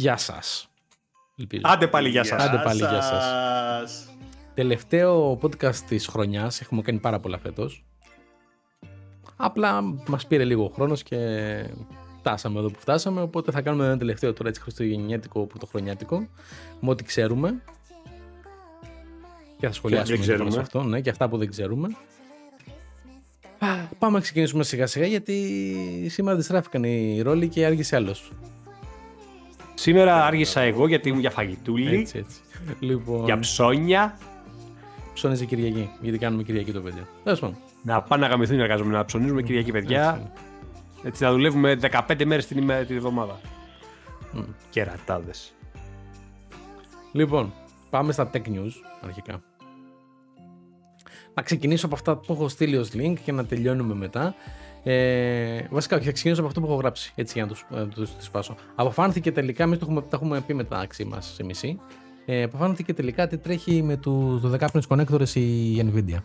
Γεια σας. Ελπίζω. Άντε πάλι γεια σας. Άντε πάλι γεια σας. Τελευταίο podcast της χρονιάς. Έχουμε κάνει πάρα πολλά φέτος. Απλά μας πήρε λίγο χρόνος και φτάσαμε εδώ που φτάσαμε. Οπότε θα κάνουμε ένα τελευταίο τώρα έτσι χριστουγεννιάτικο, πρωτοχρονιάτικο. Με ό,τι ξέρουμε. Και θα σχολιάσουμε και σε αυτό, ναι, και αυτά που δεν ξέρουμε. Πάμε να ξεκινήσουμε σιγά σιγά γιατί σήμερα αντιστράφηκαν οι ρόλοι και άργησε άλλος. Σήμερα άργησα εγώ γιατί ήμουν για φαγητούλη. Έτσι, έτσι. Λοιπόν, για ψώνια. Ψώνιζε Κυριακή, γιατί κάνουμε Κυριακή το παιδί. Να πάνε να γαμηθούν οι εργαζόμενοι, να ψωνίζουμε Κυριακή, παιδιά. Έτσι, να δουλεύουμε 15 μέρες την, ημέρα, την εβδομάδα. Mm. Κερατάδες. Λοιπόν, πάμε στα tech news αρχικά να ξεκινήσω από αυτά που έχω στείλει ως link και να τελειώνουμε μετά. Ε, βασικά, όχι, θα ξεκινήσω από αυτό που έχω γράψει, έτσι για να τους το, σπάσω. Αποφάνθηκε τελικά, εμείς το έχουμε, τα έχουμε πει μεταξύ μας σε μισή. Ε, αποφάνθηκε τελικά τι τρέχει με τους 12 connectors η Nvidia.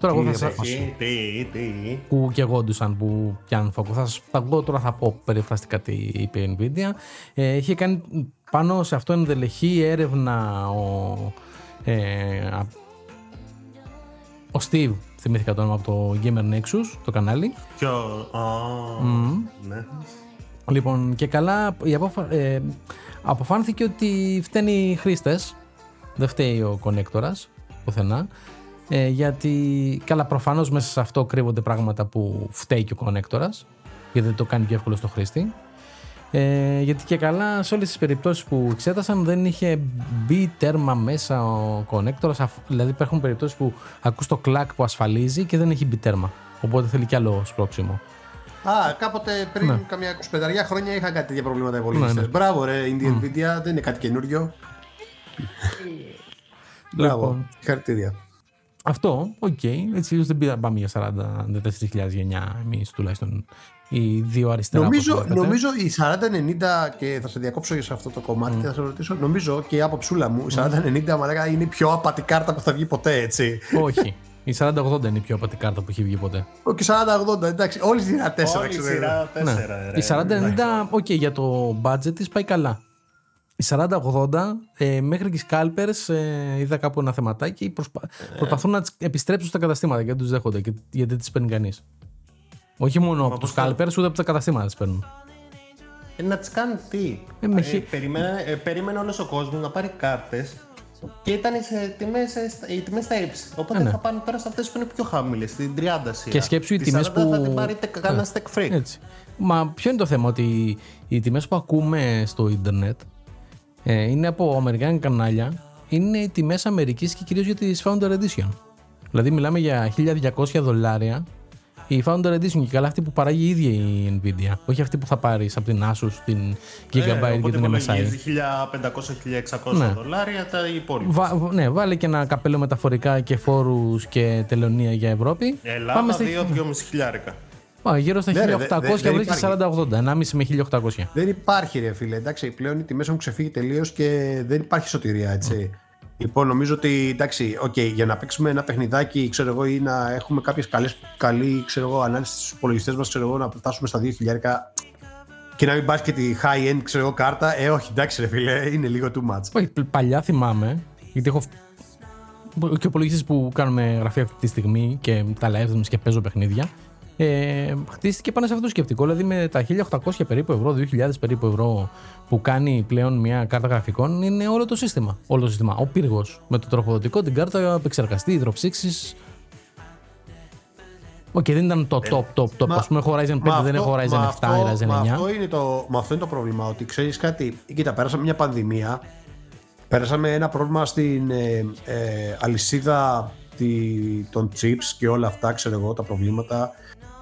Τώρα εγώ θα σα πω. Τι, τι. Που και εγώ ντουσαν που πιάνουν φόκο. Θα σας πω τώρα θα πω περιφραστικά τι είπε η Nvidia. Ε, είχε κάνει πάνω σε αυτό ενδελεχή έρευνα ο, ε, ο Steve, θυμήθηκα το όνομα από το Gamer Nexus, το κανάλι. Ποιο; ναι. Λοιπόν, και καλά, η αποφα... ε, αποφάνθηκε ότι φταίνει οι χρήστες. Δεν φταίει ο κονέκτορα πουθενά. Ε, γιατί, καλά, προφανώς μέσα σε αυτό κρύβονται πράγματα που φταίει και ο κονέκτορα. Γιατί δεν το κάνει πιο εύκολο στο χρήστη. Ε, γιατί και καλά σε όλες τις περιπτώσεις που εξέτασαν δεν είχε μπει τέρμα μέσα ο κονέκτορας δηλαδή υπάρχουν περιπτώσεις που ακούς το κλακ που ασφαλίζει και δεν έχει μπει τέρμα οπότε θέλει κι άλλο σπρώξιμο Α, κάποτε πριν ναι. καμιά 25 χρόνια είχαν κάτι τέτοια προβλήματα οι υπολογιστές. Ναι, ναι. Μπράβο ρε, Indian mm. Nvidia, δεν είναι κάτι καινούριο. Μπράβο, λοιπόν, χαρακτήρια. Αυτό, οκ. Okay. Έτσι δεν πάμε για 44.000 γενιά εμείς τουλάχιστον οι δύο αριστερά. Νομίζω, νομίζω η 4090 και θα σε διακόψω για σε αυτό το κομμάτι mm. και θα σε ρωτήσω. Νομίζω και η άποψούλα μου, η 4090 μαλάκα είναι η πιο απάτη κάρτα που θα βγει ποτέ, έτσι. Όχι. Η 4080 είναι η πιο απάτη κάρτα που έχει βγει ποτέ. Όχι, η 4080, εντάξει. Όλη η σειρά 4 σειρά 4. Ναι. Η 4090, οκ, okay, για το budget της πάει καλά. Η 4080 ε, μέχρι και οι scalpers ε, είδα κάπου ένα θεματάκι προσπα... ε. προσπαθούν να τις επιστρέψουν στα καταστήματα γιατί τους δέχονται γιατί δεν τις παίρνει κανείς. Όχι μόνο από τους scalpers ούτε από τα καταστήματα τις παίρνουν. Ε, να τις κάνουν τι; Ε, με... ε, περίμενε, ε, περίμενε όλος ο κόσμος να πάρει κάρτες και ήταν σε τιμές, οι τιμές στα ύψη. Οπότε ε, ναι. θα πάνε τώρα σε αυτές που είναι πιο χαμηλές, στην 30 σειρά. Και σκέψου οι τιμές που. θα την πάρει κανένα tech freak. Έτσι. Μα ποιο είναι το θέμα, ότι οι τιμές που ακούμε στο Ιντερνετ ε, είναι από αμερικάνικα κανάλια, είναι οι τιμές Αμερικής και κυρίως για τις Founder Edition. Δηλαδή, μιλάμε για 1200 δολάρια η Founder Edition και καλά αυτή που παράγει η ίδια η Nvidia. Όχι αυτή που θα πάρεις από την Asus, την Gigabyte και την MSI. 1500-1600 ναι. δολάρια τα υπόλοιπα. Βα, ναι, βάλε και ένα καπέλο μεταφορικά και φόρους και τελωνία για Ευρώπη. Ελλάδα Πάμε 2-2,5 χιλιάρικα. Πάμε γύρω στα ναι, 1800 και βρίσκει 40-80, 1,5 με 1800. Δεν υπάρχει ρε φίλε, εντάξει, πλέον οι τιμές έχουν ξεφύγει τελείως και δεν υπάρχει σωτηρία, έτσι. Λοιπόν, νομίζω ότι εντάξει, okay, για να παίξουμε ένα παιχνιδάκι ξέρω εγώ, ή να έχουμε κάποιες καλή ξέρω εγώ, ανάλυση στους υπολογιστές μας, ξέρω εγώ, να φτάσουμε στα 2.000 και να μην πας και τη high-end ξέρω εγώ, κάρτα. Ε, όχι, εντάξει, ρε φίλε, είναι λίγο too much. Όχι, παλιά θυμάμαι, γιατί έχω και υπολογιστέ που κάνουμε γραφεία αυτή τη στιγμή και τα live και παίζω παιχνίδια ε, χτίστηκε πάνω σε αυτό το σκεπτικό. Δηλαδή με τα 1800 περίπου ευρώ, 2000 περίπου ευρώ που κάνει πλέον μια κάρτα γραφικών είναι όλο το σύστημα. Όλο το σύστημα. Ο πύργος με το τροφοδοτικό, την κάρτα, επεξεργαστή, υδρόψυξη. Οκ, okay, δεν ήταν το top, top, top. Ας πούμε, έχω Ryzen 5, δεν έχω Ryzen 7 ή Ryzen 9. Μα αυτό, είναι το, μα αυτό είναι το πρόβλημα. Ότι ξέρεις κάτι, κοίτα, πέρασαμε μια πανδημία. Πέρασαμε ένα πρόβλημα στην ε, ε, αλυσίδα τη, των chips και όλα αυτά, ξέρω εγώ, τα προβλήματα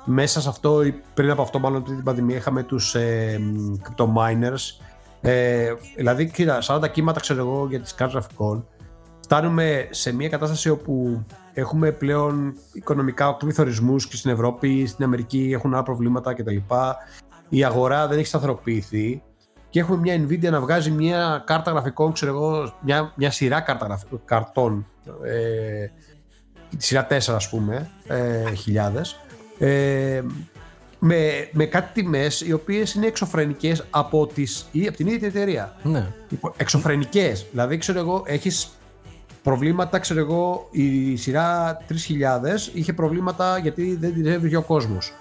μέσα σε αυτό, πριν από αυτό, μάλλον την πανδημία, είχαμε τους ε, crypto miners. Ε, δηλαδή, κοίτα, 40 κύματα ξέρω εγώ για τις κάρτες γραφικών. Φτάνουμε σε μια κατάσταση όπου έχουμε πλέον οικονομικά πληθωρισμούς και στην Ευρώπη, στην Αμερική έχουν άλλα προβλήματα κτλ. Η αγορά δεν έχει σταθεροποιηθεί και έχουμε μια Nvidia να βγάζει μια κάρτα γραφικών, ξέρω εγώ, μια, μια σειρά κάρτα καρτών, ε, τη σειρά 4 ας πούμε, ε, χιλιάδες, ε, με, με κάτι τιμές οι οποίες είναι εξωφρενικές από, τις, ή από την ίδια την εταιρεία. Ναι. Εξωφρενικές. Δηλαδή, ξέρω εγώ, έχεις προβλήματα, ξέρω εγώ, η σειρά 3000 είχε προβλήματα γιατί δεν την έβγαινε ο κόσμος.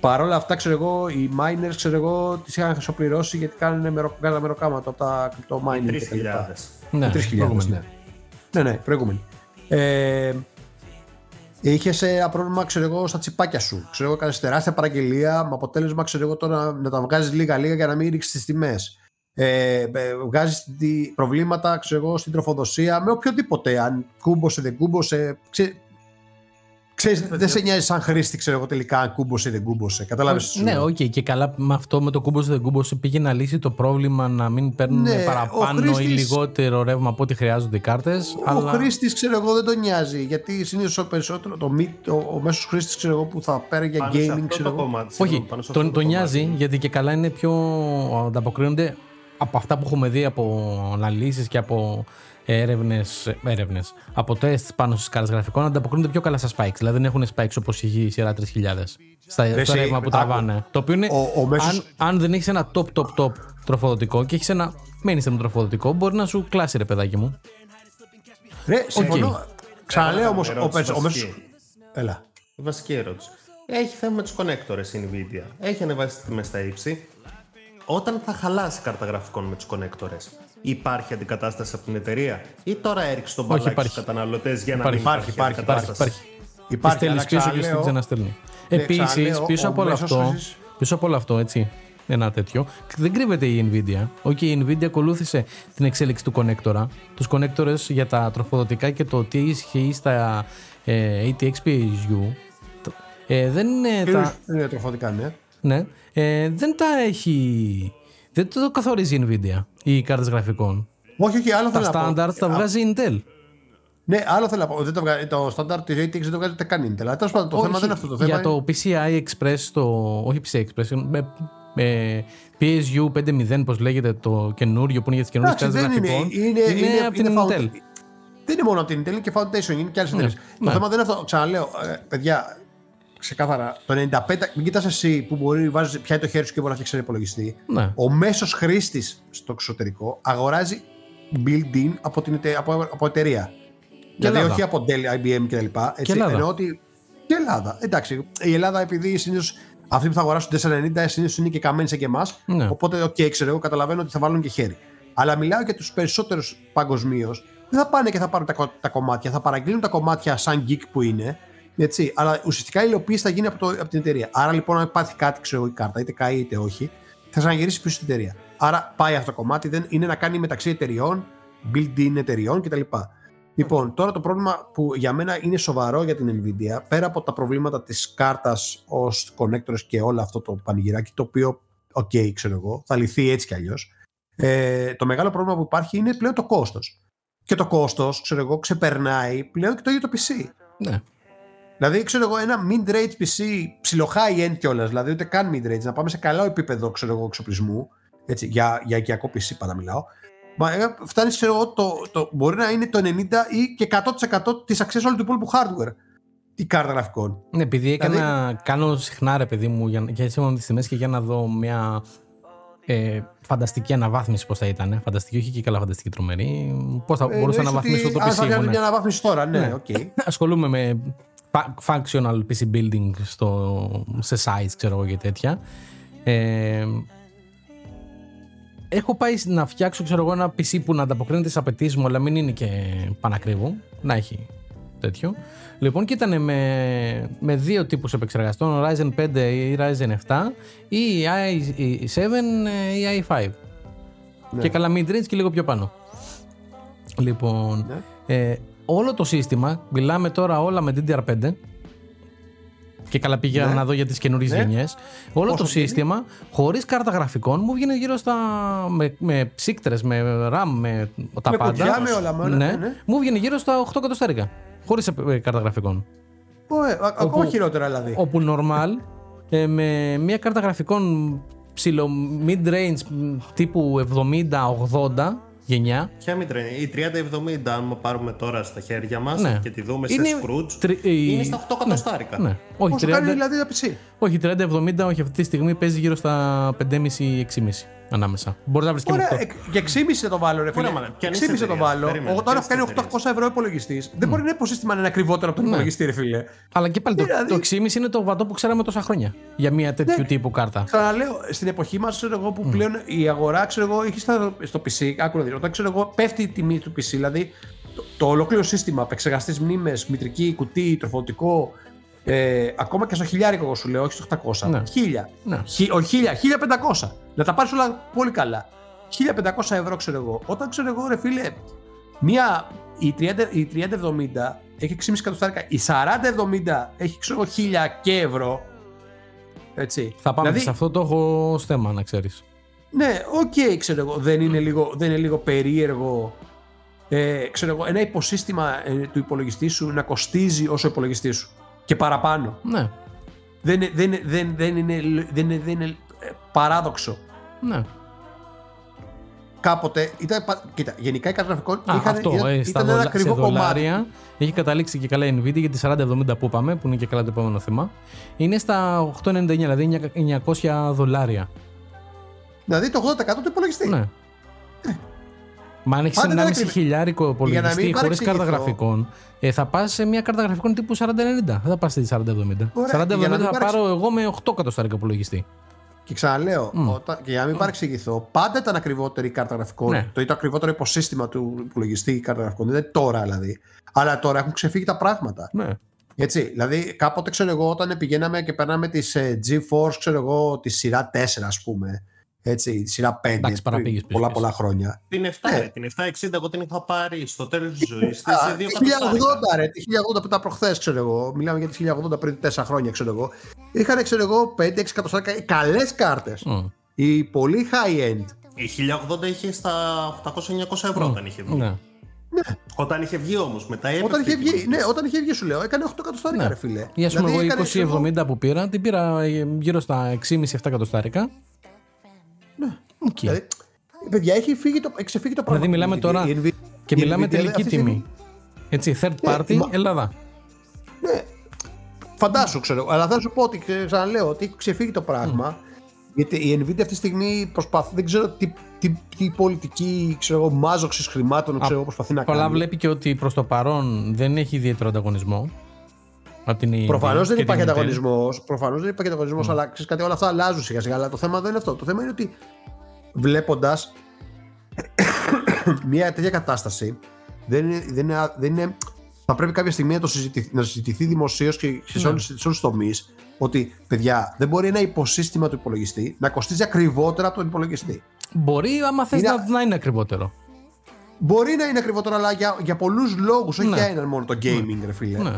Παρ' όλα αυτά, ξέρω εγώ, οι miners, ξέρω εγώ, τις είχαν χρυσοπληρώσει γιατί κάνουν μερο, μεροκάματο από τα crypto mining. 3.000. Ναι, 3.000, προηγούμενη. ναι. Ναι, ναι, προηγούμενη. Ε, Είχες ένα πρόβλημα, ξέρω εγώ, στα τσιπάκια σου. Ξέρω εγώ, κάνεις τεράστια παραγγελία με αποτέλεσμα, ξέρω εγώ, τώρα να τα βγάζεις λίγα-λίγα για να μην ρίξεις τις τιμές. Ε, βγάζεις προβλήματα, ξέρω εγώ, στην τροφοδοσία με οποιοδήποτε. Αν κούμπωσε, δεν κούμπωσε. Ξέ, Ξέρεις, δεν σε νοιάζει σαν χρήστη, ξέρω εγώ τελικά αν κούμπωσε ή δεν κούμπωσε. Κατάλαβες. Ναι, οκ. Okay. Και καλά με αυτό με το κούμπο δεν κούμπο πήγε να λύσει το πρόβλημα να μην παίρνουν Ναι, παραπάνω ο χρήστης- ή λιγότερο ρεύμα από ό,τι χρειάζονται οι κάρτες. Ο Αλλά... χρήστης, ξέρω εγώ, δεν τον νοιάζει. Γιατί συνήθως ο περισσότερο, το, μη- ο, ο μέσος χρήστης, ξέρω εγώ, που θα παίρνει για Πάνω σε gaming, αυτό ξέρω το εγώ. κομμάτι. Όχι, συγγνώμη, πάνω σε αυτό τον, το τον κομμάτι. νοιάζει γιατί και καλά είναι πιο. ανταποκρίνονται από αυτά που έχουμε δει από αναλύσει και από έρευνες. Έρευνες, από τεστ πάνω στις κάρτες γραφικών ανταποκρίνονται πιο καλά στα spikes. Δηλαδή δεν έχουν spikes όπως είχε η σειρά 3000 στα, Ρε, στο εσύ, ρεύμα που άκου. τραβάνε. Το οποίο είναι. Ο- ο μέσος- αν, αν δεν έχεις ένα top top top τροφοδοτικό και έχεις ένα mainstream τροφοδοτικό, μπορεί να σου κλάσει ρε παιδάκι μου. Ρε, συμφωνώ. Οκ. Ξαναλέω Έχω όμως, μια ο, ερώτηση πες- ο μέσος... βασική. Έλα. Η βασική ερώτηση. Έχει θέμα με τους connectors η Nvidia. Έχει ανεβάσει τις τιμές στα ύψη. Όταν θα χαλάσει η κάρτα γραφικών με τους connectors, υπάρχει αντικατάσταση από την εταιρεία; Ή τώρα έριξε τον μπαλάκι υπάρχει. στους καταναλωτές για να Υπάρχει, μην υπάρχει, υπάρχει, αντικατάσταση; Υπάρχει. Υπάρχει, Τη στέλνεις αλλά πίσω και ξαναλέω- στην ξαναστέλνει. Ναι, Επίσης, ξαναλέω, πίσω ο από όλο μέσος αυτό, χρήστης- πίσω από όλο αυτό, έτσι, ένα τέτοιο, δεν κρύβεται η Nvidia. Όχι, η Nvidia ακολούθησε την εξέλιξη του κονέκτορα, τους connectors για τα τροφοδοτικά και το τι ισχύει στα ε, ATX PSU. Ε, δεν είναι τα, Είναι τροφοδικά, ναι. ναι, ε, δεν τα έχει, δεν το καθορίζει η Nvidia, οι κάρτες γραφικών. Όχι, όχι, άλλο Τα θέλω να πω. standards τα Α, βγάζει η Intel. Ναι, άλλο θέλω να πω. Δεν το, βγάζει, το standard της ATX δεν το βγάζει ούτε καν Intel. Αλλά τέλος πάντων το θέμα Όχι, δεν είναι αυτό το θέμα. Για είναι- το PCI Express, το, όχι PCI Express, με, με PSU 5.0 πώς λέγεται το καινούριο που είναι για τις καινούριες Εντάξει, κάρτες δεν είναι. γραφικών, Είναι, είναι, είναι, από την είναι Intel. found- Δεν είναι μόνο από την Intel, είναι και Foundation, είναι και άλλες εταιρείες. Το ναι. θέμα δεν είναι αυτό. Ξαναλέω, ε, παιδιά, ξεκάθαρα, το 95, μην κοιτάς εσύ που μπορεί, βάζεις, πιάει το χέρι σου και μπορεί να φτιάξει ένα υπολογιστή. Ναι. Ο μέσος χρήστης στο εξωτερικό αγοράζει built-in από, την, εται- από, από εταιρεία. δηλαδή Ελλάδα. όχι από Dell, IBM κτλ. Έτσι, Ελλάδα. Εννοώ ότι. Και Ελλάδα. Εντάξει, η Ελλάδα επειδή συνήθως αυτοί που θα αγοράσουν 4090 συνήθως είναι και καμένοι σαν και εμάς. Ναι. Οπότε, οκ, ξέρω εγώ, καταλαβαίνω ότι θα βάλουν και χέρι. Αλλά μιλάω για τους περισσότερους παγκοσμίως. Δεν θα πάνε και θα πάρουν τα, κο- τα κομμάτια. Θα παραγγείλουν τα κομμάτια σαν geek που είναι. Έτσι, αλλά ουσιαστικά η υλοποίηση θα γίνει από, το, από την εταιρεία. Άρα λοιπόν, αν πάθει κάτι, ξέρω εγώ, η κάρτα, είτε καεί είτε όχι, θα ξαναγυρίσει πίσω στην εταιρεία. Άρα πάει αυτό το κομμάτι, δεν, είναι να κάνει μεταξύ εταιριών, built-in εταιριών κτλ. Λοιπόν, τώρα το πρόβλημα που για μένα είναι σοβαρό για την Nvidia, πέρα από τα προβλήματα της κάρτας ως connectors και όλο αυτό το πανηγυράκι, το οποίο, οκ, ξέρω εγώ, θα λυθεί έτσι κι αλλιώς, ε, το μεγάλο πρόβλημα που υπάρχει είναι πλέον το κόστος. Και το κόστος, ξέρω εγώ, ξεπερνάει πλέον και το ίδιο το PC. Ναι. Δηλαδή, ξέρω εγώ, ένα mid-range PC ψιλο high-end κιόλας, δηλαδή ούτε καν mid-range, να πάμε σε καλό επίπεδο ξέρω εγώ, εξοπλισμού, έτσι, για, για οικιακό PC πάντα μιλάω. Μα ε, φτάνεις, ξέρω εγώ, το, το, μπορεί να είναι το 90 ή και 100% της αξίας όλου του υπόλοιπου hardware. Η κάρτα γραφικών. Ναι, επειδή έκανα, Δηλαδή- κάνω συχνά ρε παιδί μου για, για έτσι τις τιμές και για να δω μια ε, φανταστική αναβάθμιση πώς θα ήταν. Φανταστική, όχι και καλά φανταστική τρομερή. Πώς θα Ε, μπορούσα να εννοείς αναβαθμίσω ότι το αν PC θα μου. κάνει ναι. μια αναβάθμιση τώρα, ναι, Ναι. οκ. ασχολούμαι με fa- functional PC building στο, σε sites ξέρω εγώ και τέτοια. Ε, έχω πάει να φτιάξω ξέρω εγώ ένα PC που να ανταποκρίνεται στις απαιτήσεις μου αλλά μην είναι και πανακρίβου, να έχει τέτοιο. Λοιπόν και ήταν με, με δύο τύπους επεξεργαστών, Ryzen 5 ή Ryzen 7 ή i7 ή i5. Και καλά mid-range και λίγο πιο πάνω. Λοιπόν, ε, όλο το σύστημα, μιλάμε τώρα όλα με DDR5 και καλά πήγα Ναι. να δω για τις καινούριες Ναι. γενιές. Όλο Πόσο το σύστημα, χωρίς κάρτα γραφικών, μου βγαίνει γύρω στα... με, με ψύκτρες, με RAM, με τα Με πάντα. κουτιά, με όλα, με όλα, ναι, ναι. Μου βγαίνει γύρω στα 8 εκατοστάρικα. Χωρίς ε, κάρτα γραφικών. Ω, ε, α- Ακόμα χειρότερα δηλαδή. Όπου normal, ε, με μια κάρτα γραφικών ψηλο mid-range μ, τύπου 70-80, γενιά. Ποια μήτρα είναι; Η 3070, αν πάρουμε τώρα στα χέρια μας Ναι. και τη δούμε Είναι σε Scrooge, τρι- η- είναι στα 8 εκατοστάρικα. Ναι. Όχι, Πόσο 30, κάνει δηλαδή το PC. όχι 30-70, όχι αυτή τη στιγμή παίζει γύρω στα 5,5-6,5 ανάμεσα. Μπορεί να βρεις και Ωραία, με 8. εκ- για 6,5 το βάλω, ρε φίλε. Ωραία, μάνα, ποιανής 6,5 το εταιρείας, βάλω. περίμενε, Ο- Τώρα ποιανής κάνει εταιρείας. 800 ευρώ υπολογιστής. Δεν μπορεί να είναι υποσύστημα να είναι ακριβότερο από τον υπολογιστή, ρε φίλε. Αλλά και πάλι το, Δηλαδή- το 6,5 είναι το βατό που ξέραμε τόσα χρόνια για μια τέτοιου Ναι. τύπου κάρτα. Ξαναλέω, στην εποχή μας, ξέρω εγώ, που πλέον η αγορά, ξέρω εγώ, έχει στα, στο PC. Άκου να δεις, όταν ξέρω εγώ, πέφτει η τιμή του PC, δηλαδή το, το ολόκληρο σύστημα, επεξεργαστή μνήμες, μητρική, κουτί, τροφοδοτικό, ε, ακόμα και στο χιλιάρικο, εγώ σου λέω, όχι στο 800. Ναι. Χίλια. Ναι. Χι, όχι χίλια, 1500. Να τα πάρεις όλα πολύ καλά. 1500 ευρώ, ξέρω εγώ. Όταν ξέρω εγώ, ρε φίλε, μία, η 30, η 3070 έχει 6,5 εκατοστάρικα, η 4070 έχει, ξέρω εγώ, 1000 και ευρώ. Έτσι. Θα πάμε Δηλαδή, σε αυτό το έχω ως θέμα, να ξέρεις. ναι, οκ, ξέρω εγώ, δεν είναι λίγο, δεν είναι λίγο περίεργο ε, ξέρω εγώ, ένα υποσύστημα ε, του υπολογιστή σου να κοστίζει όσο ο υπολογιστής σου και παραπάνω. Ναι, Δεν, είναι- δεν, είναι- δεν, δεν, είναι, δεν, είναι, δεν είναι ε, παράδοξο. ναι. Κάποτε ήταν. πα- Κοίτα, γενικά οι καρτογραφικών Α, είχαν, αυτό, ήταν, ε, στα ήταν ένα δολα- ακριβό σε κομμάτι. δολάρια έχει καταλήξει και καλά η Nvidia για τη 4070 που είπαμε, που είναι και καλά το επόμενο θέμα. Είναι στα 899, δηλαδή 900 δολάρια. Δηλαδή το 80% του υπολογιστή. Ναι. Μα αν έχεις Πάντα ήταν 1,5 ακριβή. χιλιάρικο Για να μην υπολογιστή χωρίς παρεξηγηθώ. κάρτα γραφικών, ε, θα πας σε μια κάρτα γραφικών τύπου 4090. Δεν θα πας στη 4070. Ωραία, 4070 για να μην θα παρεξε- πάρω εγώ με 8 κατοστάρικα υπολογιστή. Και ξαναλέω, όταν, και για να μην παρεξηγηθώ, πάντα ήταν ακριβότερη η κάρτα γραφικών. Ναι. Το ήταν ακριβότερο υποσύστημα του υπολογιστή η κάρτα γραφικών. Δεν είναι τώρα δηλαδή. Αλλά τώρα έχουν ξεφύγει τα πράγματα. Ναι. Έτσι, δηλαδή κάποτε ξέρω εγώ όταν πηγαίναμε και περνάμε τις ε, GeForce ξέρω εγώ τη σειρά 4 ας πούμε έτσι, τη σειρά 5 Εντάξει, παραπήγες πριν πολλά πίσω, πολλά χρόνια Την 7, Ναι. ρε, την 760 εγώ την είχα πάρει στο τέλος της ζωής της Α, σε δύο τη κατοστάρικα. 1080 ρε, τη 1080 που ήταν προχθές ξέρω εγώ μιλάμε για τη 1080 πριν 4 χρόνια ξέρω εγώ είχαν ξέρω εγώ 5-6 εκατοστάρικα καλές κάρτες Μμ. οι πολύ high end Η 1080 είχε στα 800-900 ευρώ όταν είχε βγει. Ναι. Όταν είχε βγει όμως, μετά έπεφτε. όταν είχε η βγει, τιμή ναι, της. όταν είχε βγει σου λέω έκανε 8 εκατοστάρικα Ναι. ρε φίλε Ή ας πούμε Δηλαδή, εγώ έκανε, ξέρω εγώ, 2070 που πήρα, την πήρα ε, γύρω στα 6,5-7 κατοστάρικα. Ναι. δηλαδή, παιδιά έχει φύγει το, έχει ξεφύγει το πράγμα Δηλαδή μιλάμε Η- τώρα η Nvidia- και η μιλάμε Nvidia τελική αυτή τη στιγμή- τιμή. Έτσι, third party, μα- Ελλάδα. Ναι. Φαντάσου, ξέρω. Αλλά θα σου πω ότι ε, ξαναλέω ότι έχει ξεφύγει το πράγμα. Γιατί η Nvidia αυτή τη στιγμή προσπαθεί. Δεν ξέρω τι, τι, τι πολιτική ξέρω, εγώ, μάζοξης χρημάτων ξέρω, εγώ, προσπαθεί να Πολλά κάνει. βλέπει και ότι προς το παρόν δεν έχει ιδιαίτερο ανταγωνισμό. Από την Προφανώς Nvidia δεν και υπάρχει την Intel. ανταγωνισμός. Προφανώς δεν υπάρχει ανταγωνισμός, αλλά ξέρεις κάτι, όλα αυτά αλλάζουν σιγά σιγά. Αλλά το θέμα δεν είναι αυτό. Το θέμα είναι ότι βλέποντας μια τέτοια κατάσταση, δεν είναι, δεν είναι, δεν είναι- θα πρέπει κάποια στιγμή να, το συζητηθεί, να συζητηθεί δημοσίως και σε όλους τους τομείς ότι παιδιά δεν μπορεί ένα υποσύστημα του υπολογιστή να κοστίζει ακριβότερα από τον υπολογιστή. Μπορεί, άμα θες Είναι- να, να είναι ακριβότερο. Μπορεί να είναι ακριβότερο, αλλά για, για πολλούς λόγους, όχι Ναι. για έναν μόνο το gaming, ρε φίλε. Ναι.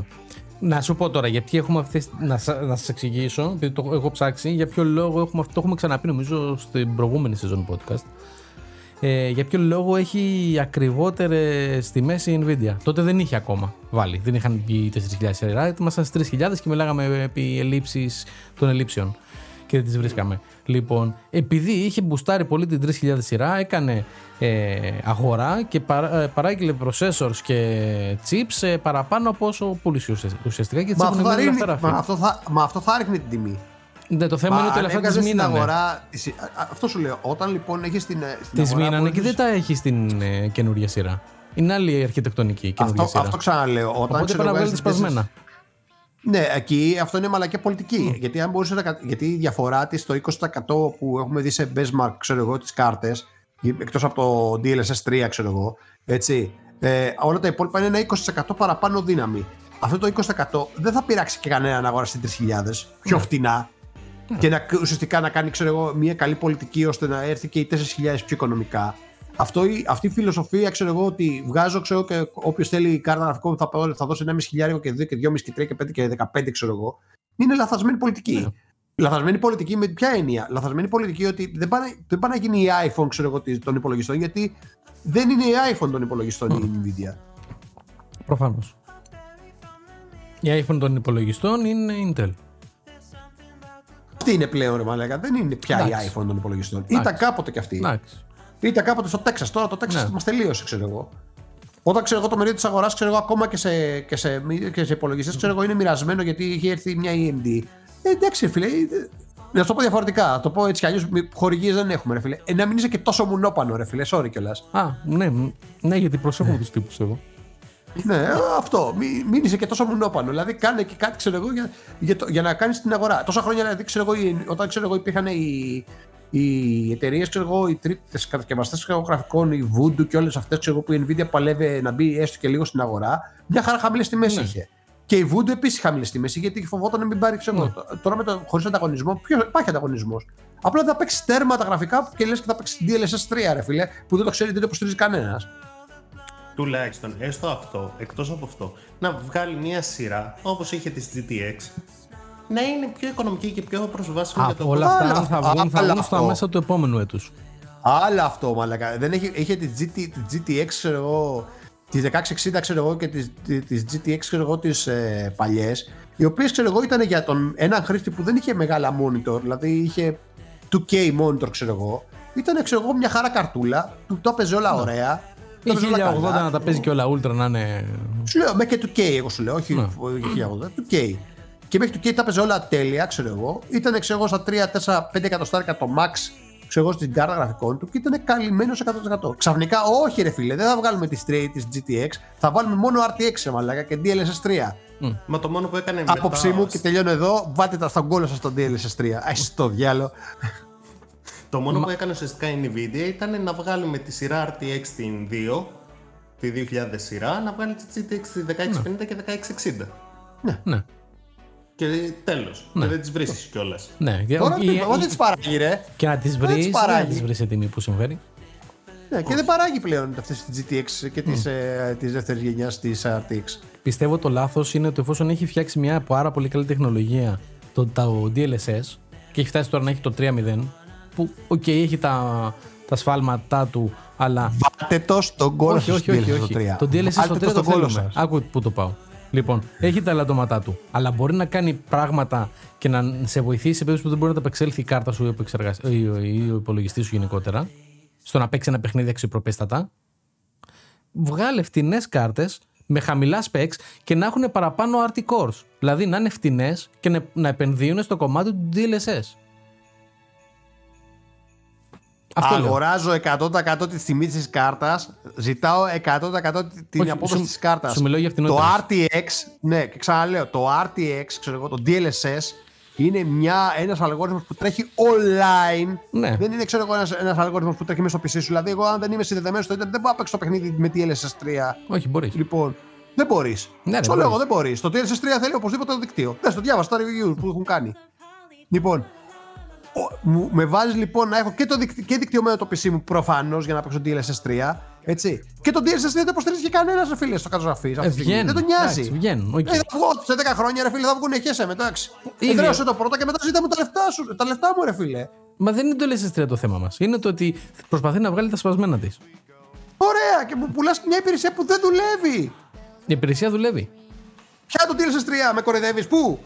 Να σου πω τώρα, γιατί έχουμε αυτές, να, σα- να σας εξηγήσω, επειδή το έχω ψάξει, για ποιο λόγο έχουμε αυτό, το έχουμε ξαναπεί νομίζω στην προηγούμενη σεζόν podcast. Ε, για ποιο λόγο έχει ακριβότερες τιμές η Nvidia. Τότε δεν είχε ακόμα βάλει. Δεν είχαν βγει 4.000 σειρά. Ήμασταν στις 3.000 και μιλάγαμε επί ελλείψη των ελλείψεων και δεν τις βρίσκαμε. Λοιπόν, επειδή είχε μπουστάρει πολύ την 3.000 σειρά, έκανε ε, αγορά και παρά, ε, παράγγειλε processors και chips ε, παραπάνω από όσο πουλήσει ουσια- ουσιαστικά και τις Μα έχουν αυτό, θα μείνει ρίχνει, ελεύθερα μα, αυτή. αυτό θα, μα αυτό θα ρίχνει την τιμή. Ναι, το θέμα Μα είναι ότι αν όλα αυτά έβγαζες τις στην μείνανε. αγορά. τις- α- α- Αυτό σου λέω. Όταν λοιπόν έχεις την. ε, στην Τις αγορά μείνανε και μπορείς- δεν τα έχεις στην ε, καινούργια σειρά. Είναι άλλη η αρχιτεκτονική η καινούργια Αυτό, σειρά. αυτό ξαναλέω. Όταν Οπότε ξέρω, πρέπει να βγάζεις βγάλεις τις σπασμένα. Ναι, εκεί αυτό είναι μαλακιά πολιτική. Γιατί, αν μπορούσε να, κα- γιατί η διαφορά της στο 20% που έχουμε δει σε benchmark, ξέρω εγώ, τις κάρτες, εκτός από το DLSS 3, ξέρω εγώ, έτσι, ε, όλα τα υπόλοιπα είναι ένα 20% παραπάνω δύναμη. Αυτό το 20% δεν θα πειράξει και κανένα να αγοράσει 3.000 πιο φτηνά και να, ουσιαστικά να κάνει ξέρω εγώ, μια καλή πολιτική ώστε να έρθει και οι 4.000 πιο οικονομικά. Αυτό, η- αυτή η φιλοσοφία, ξέρω εγώ, ότι βγάζω ξέρω, και όποιος θέλει κάρτα γραφικών θα, πάρω- θα δώσει 1,5 χιλιάρικο και 2 και 2,5 και 3 και 5 και 15, ξέρω εγώ. Είναι λαθασμένη πολιτική. Λαθασμένη πολιτική με ποια έννοια; Λαθασμένη πολιτική ότι δεν πάει, δεν πάει να γίνει η iPhone ξέρω εγώ, της- των υπολογιστών γιατί δεν είναι η iPhone των υπολογιστών η Nvidia. Προφανώς. Η iPhone των υπολογιστών είναι Intel. Αυτή είναι πλέον ρε μαλάκα; Δεν είναι πια η Εντάξει. iPhone των υπολογιστών. Εντάξει. Ήταν κάποτε κι αυτή. Εντάξει. Ήταν κάποτε στο Τέξα. Τώρα το Τέξα Ναι. μας τελείωσε, ξέρω εγώ. Όταν ξέρω εγώ το μερίδιο της αγοράς, ξέρω εγώ ακόμα και σε, και σε, και σε υπολογιστές, ξέρω εγώ είναι μοιρασμένο γιατί είχε έρθει μια EMD. Ε, εντάξει, φίλε. ε, Να σου το πω διαφορετικά. Να το πω έτσι κι αλλιώς. Χορηγίες δεν έχουμε, ρε φίλε. Ε, να μην είσαι και τόσο μουνόπανο, ρε φίλε. Sorry κιόλας. Α, ναι, μ, ναι, γιατί προσέχω τους τύπους εγώ. Ναι, ε, αυτό. Μην, μην είσαι και τόσο μουνόπανο. Δηλαδή, κάνε και κάτι, ξέρω εγώ, για, για, το- για να κάνεις την αγορά. Τόσα χρόνια, δηλαδή, ξέρω εγώ, οι- όταν ξέρω εγώ, υπήρχαν οι, οι εταιρείες, ξέρω εγώ, οι τρίτες κατασκευαστές γραφικών, οι Voodoo και όλες αυτές, ξέρω εγώ, που η Nvidia παλεύει να μπει έστω και λίγο στην αγορά, μια χαρά χαμηλές τιμές Ναι. είχε. Και η Voodoo επίσης χαμηλές τιμές γιατί φοβόταν να μην πάρει, ξέρω εγώ. Ναι. Τώρα με το χωρίς ανταγωνισμό, ποιος, υπάρχει ανταγωνισμός. Απλά θα παίξει τέρμα τα γραφικά και λες και θα παίξει DLSS 3, ρε φίλε, που δεν το ξέρει, δεν το υποστηρίζει κανένας. Τουλάχιστον, έστω αυτό, εκτός από αυτό, να βγάλει μια σειρά όπως είχε της GTX, να είναι πιο οικονομική και πιο προσβάσιμη Α, για τον όλα κόσμο. αυτά Άλλα θα αυτό, βγουν, θα άλλα βγουν στα αυτό. μέσα του επόμενου έτους. Άλλα αυτό, μαλακα. Δεν έχει, είχε τη, GT, τη GTX, ξέρω εγώ, τη 1660, ξέρω εγώ, και τις, τη- τις GTX, ξέρω εγώ, τις ε, παλιές, οι οποίες, ξέρω εγώ, ήταν για τον έναν χρήστη που δεν είχε μεγάλα monitor, δηλαδή είχε 2K monitor, ξέρω εγώ, ήταν, ξέρω εγώ, μια χαρά καρτούλα, του το έπαιζε όλα ωραία, Ή το έπαιζε όλα 1080 καλά. να τα παίζει και όλα ultra να είναι. Σου λέω, μέχρι και 2K, εγώ σου λέω, όχι Ναι. 1080, 2K. Και μέχρι 2K τα έπαιζε όλα τέλεια, ξέρω εγώ. Ήταν, ξέρω εγώ, στα 3, 4, 5 εκατοστάρικα το max, ξέρω εγώ, στην κάρτα γραφικών του και ήταν καλυμμένος 100%. Ξαφνικά, όχι ρε φίλε, δεν θα βγάλουμε τη straight της GTX, θα βάλουμε μόνο RTX σε μαλάκα και DLSS 3. Μα το μόνο που έκανε Άποψή μετά, μου και τελειώνω εδώ, βάλτε τα στον κόλλο σας στο DLSS 3. Αϊ, στο διάλο. το μόνο που έκανε ουσιαστικά η Nvidia ήταν να βγάλει με τη σειρά RTX την 2, τη 2000 σειρά, να βγάλει τη GTX τη 1650 και 1660. Ναι, Και τέλος. Και δεν τις βρίσκεις κιόλας. ναι. Και- Τώρα ή- τι- ή- εγώ δεν τις παράγει, ρε. Και να τις τις βρεις, δεν να παράγει. τις βρεις σε τιμή που συμφέρει. Ναι, και δεν παράγει πλέον αυτές τις GTX και τις, ε, της δεύτερης γενιάς της RTX. Πιστεύω το λάθος είναι ότι εφόσον έχει φτιάξει μια πάρα πολύ καλή τεχνολογία το, το DLSS και έχει φτάσει τώρα να έχει το 3.0 που οκ έχει τα, τα σφάλματά του αλλά Βάλτε το στον κώλο όχι, σας όχι, στο όχι, DLSS όχι. στο 3. Το DLSS στο Βάλτε 3 το στον κώλο θέλουμε. σας. Άκου που το πάω. Λοιπόν, έχει τα ελαττώματά του, αλλά μπορεί να κάνει πράγματα και να σε βοηθήσει σε περίπτωση που δεν μπορεί να τα απεξέλθει η κάρτα σου ή ο, επεξεργασ- ή ο, ή ο υπολογιστής σου γενικότερα, στο να παίξει ένα παιχνίδι αξιοπρεπέστατα. Βγάλε φτηνές κάρτες με χαμηλά specs και να έχουν παραπάνω RT cores. Δηλαδή να είναι φτηνές και να, να επενδύουν στο κομμάτι του DLSS. Αυτό λέω. Αγοράζω 100% της τιμής της κάρτας, ζητάω 100% την Όχι, απόδοσης σου- της κάρτας. σου μιλάω για Το φτηνότερες. RTX, ναι, και ξαναλέω, το RTX, ξέρω εγώ, το DLSS, είναι μια, ένας αλγόριθμος που τρέχει online. Ναι. Δεν είναι, ξέρω εγώ, ένας, ένας αλγόριθμος που τρέχει μέσα στο PC σου. Δηλαδή, εγώ αν δεν είμαι συνδεδεμένος στο Ιντερνετ, δεν μπορώ να παίξω το παιχνίδι με DLSS 3. Όχι, μπορείς. Λοιπόν, δεν μπορείς. Ναι, ρε, Στο λέω μπορείς. εγώ, δεν μπορείς. Το DLSS 3 θέλει οπωσδήποτε το δικτύο. Δεν το διάβασα τα review που έχουν κάνει. Λοιπόν, ο- μου, με βάζει λοιπόν να έχω και, το δικ, και δικτυωμένο το PC μου προφανώς για να παίξω DLSS 3. Έτσι. Και το DLSS 3 δεν το υποστηρίζει και κανένας ρε φίλε στο καταγραφή. Ε, βγαίνουν. Δεν τον νοιάζει. Εντάξει, βγαίνουν. οκ. Ε, θα βγω σε 10 χρόνια ρε φίλε, θα βγουν χέσαι μετά. Ήδη- Εδραίωσε το πρώτο και μετά ζήτα μου τα λεφτά σου. Τα λεφτά μου, ρε φίλε. Μα δεν είναι το DLSS 3 το θέμα μας. Είναι το ότι προσπαθεί να βγάλει τα σπασμένα της. Ωραία, και μου πουλάς μια υπηρεσία που δεν δουλεύει. Η υπηρεσία δουλεύει. Ποια το DLSS 3, με κοροϊδεύεις, πού;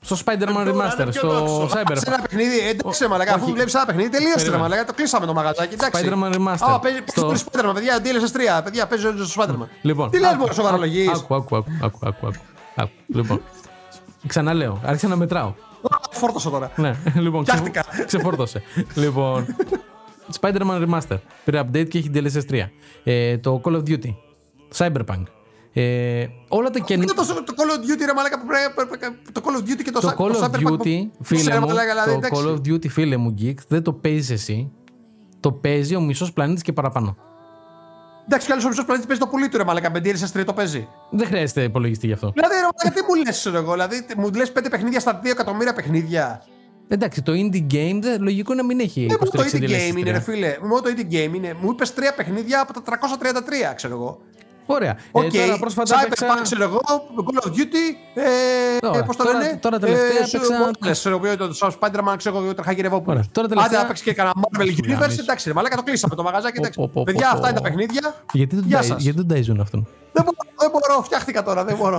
Στο Spider-Man Τώρα Remaster, είναι πιο στο δόξο. Σε Cyberpunk. ένα παιχνίδι, εντάξει, ρε μαλακά, αφού όχι. βλέπεις ένα παιχνίδι, τελείωσε ρε Περίμενε. μαλακά. Το κλείσαμε το μαγαζάκι. Εντάξει. Spider-Man Remaster. Α, παίζει Στο- στο... Spider-Man, παιδιά, DLSS 3, παιδιά, παίζει στο Spider-Man. Λοιπόν, Τι λες, άκου, μωρέ, σοβαρολογείς; Άκου, άκου, άκου, άκου, άκου, άκου, άκου. Λοιπόν, ξαναλέω, άρχισα να μετράω. Φόρτωσα τώρα. Ναι, λοιπόν, ξε- Φτιάχτηκα. ξεφόρτωσε. λοιπόν, Spider-Man Remaster. Πήρε update και έχει DLSS 3. Ε, το Call of Duty. Cyberpunk. Ε, όλα τα Είναι καινούργια. το, το Call of Duty, ρε μαλακά, που πρέπει. Το Call of Duty και το, Το Cy- Call το of Cyberpunk που- Duty, φίλε Ξέρε, μου, μαλάκα, δηλαδή, το εντάξει. Call of Duty, φίλε μου, geek, δεν το παίζεις εσύ. Το παίζει ο μισός πλανήτης και παραπάνω. Εντάξει, κι άλλος ο μισός πλανήτης παίζει το πουλί του, ρε μαλακά, με DLSS 3 το παίζει. Δεν χρειάζεται υπολογιστή γι' αυτό. Δηλαδή, ρε μαλακά, τι μου λες, ξέρω εγώ, δηλαδή, μου λες πέντε παιχνίδια στα 2 εκατομμύρια παιχνίδια. Εντάξει, το indie game δεν- λογικό να μην έχει Ε, μόνο το υποστήριξη indie DLSS game είναι, ρε 3. φίλε. Μόνο το indie game είναι. Μου είπες τρία παιχνίδια από τα 333, ξέρω εγώ. Ωραία. Οκ, Ε, τώρα πρόσφατα Cyberpunk, έπαιξα... ξέρω εγώ, Call of Duty, Τώρα, ε, πώς το τώρα- λένε, τώρα τελευταία ε, σου- έπαιξα- Morales, ξέρω εγώ, το το Spider-Man, ξέρω εγώ, τρέχα γυρευόπουλος. Ωραία, τώρα τελευταία- Άντε να παίξει και κανένα Marvel Σου Universe, γάμισε. εντάξει, ρε, μαλάκα το κλείσαμε το μαγαζάκι, εντάξει. Πω, πω, πω, Παιδιά, πω, αυτά είναι πω. τα παιχνίδια. Γιατί δεν Γεια ταΐ- σας. γιατί δεν ταΐζουν αυτόν; Δεν μπορώ, δεν μπορώ, φτιάχτηκα τώρα, δεν μπορώ.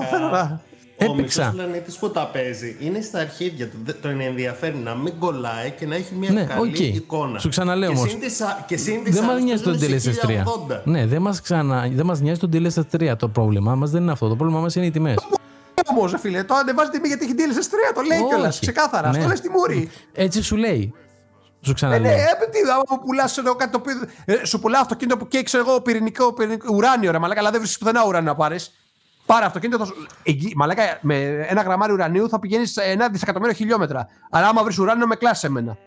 Θέλω να... Ο Έπαιξα. μισός πλανήτης που τα παίζει είναι στα αρχίδια του. Δεν- Τον ενδιαφέρει να μην κολλάει και να έχει μια Ναι, καλή οκ. εικόνα. Σου ξαναλέω Και όμως. συν τις α- Και συν τις Δεν μας άλλες νοιάζει το παίζουν σε DLSS 3. 1080. Ναι, δεν μας ξανα... δεν μας νοιάζει το DLSS 3. Το πρόβλημά μας δεν είναι αυτό. Το πρόβλημά μας είναι οι τιμές. Όμως, ρε φίλε, το ανεβάζει τιμή γιατί έχει DLSS 3. Το λέει κιόλας. Ξεκάθαρα. Ναι. Αυτό λέει στη μούρη. Έτσι σου λέει. Σου Ε, ναι, ξαναλέω. ε, τι, άμα μου πουλάς κάτι το οποίο. ε, σου πουλά αυτοκίνητο που καίει, ξέρω εγώ, πυρηνικό, πυρηνικό ουράνιο, ρε μαλάκα, αλλά δεν βρίσκεις πουθενά ουράνιο να πάρεις. Πάρε αυτοκίνητο. θα σου- Εκεί, μαλάκα, με ένα γραμμάριο ουρανίου θα πηγαίνεις σε ένα δισεκατομμύριο χιλιόμετρα. Αλλά άμα βρεις ουράνιο, με κλάσει εμένα.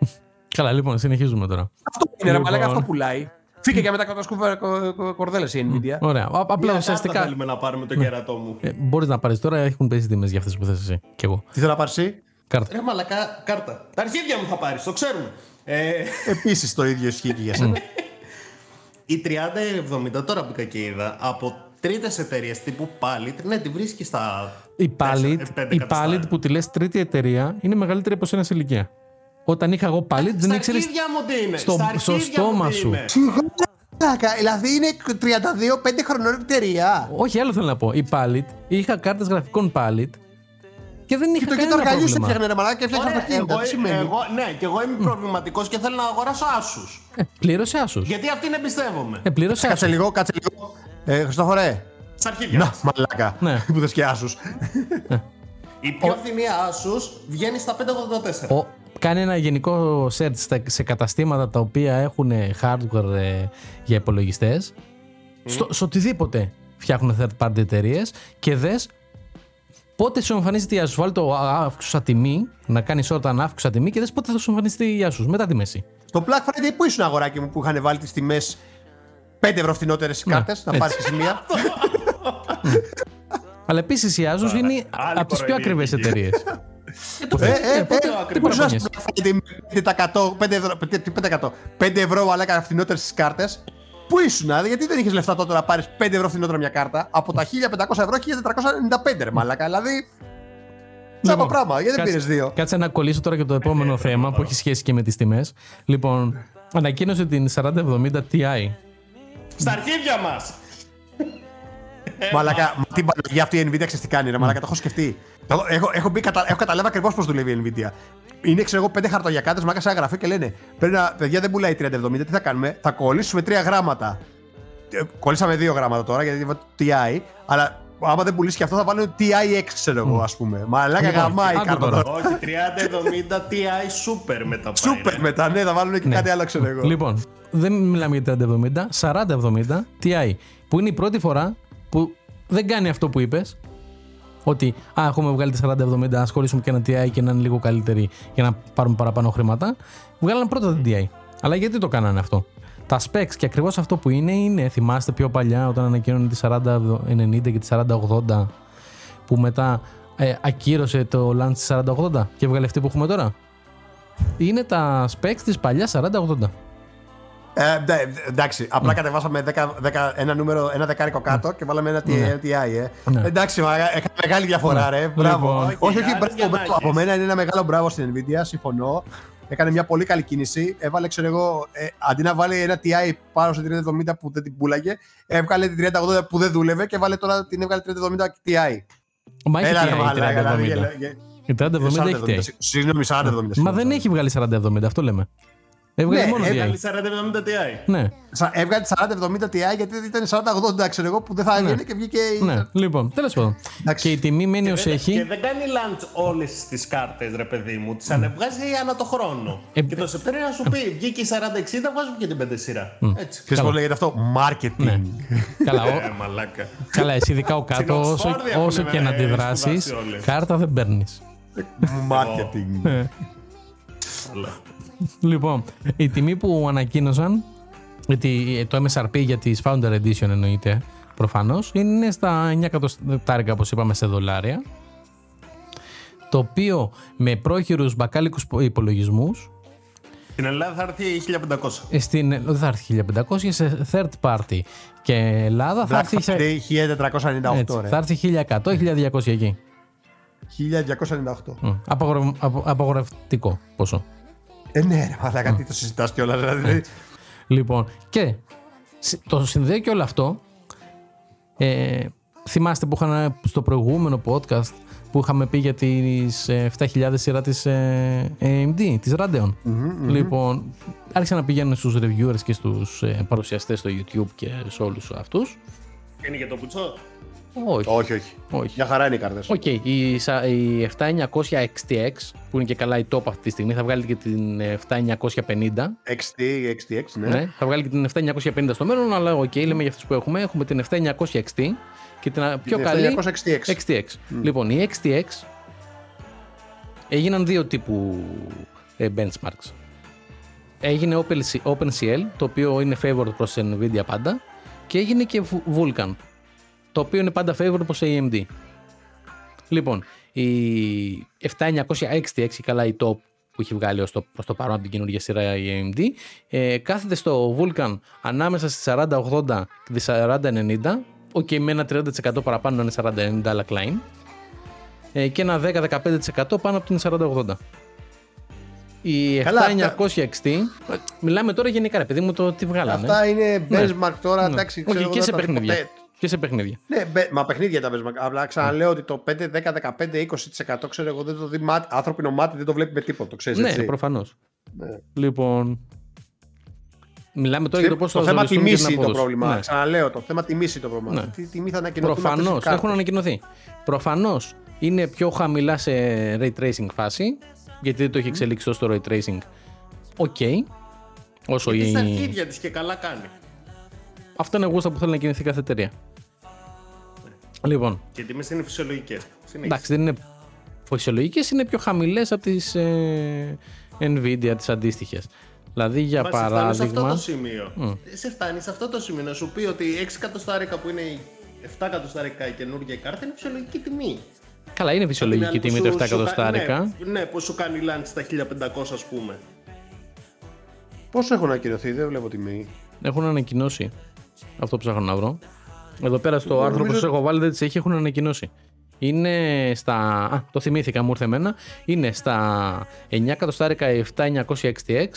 Καλά, λοιπόν, συνεχίζουμε τώρα. Αυτό είναι, ρε Λοιπόν. μαλάκα, αυτό πουλάει. Φύγε και μετά κατασκούβε κορδέλες η Nvidia. Ωραία. Α- Απλά Μια ουσιαστικά. κάρτα θέλουμε να πάρουμε το κερατό μου; Ε, Μπορείς να πάρεις τώρα, έχουν πέσει τιμές για αυτές που θε εσύ. Κι εγώ. Τι θέλω να πάρεις εσύ; Κάρτα. Ρε μαλακά, κάρτα. Τα αρχίδια μου θα πάρεις, το ξέρουμε. Ε, Επίσης το ίδιο ισχύει και για σένα. η 3070 τώρα που και είδα από τρίτες εταιρείες τύπου Palit, ναι, τη βρίσκεις στα. Η Palit, τέσσερα- πέντε η κατοστάρια. Palit που τη λες τρίτη εταιρεία είναι μεγαλύτερη από σένα σε ηλικία. Όταν είχα εγώ Palit δεν Στα ήξερες. αρχίδια μου τι είναι; στο- στα στο αρχίδια στόμα μου τι σου. είναι; Μαλάκα, Δηλαδή είναι 32-5 χρονών εταιρεία. Όχι, άλλο θέλω να πω. Η Palit, είχα κάρτες γραφικών Palit και δεν είχα Το και το κανένα αργαλιού σε πρόβλημα. φτιάχνε ρε μαλάκα και έφτιαχνε Ωραία, αυτοκίνητα. εγώ, Τι σημαίνει; εγώ, ναι, και εγώ είμαι προβληματικός και θέλω να αγοράσω άσους. Ε, πλήρωσε άσους. Γιατί αυτήν εμπιστεύομαι. Ε, πλήρωσε Κάτσε άσους. λίγο, κάτσε λίγο. Ε, Χριστόφορε. Στα αρχίδια. Να, μας. μαλάκα. Ναι. Που θες και άσους. Η πιο φθηνή άσους βγαίνει στα 584. Ο, κάνει ένα γενικό search στα- σε καταστήματα τα οποία έχουν hardware ε, για υπολογιστές. Στο, σε οτιδήποτε φτιάχνουν third party εταιρείες και δες πότε σου εμφανίζεται η Asus. Βάλει το α- αύξουσα τιμή, να κάνεις όταν αύξουσα τιμή και δες πότε θα σου εμφανιστεί η Asus μετά τη μέση. Το Black Friday που ήσουν αγοράκι μου που είχαν βάλει τις τιμές 5 ευρώ φθηνότερε οι κάρτες, να έτσι. πάρεις και σημεία; Αλλά επίσης η Asus είναι άλλη από τις πιο κοροϊδία ακριβές εκεί. εταιρείες. Ε, ε, ε, πότε- ε, τι τι μπορείς να παραπονιέσαι. σου πει 5%, 5 ευρώ, τι- τι 5%, 5 ευρώ μαλάκα φθηνότερες στις κάρτες. Πού ήσουν, δηλαδή, γιατί δεν είχες λεφτά τότε να πάρεις 5 ευρώ φθηνότερα μια κάρτα, από τα 1500 ευρώ 1495 ρε μαλάκα, δηλαδή... Τσάμπα πράγμα, γιατί δεν Κάτσε- πήρες δύο; Κάτσε να κολλήσω τώρα και το επόμενο θέμα που έχει σχέση και με τις τιμές. Λοιπόν, ανακοίνωσε την 4070 Ti. Στα αρχίδια μας! Μαλάκα, μα την παραγωγή αυτή η Nvidia ξέρεις τι κάνει, ρε Μαλάκα, το έχω σκεφτεί. Το- Έχω, έχω, μπει, κατα, έχω καταλάβει ακριβώς πώς δουλεύει η Nvidia. Είναι, ξέρω εγώ, πέντε χαρτογιακάτες μάκα σε ένα γραφείο και λένε: Πρέπει να, παιδιά δεν πουλάει 3070, τι θα κάνουμε, θα κολλήσουμε τρία γράμματα. Ε, Κολλήσαμε δύο γράμματα τώρα γιατί είπα TI, αλλά άμα δεν πουλήσει και αυτό θα βάλουν TIX, ξέρω εγώ, ας πούμε. Μαλάκα Λοιπόν, γαμάει η άκου κάρτα τώρα. τώρα. Όχι, 3070 Ti Super μετά πάει. Σούπερ ρε. μετά, ναι, θα βάλουν και κάτι άλλο, ξέρω εγώ. Λοιπόν, δεν μιλάμε για 3070, 4070 Ti. Που είναι η πρώτη φορά που δεν κάνει αυτό που είπες. Ότι α, έχουμε βγάλει τη 4070, ας ασχολήσουμε και ένα TI και να είναι λίγο καλύτερη για να πάρουμε παραπάνω χρήματα. Βγάλανε πρώτα την TI. Αλλά γιατί το κάνανε αυτό; Τα specs και ακριβώς αυτό που είναι, είναι, θυμάστε πιο παλιά όταν ανακοίνωνε τη 4090 και τη 4080 που μετά ε, ακύρωσε το launch της 4080 και έβγαλε αυτή που έχουμε τώρα. Είναι τα specs της παλιάς 4080. Ε, ντε- εντάξει, απλά κατεβάσαμε 10, 10, ένα νούμερο, ένα δεκάρικο κάτω και βάλαμε ένα TI, ε. Ναι. Εντάξει, μα, έκανε μεγάλη διαφορά, ρε. Μπράβο. Λοιπόν. όχι, όχι, Χιλιάδες μπράβο, για μπράβο. μάχες. Από μένα είναι ένα μεγάλο μπράβο στην Nvidia, συμφωνώ. Έκανε μια πολύ καλή κίνηση. Έβαλε, ξέρω εγώ, ε, αντί να βάλει ένα TI πάνω στην 3070 που δεν την πούλαγε, έβγαλε την 3080 που δεν δούλευε και βάλε τώρα την έβγαλε 3070 Ti. Μα έχει Έλα, ρε, TI η μαλάκα, δηλαδή, 3070. γελα- γε- Η 3070 έχει 4070, TI. Συγγνώμη, 4070. Μα δεν έχει βγάλει 4070, αυτό λέμε. Έβγαλε Ναι, μόνο έβγαλε TI. 4070 Ti. Ναι, Σα- Έβγαλε 4070 Ti γιατί ήταν 4080, ξέρω εγώ, που δεν θα έβγαινε και βγήκε. η- ναι. Λοιπόν, τέλος πάντων. Εντάξει. Και η τιμή μένει ως Δεν- Και έχει. δεν κάνει launch όλες τις κάρτες, ρε παιδί μου. Τις ανεβγάζει ανά το χρόνο. Ε, και το Σεπτέμβριο να σου πει, βγήκε η 4060, βάζουμε και την 5 σειρά. Έτσι. Ξέρεις πώς λέγεται αυτό, marketing. Ναι. Καλά, ο- Ε, μαλάκα. καλά, εσύ ειδικά ο κάτω, Στην όσο, Οξφόρδη έχουν, όσο και ε, να αντιδράσει, σπουδάσει όλες. κάρτα δεν παίρνεις. Marketing. Λοιπόν, η τιμή που ανακοίνωσαν, γιατί το MSRP για τις Founder Edition εννοείται προφανώς, είναι στα 9 εκατοστάρικα όπως είπαμε σε δολάρια, το οποίο με πρόχειρους μπακάλικους υπολογισμούς Στην Ελλάδα θα έρθει 1500. ε, στην, δεν θα έρθει 1500 σε third party και Ελλάδα θα Black έρθει, σε- Friday 1498 έτσι, ρε. θα έρθει 1100-1200 εκεί. 1298. Μμ, απαγορευ- απο- απαγορευτικό ποσό. Ε, ναι, ρε, μαλάκα, τι το συζητάς κιόλας, δηλαδή. Λοιπόν, και συ- το συνδέει και όλο αυτό. Ε, θυμάστε που είχαν στο προηγούμενο podcast που είχαμε πει για τις ε, 7.000 σειρά της ε, AMD, της Radeon. Λοιπόν, άρχισαν να πηγαίνουν στους reviewers και στους ε, παρουσιαστές στο YouTube και σε όλους αυτούς. Είναι για το πουτσό. Όχι. Όχι, όχι. Όχι. Για χαρά είναι οι κάρτες. Οκ, η, σα- η 7900 XTX που είναι και καλά η top αυτή τη στιγμή θα βγάλει και την ε, 7950. XT, XTX, ναι. Ναι. θα βγάλει και την 7950 στο μέλλον, αλλά οκ, λέμε για αυτούς που έχουμε. Έχουμε την 7900 XT και την α, πιο Την καλή 7900 XTX. XTX. Λοιπόν, η XTX έγιναν δύο τύπου ε, benchmarks. Έγινε OpenC- OpenCL, το οποίο είναι favored προς Nvidia πάντα, και έγινε και Vu- Vulkan, το οποίο είναι πάντα favored προς AMD. Λοιπόν, η 7900 XTX, η καλά η top που έχει βγάλει ως το, προς το παρόν από την καινούργια σειρά η AMD, ε, κάθεται στο Vulkan ανάμεσα στη 4080 και τη 4090, οκ, με ένα 30% παραπάνω να είναι 4090 αλλά Klein, ε, και ένα 10-15% πάνω από την 4080. Η Καλά, 7900 XT, ε, μιλάμε τώρα γενικά ρε παιδί μου το τι βγάλανε. Αυτά είναι Ναι. benchmark τώρα, Ναι. εντάξει, Όχι, ξέρω και εγώ, σε δεν θα το παιχνίδια. ποτέ. Και σε παιχνίδια. Ναι, μπε- μα παιχνίδια τα benchmark. Απλά ξαναλέω ότι το 5, 10, 15, 20% ξέρω εγώ δεν το δει μάτι, άνθρωποινο μάτι, δεν το βλέπει με τίποτα. Το ξέρεις, Ναι, έτσι. προφανώς. Ναι. Λοιπόν. Μιλάμε τώρα για το πώς το θέμα τιμή είναι το πρόβλημα. Ναι. Ξαναλέω, το θέμα τιμή είναι το πρόβλημα. Ναι. Τι τιμή θα ανακοινωθούν αυτές οι Προφανώς κάρτες; έχουν ανακοινωθεί. Προφανώς είναι πιο χαμηλά σε ray tracing φάση, γιατί δεν το έχει εξελίξει τόσο το ray tracing. Οκ. Όσο Και η... στα αρχίδια της και καλά κάνει. Αυτό είναι γούστα που θέλει να κινηθεί κάθε εταιρεία. Λοιπόν, Και οι τιμές είναι φυσιολογικές. εντάξει, δεν είναι φυσιολογικές, είναι πιο χαμηλές από τις ε, Nvidia, τις αντίστοιχες. Δηλαδή, για σε φτάνει σε αυτό παράδειγμα. το σημείο. Σε φτάνει σε αυτό το σημείο να σου πει ότι 6 εκατοστάρικα που είναι η 7 εκατοστάρικα η καινούργια κάρτα είναι φυσιολογική τιμή. Καλά, είναι φυσιολογική Απ' την τιμή άλλη το που 7 σου- σου κα- εκατοστάρικα. Ναι, ναι, που σου κάνει lunch στα 1500 ας πούμε. Πόσο έχουν ανακοινωθεί, δεν βλέπω τιμή. Έχουν ανακοινώσει. Αυτό που ψάχνω να βρω. Εδώ πέρα στο άρθρο που νομίζω- σα έχω βάλει δεν τις έχει, έχουν ανακοινώσει. Είναι στα. Α, το θυμήθηκα, μου ήρθε εμένα. Είναι στα 9 εκατοστάρικα 7900 XTX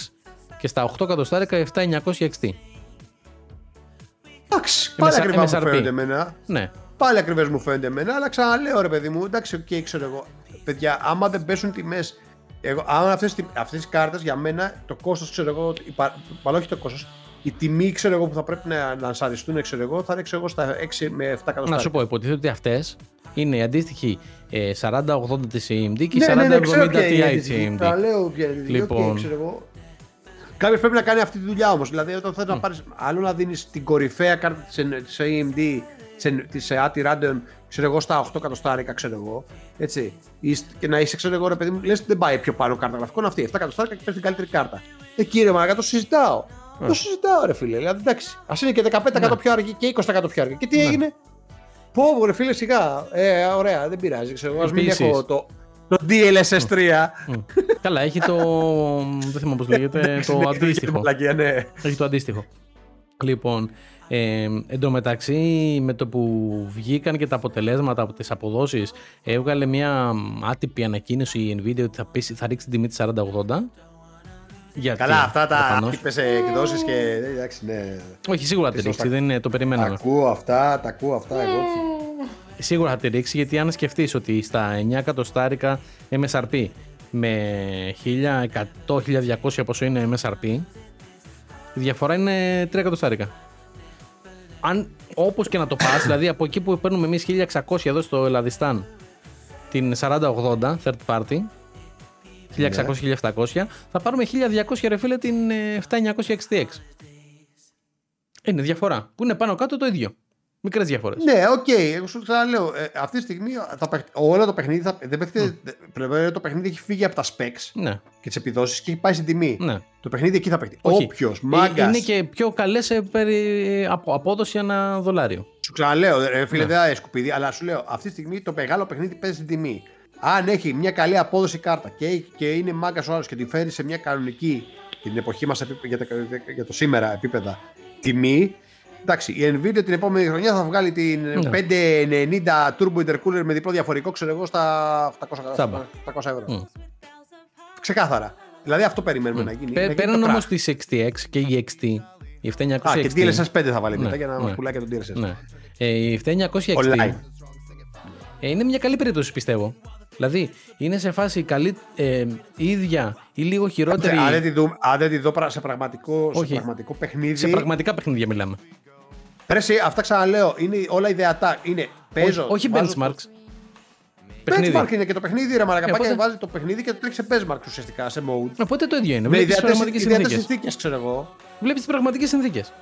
και στα 8 εκατοστάρικα 7900 XT. Εντάξει, πάλι MSR- ακριβά μου MSRP. φαίνονται εμένα. Ναι. Πάλι ακριβές μου φαίνονται εμένα, αλλά ξαναλέω ρε παιδί μου, εντάξει, οκ, ξέρω εγώ. Παιδιά, άμα δεν πέσουν τιμές. Εγώ, άμα αυτές, τις- αυτές τις κάρτες για μένα το κόστος ξέρω εγώ, η πα- μάλλον όχι το κόστος, η τιμή ξέρω εγώ που θα πρέπει να, να ανσαριστούν ξέρω εγώ, θα είναι ξέρω εγώ στα 6 με 7 εκατοστάρια. Να σου πω, υποτίθεται ότι αυτές είναι η αντίστοιχη ε, 4080 της AMD και η ναι, ναι, ναι, 4070 ξέρω ποια είναι η Ti τη αντίστοιχη. AMD. Τα λέω ποια είναι η αντίστοιχη, Λοιπόν. οκ, ξέρω εγώ. Κάποιος πρέπει να κάνει αυτή τη δουλειά όμως. Δηλαδή, όταν θέλει να πάρεις. Άλλο να δίνεις την κορυφαία κάρτα της AMD, της ATI Radeon, ξέρω εγώ, στα 8 εκατοστάρικα, ξέρω εγώ. Έτσι. Ή σ- Και να είσαι, ξέρω εγώ, ρε παιδί μου, λες δεν πάει πιο πάνω κάρτα γραφικών αυτή. 7 εκατοστάρικα και παίρνει την καλύτερη κάρτα. Ε, κύριε Μαραγκά, το συζητάω. Το συζητάω, ρε φίλε. Δηλαδή, εντάξει. Α είναι και 15% πιο αργή και 20% πιο αργή. Και τι έγινε; Πω, πω, ρε φίλε, σιγά. Ε, ωραία, δεν πειράζει. Ξέρω, εγώ, ας μην Επίσης. έχω το, το DLSS 3. Καλά, έχει το. Δεν θυμάμαι πώς λέγεται. το Ναι, αντίστοιχο. μαλακία, ναι. Έχει το αντίστοιχο. Λοιπόν, ε, εντωμεταξύ με το που βγήκαν και τα αποτελέσματα από τις αποδόσεις έβγαλε μια άτυπη ανακοίνωση η Nvidia ότι θα, πέσει, θα ρίξει την τιμή της 4080. Γιατί, Καλά, αυτά τα προφανώς. τύπες εκδόσεις και. Εντάξει, ναι. Όχι, σίγουρα θα τη ρίξει, δεν είναι, το Τα περιμέναμε. ακούω αυτά, τα ακούω αυτά εγώ. Σίγουρα θα τη ρίξει γιατί αν σκεφτείς ότι στα 9 εκατοστάρικα MSRP με 1100-1200 πόσο είναι MSRP, η διαφορά είναι 3 εκατοστάρικα. Αν όπως και να το πας, δηλαδή από εκεί που παίρνουμε εμείς 1600 εδώ στο Ελλαδιστάν την 4080 third party, 1600-1700, θα πάρουμε 1200 ρε φίλε την ε, 7900 XTX. Είναι διαφορά. Που είναι πάνω κάτω το ίδιο. Μικρές διαφορές. Ναι, οκ, εγώ σου ξαναλέω. Ε, αυτή τη στιγμή θα, παιχ- όλο το παιχνίδι θα, δεν παίζεται. Πρέπει το παιχνίδι έχει φύγει από τα specs Ναι. και τις επιδόσεις και έχει πάει στην τιμή. Ναι. Το παιχνίδι εκεί θα παιχτεί. Όχι. Όποιος Ε, μάγκας. Είναι και πιο καλές σε περι... απο- απόδοση ένα δολάριο. Σου ξαναλέω, ρε φίλε, Ναι. δεν θα είναι σκουπίδι, αλλά σου λέω αυτή τη στιγμή το μεγάλο παιχνίδι παίζει στην τιμή. Αν έχει μια καλή απόδοση κάρτα και, έχει- και είναι μάγκας ο άλλος και την φέρει σε μια κανονική για την εποχή μας για, το- για το σήμερα επίπεδα τιμή. Εντάξει, η Nvidia την επόμενη χρονιά θα βγάλει την Ναι. 590 Turbo Intercooler με διπλό διαφορικό, ξέρω εγώ, στα 800, Τσάμπα. 800 ευρώ. Μμ. Ξεκάθαρα. Δηλαδή αυτό περιμένουμε να γίνει. να Πέ- γίνει Πέραν το όμως crash. τη XTX και η XT, η 7900 Α, και XT. DLSS 5 θα βάλει Ναι, μετά για να ναι. μας πουλάει και τον DLSS. Ναι. Ε, η 7900 XT Online. Ε, είναι μια καλή περίπτωση πιστεύω. Δηλαδή είναι σε φάση καλή, ε, ίδια ή λίγο χειρότερη. Αν δεν τη δω, αν δεν τη δω πρα- σε, πραγματικό, σε Όχι. πραγματικό παιχνίδι. Σε πραγματικά παιχνίδια μιλάμε. Ρε, εσύ, αυτά ξαναλέω. Είναι όλα ιδεατά. Είναι παίζω. όχι βάζω benchmarks. το- Παιχνίδι. Benchmark είναι και το παιχνίδι, ρε Μαρακα. Ε, Πάει και οπότε- βάζει το παιχνίδι και το τρέχει σε benchmark ουσιαστικά, σε mode. Οπότε το ίδιο είναι. Με Βλέπεις τις ιδεατές πραγματικές ιδεατές συνθήκες. συνθήκες, ξέρω εγώ. Βλέπεις τις πραγματικές συνθήκες.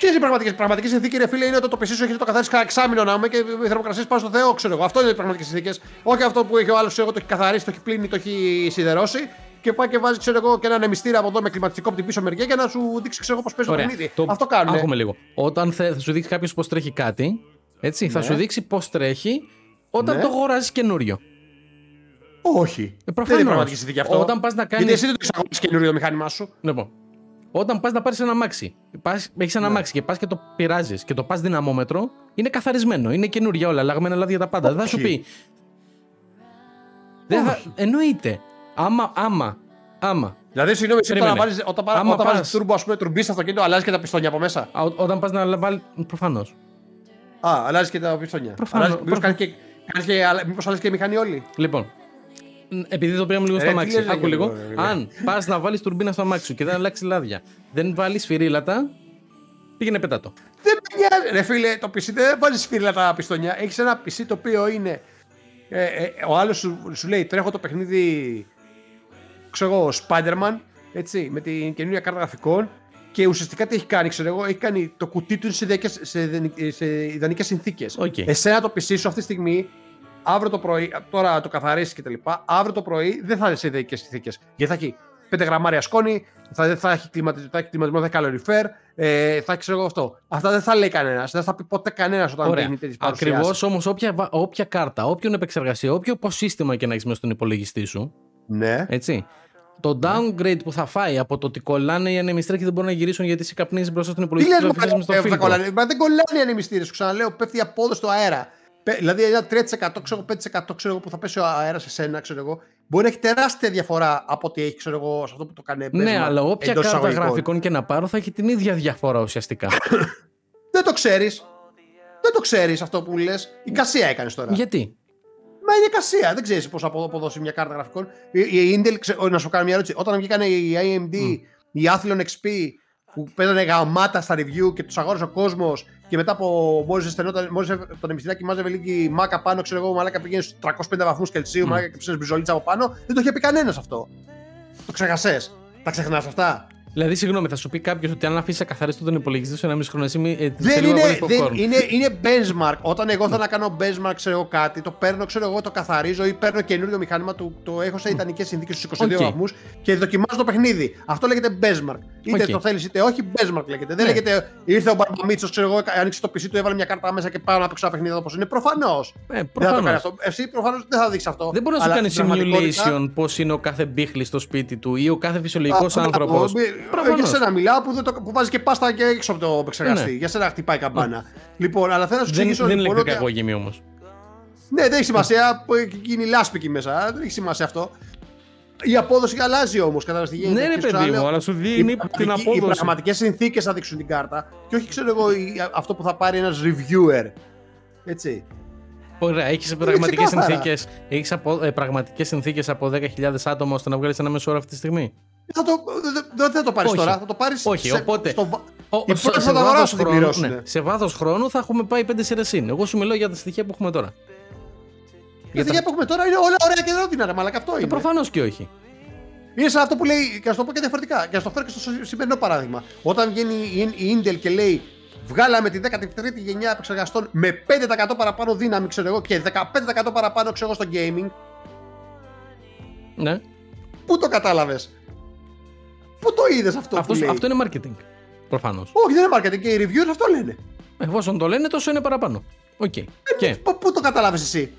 Ποιε είναι οι πραγματικέ πραγματικές συνθήκες, ρε φίλε, είναι ότι το PC σου έχει το καθαρίσει κανένα εξάμεινο να είμαι και οι θερμοκρασίες πάνω στο Θεό, ξέρω εγώ. Αυτό είναι οι πραγματικές συνθήκες. Όχι αυτό που έχει ο άλλος, ξέρω εγώ, το έχει καθαρίσει, το έχει πλύνει, το έχει σιδερώσει και πάει και βάζει, ξέρω εγώ, και ένα ανεμιστήρα από εδώ με κλιματιστικό από την πίσω μεριά για να σου δείξει, ξέρω εγώ, πώς παίζει το παιχνίδι. Αυτό κάνουν. Άκουμε λίγο. Όταν θε, θα σου δείξει κάποιος πώς τρέχει κάτι, έτσι, θα Ναι. σου δείξει πώς τρέχει όταν Ναι. το αγοράζεις καινούριο. Όχι. Ε, δεν προφανώς. είναι πραγματική συνθήκη αυτό. Όταν πας να κάνεις- Γιατί εσύ δεν το έχεις αγοράσει καινούριο το μηχάνημά σου. Λοιπόν, όταν πας να πάρεις ένα αμάξι, έχεις ένα αμάξι και πας και το πειράζεις και το πας δυναμόμετρο, είναι καθαρισμένο. Είναι καινούργια όλα, αλλαγμένα λάδια τα πάντα. Δεν θα σου Όχι. πει. Δεν θα, εννοείται. Άμα, άμα, άμα. Δηλαδή, συγγνώμη, εσύ όταν Περίμενε. βάζεις, όταν, πα- Άμα όταν πας- βάζεις turbo, ας πούμε, τουρμπίς στο αυτοκίνητο, αλλάζεις και τα πιστόνια από μέσα; Α, ό- όταν πας να βάλει. Προφανώς. Α, αλλάζεις και τα πιστόνια. Προφανώς, Αλλάζει- Μήπως προφανώς. κάνεις και, κάνεις και, αλλα- μήπως αλλάζεις και η μηχανή όλη; Λοιπόν, ν- επειδή το πήγαμε λίγο Ρε, στο τι αμάξι, λες, άκου ρε, λίγο. ρε, ρε. Αν πας να βάλεις τουρμπίνα στο αμάξι σου και δεν αλλάξει λάδια, δεν βάλεις σφυρήλατα, πήγαινε πέτα το. Δεν με νοιάζει. Ρε φίλε, το PC δεν βάζεις σφυρήλατα πιστόνια. Έχεις ένα PC το οποίο είναι. Ε, ε, ο άλλος σου, σου λέει: Τρέχω το παιχνίδι. ξέρω εγώ, Spider-Man. Έτσι, με την καινούργια κάρτα γραφικών. Και ουσιαστικά τι έχει κάνει, ξέρω εγώ, έχει κάνει το κουτί του σε, ιδανικές- σε, ιδανικ- σε ιδανικές συνθήκες. Οκ. Εσένα το PC σου αυτή τη στιγμή, αύριο το πρωί, τώρα το καθαρίσει και τα λοιπά, αύριο το πρωί δεν θα είναι σε ιδανικέ συνθήκες. Γιατί θα έχει 5 γραμμάρια σκόνη, θα, θα έχει κλιματισμό, θα έχει κλιματισμό, θα έχει καλοριφέρ, ε, θα έχει ξέρω εγώ αυτό. Αυτά δεν θα λέει κανένας, δεν θα πει ποτέ κανένας όταν Ωραία. δίνει τέτοιες παρουσιάσεις. Ακριβώς όμως, όποια, βα- όποια κάρτα, όποιον επεξεργασία, όποιο σύστημα και να έχεις μέσα στον υπολογιστή σου, Ναι. έτσι. Το downgrade που θα φάει από το ότι κολλάνε οι ανεμιστρέ και δεν μπορούν να γυρίσουν γιατί σε καπνίζει μπροστά στον Τι υπολογιστή λες και το αφήσεις μου, μες στο ε, θα φίλτρο. κολλάνε. Μα δεν κολλάνε οι ανεμιστήρες. Σου ξαναλέω, πέφτει η απόδοση στο αέρα. Πε- Δηλαδή, ένα 3%, ξέρω, 5% ξέρω εγώ, που θα πέσει ο αέρας σε σένα, ξέρω εγώ, μπορεί να έχει τεράστια διαφορά από ό,τι έχει ξέρω εγώ, σε αυτό που το κάνει Ναι, benchmark αλλά όποια εντός κάρτα εισαγωγικών. γραφικών και να πάρω θα έχει την ίδια διαφορά ουσιαστικά. Δεν το ξέρεις. Δεν το ξέρεις αυτό που λες. Η κασία έκανες τώρα. γιατί; Μα είναι κασία. Δεν ξέρεις πώς θα αποδο- αποδώσει μια κάρτα γραφικών. Η, η Intel, ξε- να σου κάνω μια ερώτηση. Όταν βγήκαν η AMD, η Athlon XP, που παίζανε γαμάτα στα review και τους αγόρασε ο κόσμος και μετά από μόλι στενόταν, μόλι το νεμιστηράκι μάζευε λίγη μάκα πάνω, ξέρω εγώ, μαλάκα πήγαινε στους 305 βαθμούς Κελσίου, μαλάκα και ψήνες μπιζολίτσα από πάνω, δεν το είχε πει κανένας αυτό. Το ξεχασέ. Τα ξεχνάς αυτά; Δηλαδή, συγγνώμη, θα σου πει κάποιος ότι αν αφήσει καθαρίσει τον υπολογιστή σου ένα μισό χρόνο, εσύ μη- ε, σε Δεν λίγο είναι, βάλεις δεν, popcorn. είναι, είναι benchmark. Όταν εγώ θέλω να κάνω benchmark, ξέρω εγώ κάτι, το παίρνω, ξέρω εγώ, το καθαρίζω ή παίρνω καινούριο μηχάνημα, το, το έχω σε ιδανικές συνθήκες στους 22 Οκ. βαθμούς και δοκιμάζω το παιχνίδι. Αυτό λέγεται benchmark. Είτε Οκ. το θέλεις είτε όχι, benchmark λέγεται. Δεν Ναι. λέγεται ήρθε ο μπαρμπα-Μήτσος, ξέρω εγώ, άνοιξε το PC του, έβαλε μια κάρτα μέσα και πάω να παίξω ένα παιχνίδι όπως είναι. Προφανώς. Ε, Δεν θα το προφανώς. κάνει αυτό. Εσύ προφανώς δεν θα δείξει αυτό. Δεν μπορεί να σου Αλλά κάνει στην πραγματικότητα- simulation πώς είναι ο κάθε μπίχλης στο σπίτι του ή ο κάθε φυσιολογικός Α, άνθρωπος. Μπράβο, μη- Για σένα μιλάω που, δεν το, που βάζεις και πάστα και έξω από το επεξεργαστή. Ναι. Για σένα χτυπάει η καμπάνα. Λοιπόν, αλλά θέλω να σου Δεν, εξηγήσω δεν είναι λοιπόν, ηλεκτρικά ότι- αγώγιμη όμως. Ναι, δεν έχει σημασία που γίνει λάσπη εκεί μέσα. Δεν έχει σημασία αυτό. Η απόδοση αλλάζει όμως, κατάλαβες τι γίνεται. Ναι, ρε Και σου παιδί ξαναλέω, μου, αλλά σου οι δίνει την πραγματικοί- Οι απόδοση. πραγματικές συνθήκες θα δείξουν την κάρτα και όχι, ξέρω εγώ, η- αυτό που θα πάρει ένας reviewer. Έτσι. Ωραία, έχεις πραγματικές ξεκάθαρα. συνθήκε έχεις απο, ε, πραγματικές συνθήκες από 10.000 άτομα ώστε να βγάλεις ένα μέσο όρο αυτή τη στιγμή; Θα το, δεν- δεν θα το πάρεις Όχι. τώρα. Θα το πάρεις. Όχι, οπότε- Στο, βα- Ο, οι σε, πρώτοι σε θα το βάθος αγοράσουν την χρόνου, πληρώσουν. ναι, σε βάθος χρόνου θα έχουμε πάει 5 σειρές συν. Εγώ σου μιλάω για τα στοιχεία που έχουμε τώρα. Η στοιχεία που έχουμε τώρα είναι όλα ωραία και ρόδινα, ρε μαλάκα. Αυτό είναι. Προφανώς και όχι. Είναι σαν αυτό που λέει, και να σου το πω και διαφορετικά, και να σου το φέρω και στο σημερινό παράδειγμα. Όταν βγαίνει η- η Intel και λέει Βγάλαμε τη 13η γενιά επεξεργαστών με 5% παραπάνω δύναμη, ξέρω εγώ, και 15% παραπάνω, ξέρω εγώ, στο gaming. Ναι. Πού το κατάλαβες, Πού το είδες αυτό Αυτό, που λέει; αυτό είναι marketing. Προφανώς. Όχι, δεν είναι marketing και οι reviews αυτό λένε. Εφόσον το λένε, τόσο είναι παραπάνω. Οκ. Και Πού, πού το καταλάβεις εσύ;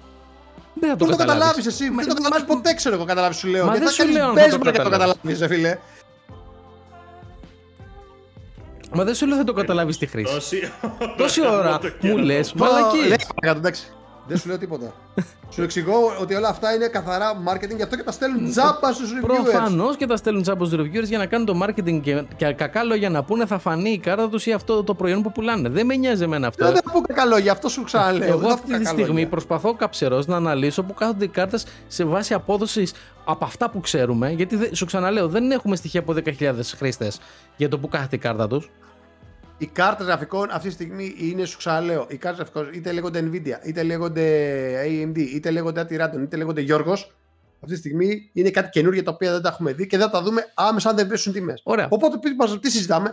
δεν θα Πού το καταλάβεις καταλάβεις. εσύ; Μα- Δεν το καταλάβεις ποτέ, ξέρω εγώ, καταλάβεις σου λέω. Μα Γιατί δεν θα σου κάνεις λέω αν θα το benchmark για το καταλάβεις. καταλάβεις, φίλε. Μα δεν σου λέω θα το καταλάβεις τη χρήση. Τόση, Τόση ώρα μου λες, Μα, μαλάκα. Λέει, παρακάτω, εντάξει. Δεν σου λέω τίποτα. σου εξηγώ ότι όλα αυτά είναι καθαρά marketing, γι' αυτό και τα στέλνουν τζάμπα στους reviewers. Προφανώς και τα στέλνουν τζάμπα στους reviewers για να κάνουν το marketing και, και κακά λόγια να πούνε θα φανεί η κάρτα τους ή αυτό το προϊόν που πουλάνε. Δεν με νοιάζει εμένα αυτό. Δεν θα πω κακά λόγια, αυτό σου ξαναλέω. Εγώ δεν θα πω αυτή τη κακά στιγμή λόγια. προσπαθώ καψερός να αναλύσω που κάθονται οι κάρτες σε βάση απόδοσης από αυτά που ξέρουμε. Γιατί δεν- σου ξαναλέω, δεν έχουμε στοιχεία από 10.000 χρήστες για το που κάθεται η κάρτα τους. Οι κάρτες γραφικών αυτή τη στιγμή είναι, σου ξαναλέω, οι κάρτες γραφικών είτε λέγονται Nvidia, είτε λέγονται AMD, είτε λέγονται Atiraton, είτε λέγονται Γιώργος. Αυτή τη στιγμή είναι κάτι καινούργια τα οποία δεν τα έχουμε δει και δεν θα τα δούμε άμεσα αν δεν πέσουν τιμές. Ωραία. Οπότε τι, μας- τι συζητάμε;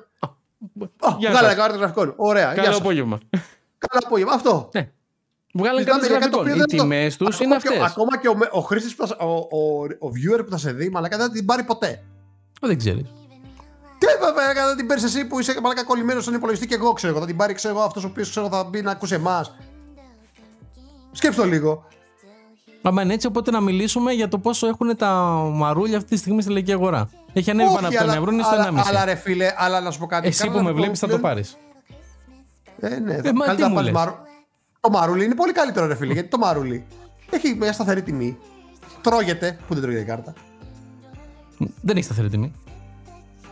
Α, Γεια βγάλε σας. κάρτες γραφικών. Ωραία. γεια Καλό σας. απόγευμα. Καλό απόγευμα. Αυτό. Ναι. Βγάλανε Συζητάμε κάρτες για κάτι το γραφικών. οποίο Οι δεν το- τιμές τους Ακόμα είναι και ο- αυτές. Ακόμα και ο, με- ο χρήστης, που θα, ο, ο, ο viewer που θα σε δει, μαλακά δεν θα την πάρει ποτέ. Δεν ξέρεις. Τι βέβαια, θα την παίρνει εσύ που είσαι μαλακά κολλημένος στον υπολογιστή και εγώ ξέρω. Θα την πάρει ξέρω εγώ αυτός ο οποίος ξέρω θα μπει να ακούσει εμάς. Σκέψτε το λίγο. Άμα είναι έτσι, οπότε να μιλήσουμε για το πόσο έχουν τα μαρούλια αυτή τη στιγμή στη λαϊκή αγορά. Έχει ανέβει πάνω από τον αλλά, ευρώ, είναι στο αλλά, 1,5. αλλά, ρε φίλε, αλλά να σου πω κάτι. Εσύ Κάνε που να με το βλέπεις θα το πλέον- πάρεις. Ε, ναι, Ε, θα μα καλύτερα τι να μου πάρεις λες. μαρου- Το μαρούλι είναι πολύ καλύτερο, ρε φίλε, γιατί το μαρούλι έχει μια σταθερή τιμή. Τρώγεται, που δεν τρώγεται η κάρτα. Δεν έχει σταθερή τιμή.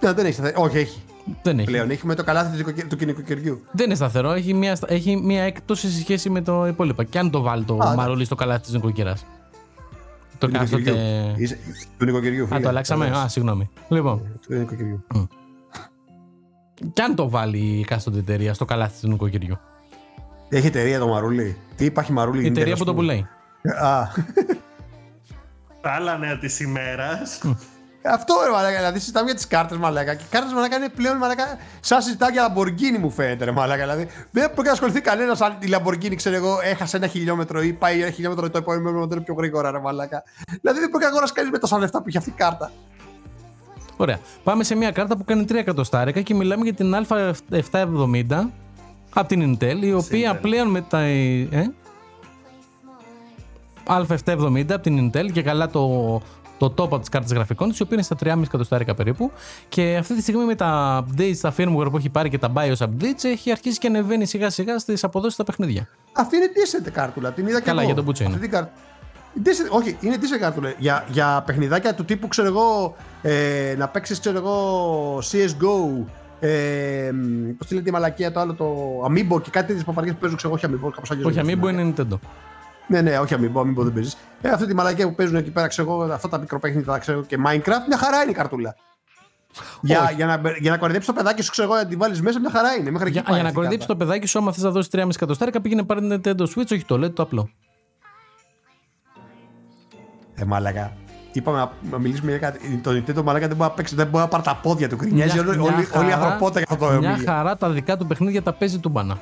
Ναι, δεν έχει σταθερή. Όχι, έχει. Δεν έχει. Πλέον έχει με το καλάθι του νοικοκυ- του νοικοκυριού. Δεν είναι σταθερό. Έχει μια, στα- έχει μια έκπτωση σε σχέση με το υπόλοιπο. Και αν το βάλει το Α, ναι. μαρούλι στο καλάθι της νοικοκυρά. Το Του κάθοτε. νοικοκυριού. Είσαι- Του νοικοκυριού, Α, φίλε. το αλλάξαμε. Α, συγγνώμη. Λοιπόν, Του νοικοκυριού. και αν το βάλει η κάστοτε εταιρεία στο καλάθι του νοικοκυριού. Έχει εταιρεία το μαρούλι. Τι υπάρχει μαρούλι. Η εταιρεία Intel, που ας το πούμε; πουλάει. Α, Τα άλλα νέα της ημέρας. Αυτό ρε μαλάκα, δηλαδή συζητάμε για τις κάρτες μαλάκα. Και οι κάρτες μαλάκα είναι πλέον μαλάκα. Σαν συζητά για Lamborghini μου φαίνεται ρε μαλάκα. Δηλαδή δεν μπορεί να ασχοληθεί κανένας αν η Lamborghini, ξέρω εγώ, έχασε ένα χιλιόμετρο ή πάει ένα χιλιόμετρο το επόμενο μοντέλο πιο γρήγορα ρε μαλάκα. Δηλαδή δεν μπορεί να αγοράσει κανείς με τόσα λεφτά που έχει αυτή η κάρτα. Ωραία. Πάμε σε μια κάρτα που κάνει 3 εκατοστάρικα και μιλάμε για την Α770 από την Intel, η οποία Intel. πλέον με τα. Ε; Α770 από την Intel και καλά το, το top από τις κάρτες γραφικών της, η οποία είναι στα 3,5 εκατοστάρικα περίπου. Και αυτή τη στιγμή με τα updates, τα firmware που έχει πάρει και τα BIOS updates, έχει αρχίσει και ανεβαίνει σιγά σιγά στις αποδόσεις στα παιχνίδια. Αυτή είναι decent κάρτουλα. Την είδα και Καλά, εγώ. για τον Μπούτσο είναι. Αυτή την κάρ- Decent, όχι, είναι decent κάρτουλα. Για, για παιχνιδάκια του τύπου, ξέρω εγώ, ε, να παίξεις, ξέρω εγώ, CSGO. Ε, Πώς τη λέτε η μαλακία το άλλο, το Amiibo και κάτι τέτοιες παπαριέ που παίζουν, ξέρω εγώ, όχι Amiibo, κάπως αλλιώ. Όχι, Amiibo είναι Nintendo. Ναι, ναι, όχι Amiibo, Amiibo δεν παίζεις. Ε, αυτή τη μαλακία που παίζουν εκεί πέρα, ξέρω εγώ, αυτά τα μικροπέχνητα, ξέρω εγώ, και Minecraft, μια χαρά είναι η καρτούλα. Για, για, να, για να κορυδέψει το παιδάκι σου, ξέρω εγώ, να τη βάλεις μέσα, μια χαρά είναι. Μέχρι εκεί Για, πάει για να αυτή η κορυδέψει κάρτα. το παιδάκι σου, άμα θες να δώσεις 3,5 εκατοστάρικα, πήγαινε πάρει Nintendo Switch, όχι το LED, το απλό. Ε, μάλακα. Είπαμε να, να μιλήσουμε για κάτι. Το Nintendo μαλάκα δεν μπορεί να παίξει, δεν μπορεί να πάρει τα πόδια του. Γκρινιάζει όλη, όλη, όλη η χαρά- ανθρωπότητα για αυτό το Μια ομίλιο. χαρά τα δικά του παιχνίδια τα παίζει του μπάνα.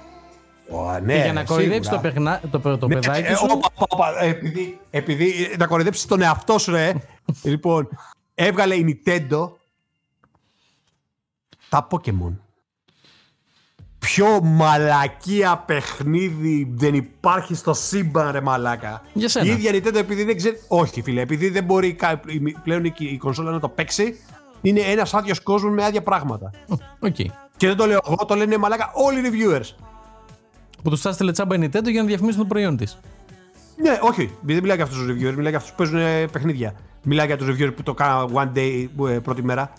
Ω, ναι, και για να σίγουρα. κορυδέψει το, παιχνα... το, παι- το Ναι, παιδάκι ε, σου. όπα, όπα, όπα, ε, επειδή, επειδή ε, να κορυδέψει τον εαυτό σου, ρε. λοιπόν, έβγαλε η Nintendo τα Pokemon. Πιο μαλακία παιχνίδι δεν υπάρχει στο σύμπαν, ρε μαλάκα. Για σένα. Η ίδια Nintendo επειδή δεν ξέρει. Όχι, φίλε, επειδή δεν μπορεί κα- η- πλέον η, η κονσόλα να το παίξει, είναι ένας άδειος κόσμος με άδεια πράγματα. Οκ. Και δεν το λέω εγώ, το λένε μαλάκα όλοι οι reviewers. Που τους τα 'στειλε τσάμπα η Nintendo για να διαφημίσουν το προϊόν της. Ναι, όχι. Δεν μιλάει για αυτούς τους reviewers, μιλάει για αυτούς που παίζουν ε, παιχνίδια. Μιλάει για τους reviewers που το κάναν one day ε, πρώτη μέρα.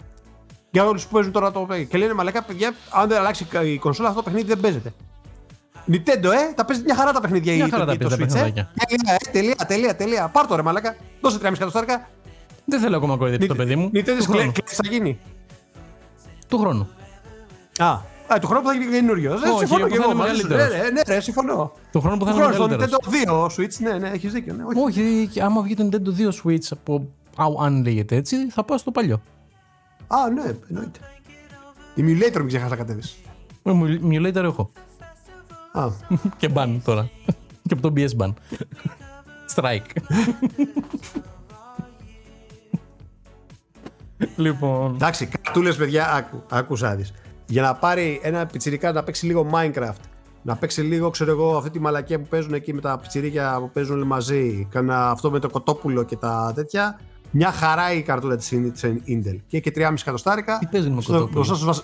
Για όλους που παίζουν τώρα το παιχνίδι. Και λένε μαλάκα, παιδιά, αν δεν αλλάξει η κονσόλα, αυτό το παιχνίδι δεν παίζεται. Nintendo, ε, τα παίζει μια χαρά τα παιχνίδια Μια η- χαρά το, τα το παίζει τα Switch, ε. παιχνιδάκια. Τελεία, ε, τελεία, τελεία, τελεία. Πάρ το ρε μαλάκα. Δώσε 3,5 εκατοστάρικα. Δεν θέλω ακόμα να κοροϊδέψει το παιδί μου. Nintendo Του χρόνου. κλέψει θα γίνει. Του χρόνου. Α, α, του χρόνου που θα γίνει καινούριο. Ε, Όχι, συμφωνώ που και θα εγώ είναι μαζί σου. Ναι, μεγαλύτερος. ναι, ναι, ρε, συμφωνώ. Του χρόνου που θα Του είναι χρόνου στο μεγαλύτερος. Nintendo 2 Switch, ναι, ναι, έχεις δίκιο. Ναι, όχι. Όχι, και άμα βγει το Nintendo 2 Switch από. αου, Αν λέγεται έτσι, θα πάω στο παλιό. Α, ναι, εννοείται. Emulator μην ξεχάσεις να κατέβεις. Ε, μου- Emulator έχω. Α, και ban τώρα. και από το BS ban. Strike. λοιπόν. εντάξει, καρτούλες, παιδιά, άκου, άκουσα δεις. Για να πάρει ένα πιτσιρικά να παίξει λίγο Minecraft, να παίξει λίγο, ξέρω εγώ, αυτή τη μαλακία που παίζουν εκεί με τα πιτσιρίκια που παίζουν όλοι μαζί, κάνα αυτό με το κοτόπουλο και τα τέτοια. Μια χαρά η καρτούλα της, της Intel. Και έχει 3,5 εκατοστάρικα. Τι παίζουν με Στο- κοτόπουλο; μπροστά στους βασ-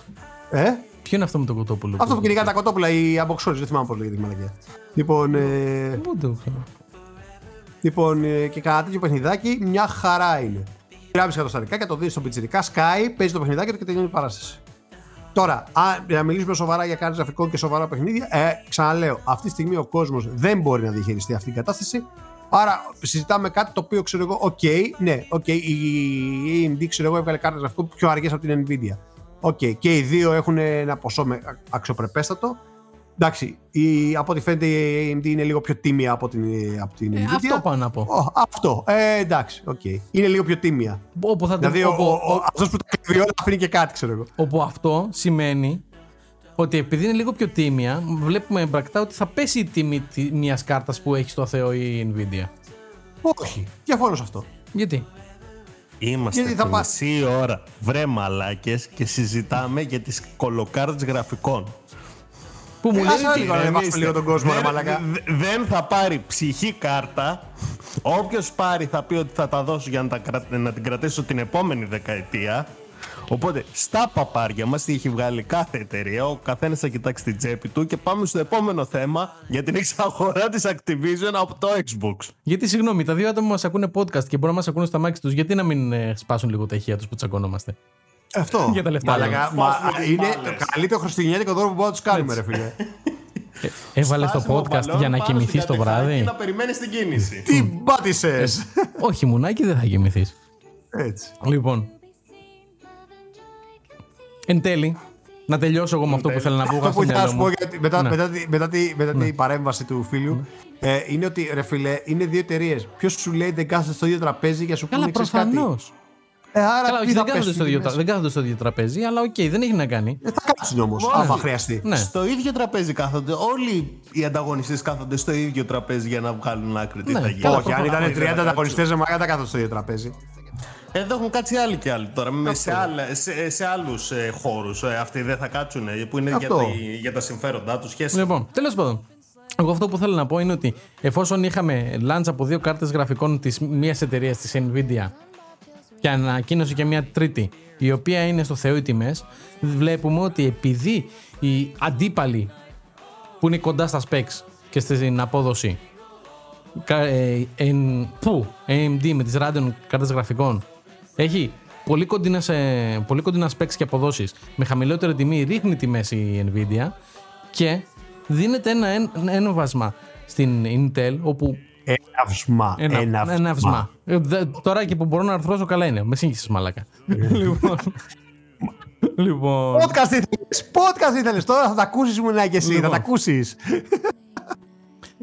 Ε, Ποιο είναι αυτό με το κοτόπουλο. Αυτό που κυνηγάνε τα κοτόπουλα, οι αμποξόρε, δεν θυμάμαι πώς λέγεται η μαλακία. Λοιπόν, ε, Πού το έχω. λοιπόν ε, και κανένα τέτοιο παιχνιδάκι μια χαρά είναι. Γράψει κατοστατικά και το δει στο πιτσιρικά, Sky, παίζει το παιχνιδάκι του και τελειώνει η παράσταση. Τώρα, α, για να μιλήσουμε σοβαρά για κάρτε γραφικών και σοβαρά παιχνίδια, ε, ξαναλέω, αυτή τη στιγμή ο κόσμος δεν μπορεί να διαχειριστεί αυτή την κατάσταση. Άρα συζητάμε κάτι το οποίο ξέρω εγώ, οκ, ναι, οκ, η AMD ξέρω εγώ έβγαλε κάρτε γραφικών πιο αργές από την Nvidia. Οκ, και οι δύο έχουν ένα ποσό με αξιοπρεπέστατο. Εντάξει, η, από ό,τι φαίνεται η AMD είναι λίγο πιο τίμια από την, από την Ε, Nvidia. αυτό πάω να πω. Ω, αυτό. Ε, εντάξει, οκ. Είναι λίγο πιο τίμια. Όπου, θα το, Δηλαδή, ο, όπου, ο, ο, αυτός που τα κλέβει όλα αφήνει και κάτι, ξέρω εγώ. όπου αυτό σημαίνει ότι επειδή είναι λίγο πιο τίμια, βλέπουμε έμπρακτα ότι θα πέσει η τιμή μιας κάρτας που έχει στο Θεό η Nvidia. Όχι. Διαφωνώ σε αυτό. Γιατί; Είμαστε Γιατί θα τη πά- μισή ώρα βρε μαλάκες και συζητάμε για τις κολοκάρτες γραφικών. Που μου Ε, λέει άσε ότι. λίγο να ανεβάσουμε Ηρεμήστε. λίγο τον κόσμο, ρε Δεν- μαλακά. δε- Δεν θα πάρει ψυχή κάρτα. Όποιος πάρει θα πει ότι θα τα δώσω για να, τα, κρα- να την κρατήσω την επόμενη δεκαετία. Οπότε στα παπάρια μας τι έχει βγάλει κάθε εταιρεία, ο καθένας θα κοιτάξει την τσέπη του και πάμε στο επόμενο θέμα για την εξαγορά της Activision από το Xbox. Γιατί, συγγνώμη, τα δύο άτομα μας ακούνε podcast και μπορούν να μας ακούνε στα μάξι τους, γιατί να μην ε, σπάσουν λίγο τα ηχεία τους που τσακωνόμαστε; Αυτό. Για τα λεφτά, Μαλακά, λέω. μα, Σπάσουμε τις είναι μπάλες. το καλύτερο χριστουγεννιάτικο δώρο που μπορούμε να τους κάνουμε, ρε φίλε. Έβαλες το Σπάσιμο podcast μπαλόν για να πάνω κοιμηθείς στην το κατεχάκη βράδυ. Και να περιμένεις την κίνηση. Τι μπάτησες! Όχι, μουνάκι δεν θα κοιμηθείς. Έτσι. Λοιπόν. Εν τέλει, να τελειώσω εγώ με αυτό που θέλω να πω. Αυτό είχα που στο ήθελα να μυαλό σου πω μου. γιατί μετά, Ναι. μετά, τη- μετά, τη- μετά την παρέμβαση του φίλου ε, είναι ότι ρε φίλε, είναι δύο εταιρείες. Ποιος σου λέει δεν κάθεται στο ίδιο τραπέζι για να σου Καλά, πούνε ξέρεις κάτι. Προφανώς. Ε, άρα Καλά, τι όχι, θα δεν κάθονται, πέσουν στο ίδιο, τιμές. τρα- δεν κάθονται στο ίδιο τραπέζι, αλλά οκ, δεν έχει να κάνει. Ε, θα κάτσουν όμως, άμα χρειαστεί. Ναι. Στο ίδιο τραπέζι κάθονται. Όλοι οι ανταγωνιστές κάθονται στο ίδιο τραπέζι για να βγάλουν άκρη τι Ναι, θα γίνει. καλά, Όχι, αν ήταν δεν 30 θα ανταγωνιστές, δεν θα κάθονται στο ίδιο τραπέζι. Εδώ έχουν κάτσει άλλοι και άλλοι τώρα. Με σε, άλλα, σε, σε άλλους ε, χώρους. Ε, αυτοί δεν θα κάτσουν. ε, που είναι για, Αυτό. τα, για τα συμφέροντά τους. Σχέση. Λοιπόν, τέλος πάντων. Εγώ αυτό που θέλω να πω είναι ότι εφόσον είχαμε launch από δύο κάρτες γραφικών της μία εταιρείας της Nvidia και ανακοίνωσε και μια τρίτη η οποία είναι στο Θεό οι τιμές, βλέπουμε ότι επειδή οι αντίπαλοι που είναι κοντά στα specs και στην απόδοση κα- ε, εν, που, AMD με τις Radeon κάρτες γραφικών έχει πολύ κοντινά, πολύ κοντινά specs και αποδόσεις με χαμηλότερη τιμή ρίχνει τιμές η Nvidia και δίνεται ένα εν- ένβασμα στην Intel όπου Εναυσμά. ένα, Εναυσμά. ένα αυσμά. Ε, δε- Τώρα και που μπορώ να αρθρώσω καλά είναι. Με σύγχυσες μαλάκα. λοιπόν, λοιπόν, Podcast ήθελες, podcast ήθελες, τώρα θα τα ακούσεις μου και εσύ, θα Λοιπόν. τα ακούσεις.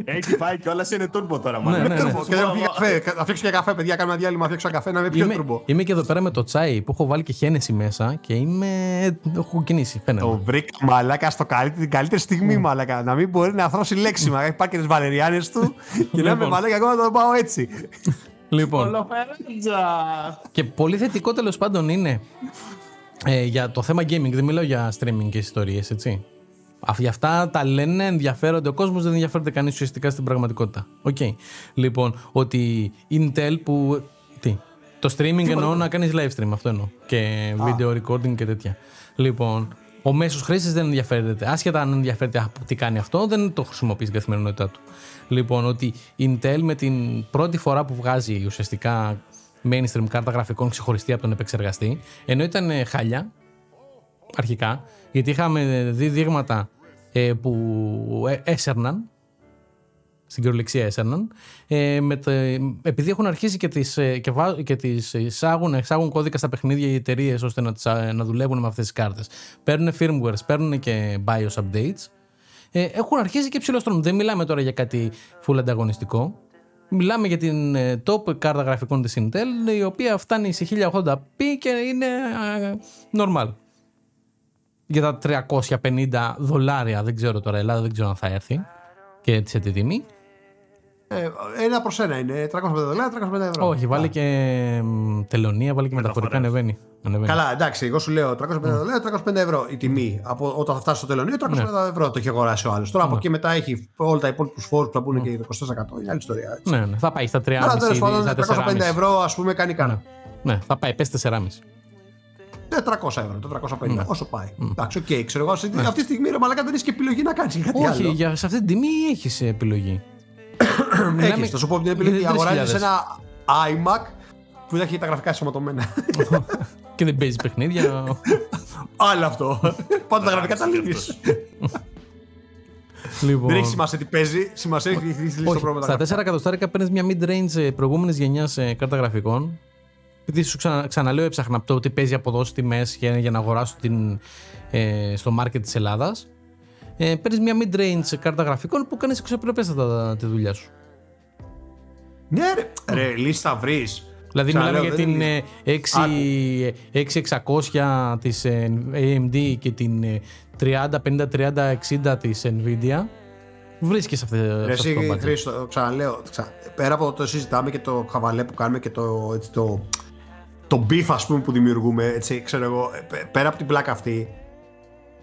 Έχει φάει κιόλας είναι τούρμπο τώρα. Ναι, μάλλον. ναι, ναι. Τούρμπο. Και θα πιει καφέ, θα φτιάξω και καφέ, παιδιά, κάνουμε ένα διάλειμμα, θα φτιάξω ένα καφέ να είμαι πιο είμαι, τουρμπο. είμαι και εδώ πέρα με το τσάι που έχω βάλει και χένεση μέσα και είμαι. Έχω κινήσει. Φαίνεται. Το βρήκα μαλάκα στο καλύτερη, την καλύτερη στιγμή, μαλάκα. Να μην μπορεί να θρώσει λέξιμα. Έχει πάρει και τις βαλεριάνες του και να είμαι Λοιπόν. μαλάκα, εγώ να το πάω έτσι. Λοιπόν, Κολοφερέτζα. και πολύ θετικό τέλος πάντων είναι ε, για το θέμα gaming. Δεν μιλάω για streaming και ιστορίες, έτσι. Αφ- Για αυτά τα λένε, ενδιαφέρονται ο κόσμος, δεν ενδιαφέρεται κανείς ουσιαστικά στην πραγματικότητα. Οκ. Λοιπόν, ότι Intel που. Τι. Το streaming εννοώ να κάνεις live stream, αυτό εννοώ. Και video recording και τέτοια. Λοιπόν, ο μέσος χρήστη δεν ενδιαφέρεται. Άσχετα αν ενδιαφέρεται από τι κάνει αυτό, δεν το χρησιμοποιείς στην καθημερινότητά του. Λοιπόν, ότι η Intel με την πρώτη φορά που βγάζει ουσιαστικά mainstream κάρτα γραφικών ξεχωριστή από τον επεξεργαστή, ενώ ήταν ε, χάλια, αρχικά, γιατί είχαμε δει δείγματα ε, που ε, έσερναν, στην κυριολεξία έσερναν, ε, με το, επειδή έχουν αρχίσει και τις, ε, και, βά- και τις εισάγουν, εξάγουν κώδικα στα παιχνίδια οι εταιρείες ώστε να, τις, α, να δουλεύουν με αυτές τις κάρτες. Παίρνουν firmwares, παίρνουν και BIOS updates, ε, έχουν αρχίσει και ψηλοστρώνουν. Δεν μιλάμε τώρα για κάτι full ανταγωνιστικό. Μιλάμε για την ε, top κάρτα γραφικών της Intel, η οποία φτάνει σε 1080p και είναι ε, normal. Για τα 350 δολάρια, δεν ξέρω τώρα, Ελλάδα δεν ξέρω αν θα έρθει και σε τι τιμή. Ε, ένα προς ένα είναι. 350 δολάρια, 350 ευρώ. Όχι, βάλει και μ, τελωνία, βάλει και μεταφορικά, ανεβαίνει. ανεβαίνει. Καλά, εντάξει, εγώ σου λέω 350 δολάρια, 350 ευρώ η τιμή. Από όταν θα φτάσει στο τελωνίο, 350 ευρώ το έχει αγοράσει ο άλλος. Τώρα από εκεί μετά έχει όλα τα υπόλοιπους φόρους που θα μπουν και 24%. Είναι άλλη ιστορία. έτσι. Ναι, ναι, θα πάει στα 3,5 Άρα τέλο πάντων στα 4,5. 350 ευρώ, ας πούμε, κάνει κάνα. Ναι, θα πάει, πες 4,5. 400 ευρώ, 450, όσο πάει. Εντάξει, οκ, ξέρω εγώ. Αυτή τη στιγμή ρε μαλάκα δεν έχει και επιλογή να κάνεις κάτι Όχι, άλλο. για, σε αυτή την τιμή έχεις επιλογή. Έχεις, θα σου πω την επιλογή. για 3.000. Αγοράζεις ένα iMac που δεν έχει τα γραφικά ενσωματωμένα. και δεν παίζει παιχνίδια. Άλλο αυτό. Πάντα τα γραφικά τα λύνεις. λοιπόν. Δεν έχει σημασία τι παίζει, σημασία έχει λύσει το Όχι, πρόβλημα. τα στα 4 εκατοστάρικα παίρνεις μια mid-range προηγούμενης γενιάς κάρτα γραφικών. Επειδή σου ξανα, ξαναλέω, έψαχνα το ότι παίζει αποδόσεις τιμές για, για να αγοράσω την, ε, στο market της Ελλάδας. Ε, παίρνεις μια mid-range κάρτα γραφικών που κάνεις αξιοπρεπέστατα τη δουλειά σου. Ναι, ρε, ρε λύση θα βρεις. Δηλαδή, Ξαναλέω, μιλάμε για δεν την είναι- ε, 6, 6600 της ε, AMD και την ε, 30, 50, 30, 60 της Nvidia. Βρίσκεις αυτή, σε αυτό Εσύ, το budget. Χρήστο, ξαναλέω, ξα... πέρα από το συζητάμε και το χαβαλέ που κάνουμε και το, έτσι, το, το beef ας πούμε που δημιουργούμε, έτσι, ξέρω εγώ, ε, πε- πέρα από την πλάκα αυτή,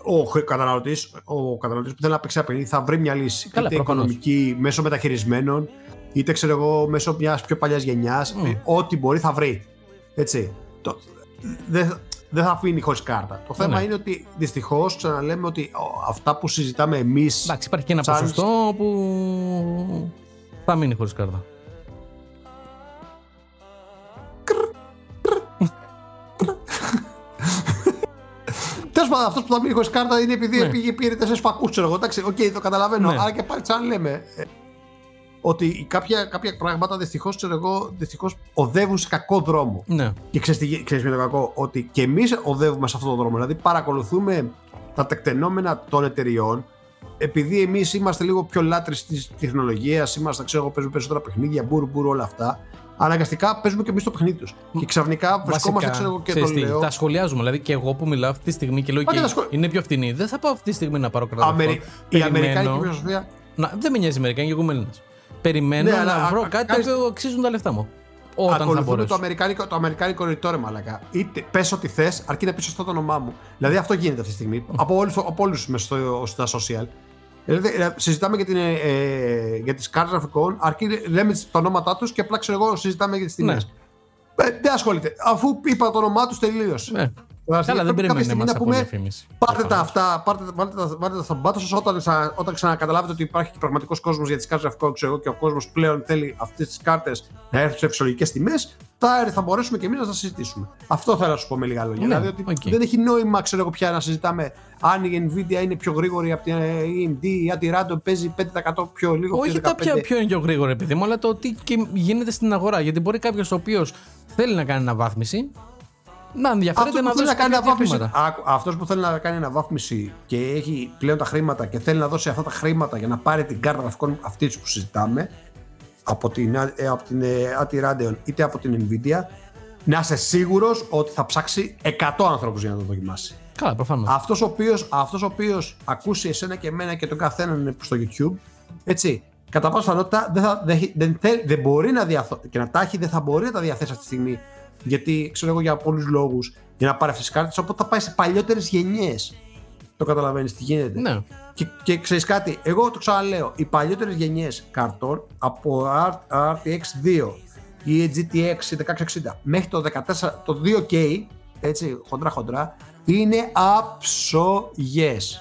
ο καταναλωτής, ο καταναλωτής που θέλει να παίξει ένα παιχνίδι θα βρει μια λύση. Καλά, είτε προφανώς. οικονομική, μέσω μεταχειρισμένων, είτε ξέρω εγώ, μέσω μιας πιο παλιάς γενιάς, ε, ό,τι μπορεί θα βρει. Έτσι. Το, δεν δεν θα αφήνει χωρίς κάρτα. Το θέμα Ναι. είναι ότι δυστυχώς ξαναλέμε ότι ο, αυτά που συζητάμε εμείς Εντάξει, υπάρχει και ένα Σαν- ποσοστό που θα μείνει χωρίς κάρτα. Τέλος πάντων, αυτός που θα μείνει χωρίς κάρτα είναι επειδή Ναι. πήγε πήρε τέσσερις φακούς, ξέρω εγώ. Εντάξει, οκ, το καταλαβαίνω. Ναι. Άρα και πάλι, σαν λέμε, ε, ότι κάποια, κάποια πράγματα δυστυχώς, ξέρω εγώ, δυστυχώς οδεύουν σε κακό δρόμο. Ναι. Και ξέρεις τι ξέρεις ποιο είναι το κακό, ότι και εμείς οδεύουμε σε αυτόν τον δρόμο. Δηλαδή, παρακολουθούμε τα τεκτενόμενα των εταιριών, επειδή εμείς είμαστε λίγο πιο λάτρε της τεχνολογίας, είμαστε, ξέρω εγώ, παίζουμε περισσότερα παιχνίδια, μπουρ, μπουρ, όλα αυτά. Αναγκαστικά παίζουμε και εμείς το παιχνίδι τους. Και ξαφνικά βρισκόμαστε, ξέρω εγώ, και το ξέρεις τι, λέω. τα σχολιάζουμε. Δηλαδή και εγώ που μιλάω αυτή τη στιγμή και λέω Μα και και τα σχολ- είναι πιο φθηνή. Δεν θα πάω αυτή τη στιγμή να πάρω κάρτα. Αμερι... γραφικών. Η Περιμένω- Αμερικάνικη φιλοσοφία Να, δεν με νοιάζει η Αμερικάνικη, εγώ είμαι Έλληνας. Περιμένω Ναι, αλλά να α- βρω α- κάτι κάνεις- που αξίζουν τα λεφτά μου. Όταν θα Ακολουθούμε μπορέσω. το αμερικάνικο, το αμερικάνικο ρητό ρε μαλακά. Είτε πες ό,τι θες, αρκεί να πεις σωστό το όνομά μου. Δηλαδή αυτό γίνεται αυτή τη στιγμή. από όλου από όλους μες στο, στα social. Δηλαδή, ε, συζητάμε για, την, ε, ε, για τις κάρτες γραφικών, αρκεί λέμε τις- τα ονόματά τους και απλά ξέρω εγώ συζητάμε για τις Ναι. τιμές. Ε, δεν ασχολείται. Αφού είπα το όνομά τους τελείωσε. Ναι. Δηλαδή, Καλά, δεν πρέπει κάποια περιμένει στιγμή να να από πούμε, διαφήμιση. Πάρτε τα αυτά, πάρτε, πάρτε, τα- πάρτε τα στα μπάτα σας όταν, ξα- όταν ξανακαταλάβετε ότι υπάρχει και πραγματικός κόσμος για τις κάρτες γραφικών ξέρω εγώ, και ο κόσμος πλέον θέλει αυτές τις κάρτες να έρθουν σε φυσιολογικές τιμές. Θα, έρθει- θα μπορέσουμε και εμείς να τα συζητήσουμε. Αυτό θέλω να σου πω με λίγα λόγια. Ναι, δηλαδή ότι οκ. δεν έχει νόημα ξέρω εγώ, πια να συζητάμε αν η Nvidia είναι πιο γρήγορη από την ε, AMD ή αν τη Radeon παίζει 5% πιο λίγο. Όχι πιο τα 15%. ποιο, ποιο είναι πιο γρήγορο, επειδή μου, αλλά το τι και γίνεται στην αγορά. Γιατί μπορεί κάποιος ο οποίος θέλει να κάνει αναβάθμιση να ενδιαφέρεται Αυτός να που θέλει δώσει να κάνει κάποια αναβάθμιση, χρήματα. άκου, αυτός που θέλει να κάνει αναβάθμιση και έχει πλέον τα χρήματα και θέλει να δώσει αυτά τα χρήματα για να πάρει την κάρτα γραφικών αυτής που συζητάμε από την, ε, από την ε, AT Radeon είτε από την Nvidia να είσαι σίγουρος ότι θα ψάξει 100 ανθρώπους για να το δοκιμάσει. Καλά, προφανώς. Αυτός ο οποίος, αυτός ο οποίος ακούσει εσένα και εμένα και τον καθέναν στο YouTube, έτσι, κατά πάσα πιθανότητα δεν, θα, δεν, έχει- δεν, θε- δεν μπορεί να διαθέσει και να τα έχει, δεν θα μπορεί να τα διαθέσει αυτή τη στιγμή. Γιατί ξέρω εγώ για πολλούς λόγους για να πάρει αυτές τις κάρτες, οπότε θα πάει σε παλιότερες γενιές. Το καταλαβαίνεις τι γίνεται. Ναι. Και, και ξέρεις κάτι, εγώ το ξαναλέω, οι παλιότερες γενιές καρτών από R- RTX 2 ή GTX 1660 μέχρι το 14, το 2K, έτσι, χοντρά χοντρά, είναι άψογες.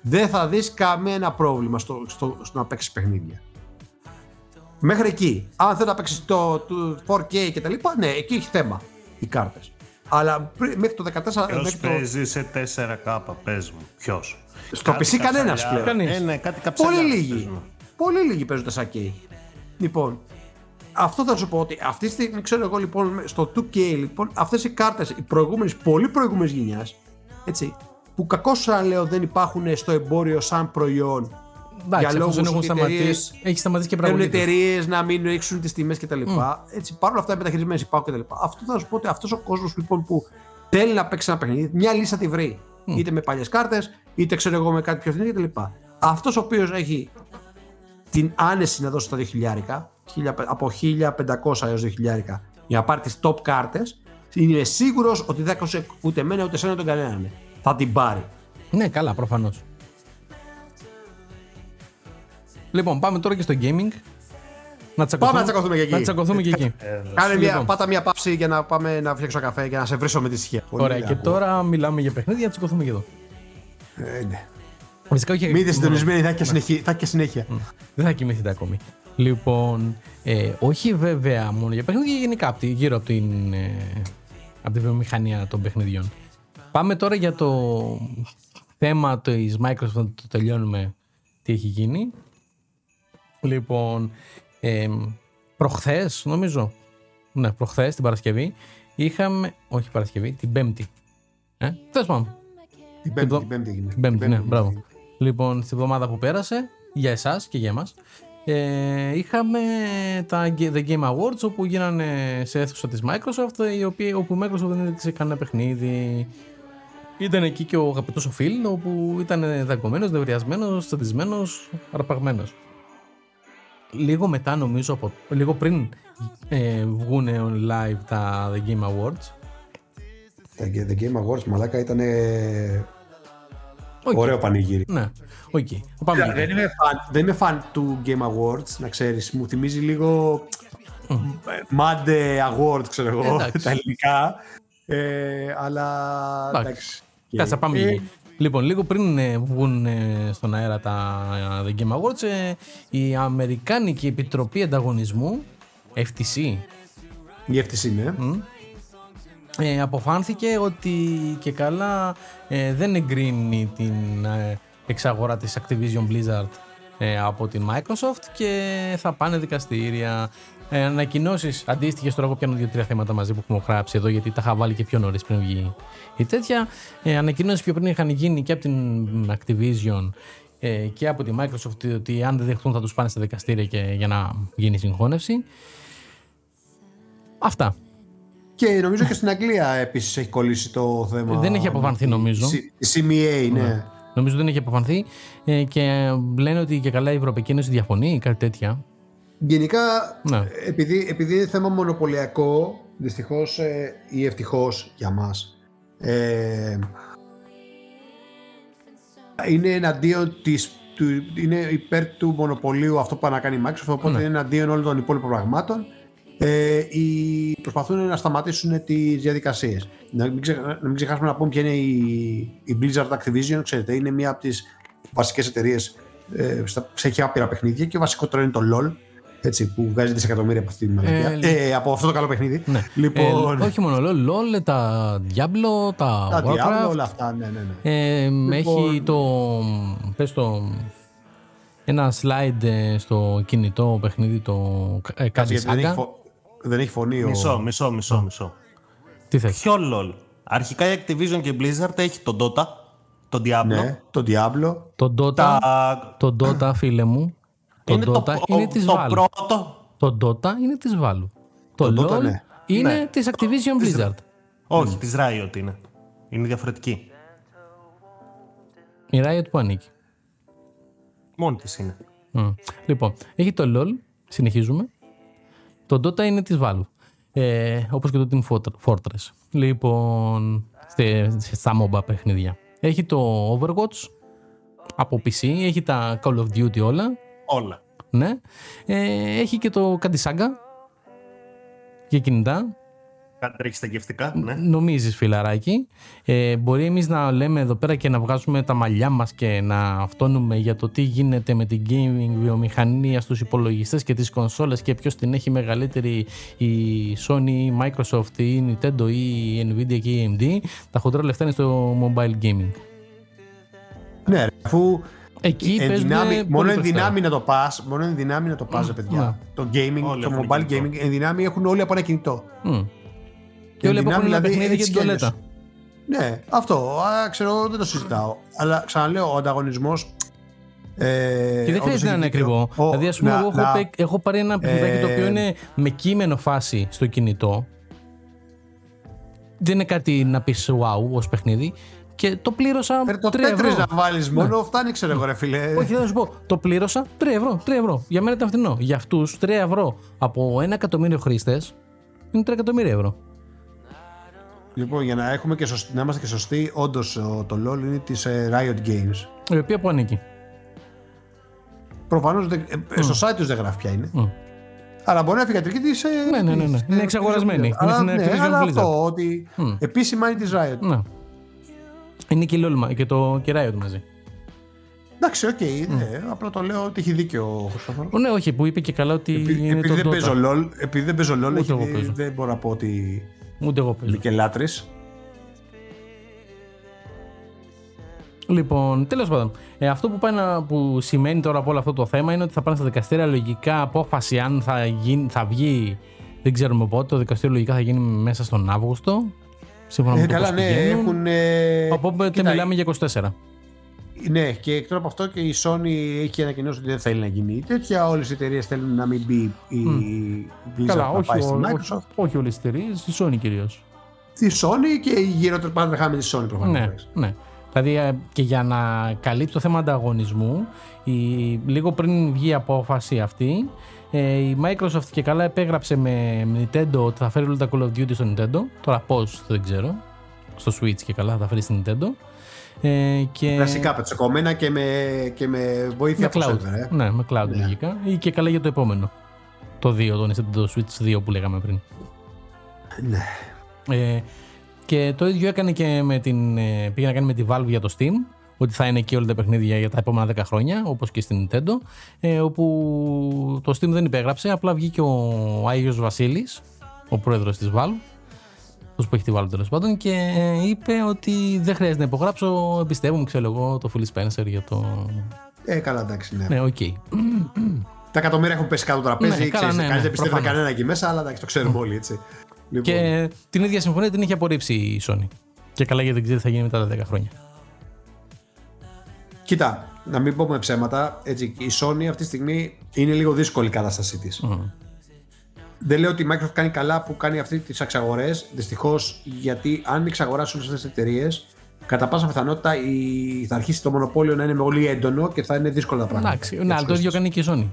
Δεν θα δεις κανένα πρόβλημα στο, στο, στο να παίξεις παιχνίδια. Μέχρι εκεί. Αν θέλει να παίξεις το, το 4K και τα λοιπά, ναι, εκεί έχει θέμα οι κάρτες. Αλλά πρι- μέχρι το 14... Ποιος μέχρι το, παίζει σε 4K, πες μου. Ποιος; Στο PC κανένας πλέον. Κανείς. Ε, ναι, κάτι καψαλιά. Πολύ πες λίγοι. μου. Πολύ λίγοι παίζουν 4K. Λοιπόν, αυτό θα σου πω ότι αυτή τη στιγμή, ξέρω εγώ λοιπόν, στο 2K λοιπόν, αυτές οι κάρτες, οι προηγούμενες, πολύ προηγούμενες γενιάς, έτσι, που κακώς σαν λέω δεν υπάρχουν στο εμπόριο σαν προϊόν Εντάξει, για εφόσον λόγους έχουν ότι σταματήσει, εταιρείες έχει σταματήσει και θέλουν πραγματικά. εταιρείες να μην ρίξουν τις τιμές κτλ. Έτσι, παρόλα αυτά οι μεταχειρισμένε υπάρχουν κτλ. Αυτό θα σου πω ότι αυτός ο κόσμος λοιπόν που θέλει να παίξει ένα παιχνίδι, μια λύση θα τη βρει. Είτε με παλιές κάρτες, είτε ξέρω εγώ με κάτι πιο φθηνό κτλ. Αυτός ο οποίος έχει την άνεση να δώσει τα 2.000, από 1.500 έως 2.000 για να πάρει τις top κάρτες, είναι σίγουρος ότι δεν θα ακούσει ούτε εμένα ούτε εσένα ούτε κανέναν. Θα την πάρει. Ναι, καλά, προφανώς. Λοιπόν, πάμε τώρα και στο gaming. Να τσακωθούμε, Πάμε να τσακωθούμε και εκεί. Να τσακωθούμε και εκεί. Κάνε μια, Λοιπόν. πάτα μια παύση για να πάμε να φτιάξω καφέ και να σε βρίσω με τη στοιχεία. Πολύ Ωραία, και ακούω. τώρα μιλάμε για παιχνίδια, να τσακωθούμε και εδώ. Ε, ναι. Φυσικά όχι. Μην είστε συντονισμένοι, θα έχει και συνεχή- θα έχει και συνέχεια. Δεν θα κοιμηθείτε ακόμη. Λοιπόν, ε, όχι βέβαια μόνο για παιχνίδια, γενικά από τη- γύρω από την, ε, από τη βιομηχανία των παιχνιδιών. Πάμε τώρα για το θέμα της Microsoft, να το τελειώνουμε τι έχει γίνει. Λοιπόν, ε, προχθές νομίζω, ναι προχθές την Παρασκευή, είχαμε, όχι Παρασκευή, την Πέμπτη. Ε, τέλος πάντων, Την Πέμπτη, Εδώ- την Πέμπτη έγινε. την Πέμπτη, Την ναι, Πέμπτη μπράβο. έγινε. Λοιπόν, στην εβδομάδα που πέρασε, για εσάς και για εμάς, ε, είχαμε τα Ge- The Game Awards όπου γίνανε σε αίθουσα της Microsoft, η οποία, όπου η Microsoft δεν έδειξε κανένα παιχνίδι. Ήταν εκεί και ο αγαπητός ο Phil, όπου ήταν δαγκωμένος, νευριασμένος, τσαντισμένος, αρπαγμένος. Λίγο μετά νομίζω, από, λίγο πριν ε, βγούνε on live τα The Game Awards, Τα The Game Awards, μαλάκα, ήταν Οκ. ωραίο πανηγύρι. Ναι, οκ. Πάμε Κοίτα, Δεν είμαι, fan, δεν είμαι fan του Game Awards, να ξέρεις. Μου θυμίζει λίγο Mad Awards, ξέρω εγώ, Εντάξει. τα ελληνικά. Ε, αλλά Εντάξει. εντάξει. Κάτσε, θα πάμε Ε, εκεί. Λοιπόν, λίγο πριν ε, βγουν ε, στον αέρα τα ε, The Game Awards, ε, η Αμερικάνικη Επιτροπή Ανταγωνισμού, FTC, Η FTC, ναι. ε, αποφάνθηκε ότι και καλά ε, δεν εγκρίνει την ε, εξαγορά της Activision Blizzard ε, από την Microsoft και θα πάνε δικαστήρια. Ε, Ανακοινώσεις αντίστοιχες τώρα, εγώ πιάνω δύο-τρία θέματα μαζί που έχουμε γράψει εδώ, γιατί τα είχα βάλει και πιο νωρίς πριν βγει η τέτοια. Ε, Ανακοινώσεις πιο πριν είχαν γίνει και από την Activision ε, και από τη Microsoft ότι αν δεν δεχτούν θα τους πάνε στα δικαστήρια και, για να γίνει συγχώνευση. Αυτά. Και νομίζω και στην Αγγλία επίσης έχει κολλήσει το θέμα. Δεν έχει αποφανθεί, νομίζω. Η CMA, ναι. Νομίζω δεν έχει αποφανθεί ε, και λένε ότι και καλά η Ευρωπαϊκή Ένωση διαφωνεί ή κάτι τέτοια. Γενικά, Ναι. επειδή, επειδή είναι θέμα μονοπωλιακό, δυστυχώς ε, ή ευτυχώς για μας, ε, είναι εναντίον της, του, είναι υπέρ του μονοπωλίου αυτό που πάει να κάνει η Microsoft, οπότε Ναι. είναι εναντίον όλων των υπόλοιπων πραγμάτων. Ε, οι, προσπαθούν να σταματήσουν τις διαδικασίες. Να μην, ξε- να μην ξεχάσουμε να πούμε ποια είναι η, η Blizzard Activision, ξέρετε, είναι μία από τις βασικές εταιρείες ε, στα, έχει άπειρα παιχνίδια και βασικότερο είναι το LOL, έτσι, που βγάζει δισεκατομμύρια από, αυτή τη μαλακία. Ε, ε, από αυτό το καλό παιχνίδι. Ναι. Λοιπόν, Ε, όχι μόνο LOL, LOL, τα Diablo, τα, τα Warcraft. Diablo, όλα αυτά, ναι, ναι, ναι. Ε, Λοιπόν. Έχει το, πες το, ένα slide ε, στο κινητό παιχνίδι, το ε, Kazi Γιατί δεν, έχει Saga. φω- δεν έχει φωνή ο... Μισό, μισό, μισό, μισό. Τι θα έχει. Ποιο LOL; Αρχικά η Activision και η Blizzard έχει τον Dota, τον Diablo. Ναι, το Diablo. Το Dota, Τα... το Dota, φίλε μου, το είναι Dota το, είναι το, της το Valve. πρώτο. Το Dota είναι της Valve. Το, Το LOL Dota, ναι. είναι Ναι. της Activision Blizzard. Όχι, της Riot είναι. Είναι διαφορετική. Η Riot που ανήκει. Μόνη της είναι. Μμ. Λοιπόν, έχει το LOL, συνεχίζουμε. Το Dota είναι της Valve. Ε, όπως και το Team Fort- Fortress. Λοιπόν, στε- στα MOBA παιχνίδια. Έχει το Overwatch από PC, έχει τα Call of Duty όλα. Όλα. Ναι. Ε, έχει και το Candy Saga για κινητά. Κάτι τρέχει στα γευτικά, ναι. Νομίζεις, φιλαράκι. Ε, μπορεί εμείς να λέμε εδώ πέρα και να βγάζουμε τα μαλλιά μας και να αυτόνουμε για το τι γίνεται με την gaming βιομηχανία στους υπολογιστές και τις κονσόλες και ποιος την έχει μεγαλύτερη, η Sony, η Microsoft, η Nintendo ή η Nvidia και η AMD. Τα χοντρά λεφτά είναι στο mobile gaming. Ναι, ρε, αφού Εκεί εν παίζουν δυνάμει- πολύ μόνο εν περισσότερα. δυνάμει να το πας, μόνο εν δυνάμει να το πας, ρε παιδιά. Το gaming, Όλοι το έχουν mobile κινητό. gaming, εν δυνάμει έχουν όλοι από ένα κινητό. Μμ. Και όλοι Εν έχουν δυνάμει, ένα δηλαδή, παιχνίδι για έτσι την κι αλλιώς. τολέτα. Ναι, αυτό. Α, ξέρω, δεν το συζητάω. Αλλά ξαναλέω, ο ανταγωνισμός. Ε, Και δεν χρειάζεται να είναι ακριβό. δηλαδή, ας πούμε, εγώ έχω, παί- έχω πάρει ένα παιχνιδάκι το οποίο Ε, είναι με κείμενο φάση στο κινητό. Δεν είναι κάτι να πεις wow ως παιχνίδι. Και το πλήρωσα Το 3 ευρώ. τέτρι να βάλεις μόνο, φτάνει, ξέρω εγώ, ρε φίλε. Όχι, θα σου πω. Το πλήρωσα 3 ευρώ. 3 ευρώ. Για μένα ήταν φθηνό. Για αυτούς 3 ευρώ από 1 εκατομμύριο χρήστες είναι 3 εκατομμύρια ευρώ. Λοιπόν, για να, έχουμε και σωστή, να είμαστε και σωστοί, όντως το LOL είναι της Riot Games. Η οποία που ανήκει; Προφανώς στο site τους δεν γράφει ποια είναι. Μμ. Αλλά μπορεί να φύγει η της. Ναι, ναι, ναι, ναι. Είναι εξαγορασμένη. Είναι Αλλά, στην ναι, Activision αλλά Blizzard. αυτό ότι Μμ. επίσημα είναι της Riot. Ναι. Είναι και, η LOL μα- και το και Riot μαζί. Εντάξει, οκ, ναι, απλά το λέω ότι έχει δίκιο ο Χριστόφορος. Ο, ναι, όχι, που είπε και καλά ότι Επειδή, είναι επειδή το δεν Dota. παίζω LOL, επειδή δεν παίζω LOL, Ούτε έχει- εγώ παίζω. δεν μπορώ να πω ότι Ούτε εγώ παίζω. είμαι και λάτρης. Λοιπόν, τέλος πάντων, ε, αυτό που, πάει να, που σημαίνει τώρα από όλο αυτό το θέμα είναι ότι θα πάνε στα δικαστήρια λογικά απόφαση αν θα, γίνει, θα βγει. Δεν ξέρουμε πότε. Το δικαστήριο λογικά θα γίνει μέσα στον Αύγουστο. Σύμφωνα Ε, με το καλά, πώς ναι, πηγαίνουν. έχουν. Ε, Οπότε κοίτα, μιλάμε για 24. Ναι, και εκτός από αυτό και η Sony έχει ανακοινώσει ότι δεν θέλει να γίνει τέτοια. Όλες οι εταιρείες θέλουν να μην μπει η Blizzard Καλά, να όχι, πάει στην ο- Microsoft. όχι, όχι όλες τι εταιρείες, η Sony κυρίως. Τη Sony και οι γύρω πάντα τρεχάμε της Sony προφανώς. Ναι, ναι. Δηλαδή ε, και για να καλύψει το θέμα ανταγωνισμού, η, λίγο πριν βγει η απόφαση αυτή, ε, η Microsoft και καλά επέγραψε με Nintendo ότι θα φέρει όλα τα Call of Duty στο Nintendo. Τώρα πώς δεν ξέρω. Στο Switch και καλά θα τα φέρει στην Nintendo. Ε, και Κλασικά πετσοκομμένα και με, και με βοήθεια με από cloud. server, ε. Ναι, με cloud λογικά. Ή και καλά για το επόμενο. Το 2, το Nintendo Switch 2 που λέγαμε πριν. Ναι. Ε, και το ίδιο έκανε και με την, ε, πήγε να κάνει με τη Valve για το Steam, ότι θα είναι εκεί όλα τα παιχνίδια για τα επόμενα 10 χρόνια, όπως και στην Nintendo, ε, όπου το Steam δεν υπέγραψε, απλά βγήκε ο Άγιος Βασίλης, ο πρόεδρος της Valve, αυτός που έχει τη Valve τέλος πάντων, και ε, είπε ότι δεν χρειάζεται να υπογράψω, εμπιστεύομαι, ξέρω εγώ, τον Phil Spencer για το... Ε, καλά, εντάξει, ναι. Ναι, οκ. Τα εκατομμύρια έχουν πέσει κάτω το τραπέζι. Ναι, καλά, ξέρεις, ναι, κανείς ναι, δεν πιστεύει προφανώς. κανένα εκεί μέσα, αλλά εντάξει, το ξέρουμε όλοι έτσι. Λοιπόν, Και την ίδια συμφωνία την είχε απορρίψει η Sony. Και καλά γιατί δεν ξέρει τι θα γίνει μετά τα 10 χρόνια. Κοίτα, να μην πούμε ψέματα, έτσι, η Sony αυτή τη στιγμή είναι λίγο δύσκολη η κατάστασή της. Δεν λέω ότι η Microsoft κάνει καλά που κάνει αυτή τις εξαγορές. Δυστυχώς, γιατί αν εξαγοράσει όλε αυτές τις εταιρείες, κατά πάσα πιθανότητα η... θα αρχίσει το μονοπόλιο να είναι πολύ έντονο και θα είναι δύσκολα τα πράγματα. Εντάξει, για ναι, τους αλλά το ίδιο χρήστες. κάνει και η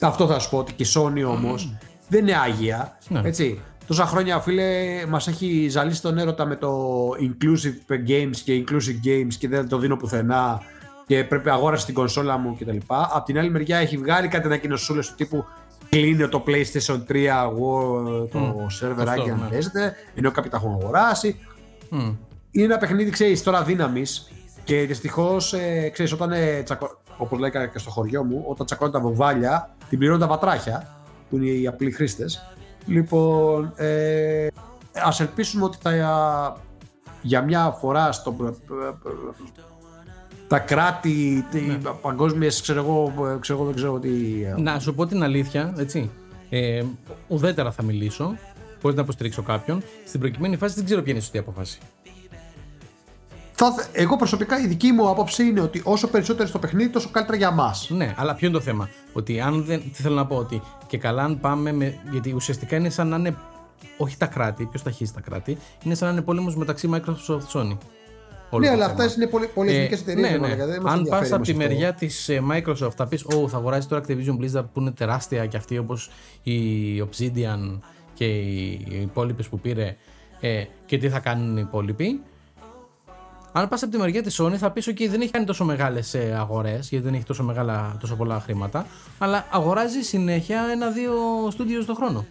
Sony. Αυτό θα σου πω ότι και η Sony όμως δεν είναι άγια. Ναι. Έτσι. Τόσα χρόνια, φίλε, μας έχει ζαλίσει τον έρωτα με το inclusive games και inclusive games και δεν το δίνω πουθενά και πρέπει αγόρασε την κονσόλα μου κτλ. Απ' την άλλη μεριά έχει βγάλει κάτι ανακοινωσούλες του τύπου κλείνει το PlayStation 3 εγώ, το server αυτό, για να ναι. παίζετε, ενώ κάποιοι τα έχουν αγοράσει. Μμ. Είναι ένα παιχνίδι, ξέρεις, τώρα δύναμης και δυστυχώς, ε, ξέρεις, όταν. Ε, τσακω... Όπως λέει και στο χωριό μου, όταν τσακώνουν τα βομβάλια, την πληρώνουν τα πατράχια, που είναι οι απλοί χρήστες. Λοιπόν, ε, ας ελπίσουμε ότι θα, για μια φορά στο, τα κράτη, ναι. παγκόσμιες, ξέρω εγώ, ξέρω εγώ, δεν ξέρω τι. ε, Να σου πω την αλήθεια, έτσι. Ε, ουδέτερα θα μιλήσω, χωρίς να υποστηρίξω κάποιον. Στην προκειμένη φάση δεν ξέρω ποια είναι η σωστή απόφαση. Θα, θε- εγώ προσωπικά η δική μου άποψη είναι ότι όσο περισσότερο στο παιχνίδι, τόσο καλύτερα για μας. Ναι, αλλά ποιο είναι το θέμα; Ότι αν δεν. Τι θέλω να πω, ότι και καλά αν πάμε με. Γιατί ουσιαστικά είναι σαν να είναι. Όχι τα κράτη, ποιος τα χύσει τα κράτη. Είναι σαν να είναι πόλεμος μεταξύ Microsoft Sony. Όλο Ναι, το αλλά θέμα. αυτές είναι πολύ, πολύ εθνικέ εταιρείες. ναι, ναι. Αν πας από τη μεριά της Microsoft, θα πεις: Ω, θα αγοράσει τώρα Activision Blizzard που είναι τεράστια και αυτή όπως η Obsidian και οι υπόλοιπες που πήρε ε, και τι θα κάνουν οι υπόλοιποι. Αν πας από τη μεριά της Sony, θα πεις: OK, δεν έχει κάνει τόσο μεγάλες αγορές, γιατί δεν έχει τόσο, μεγάλα, τόσο πολλά χρήματα, αλλά αγοράζει συνέχεια ένα-δύο στούντιο το χρόνο.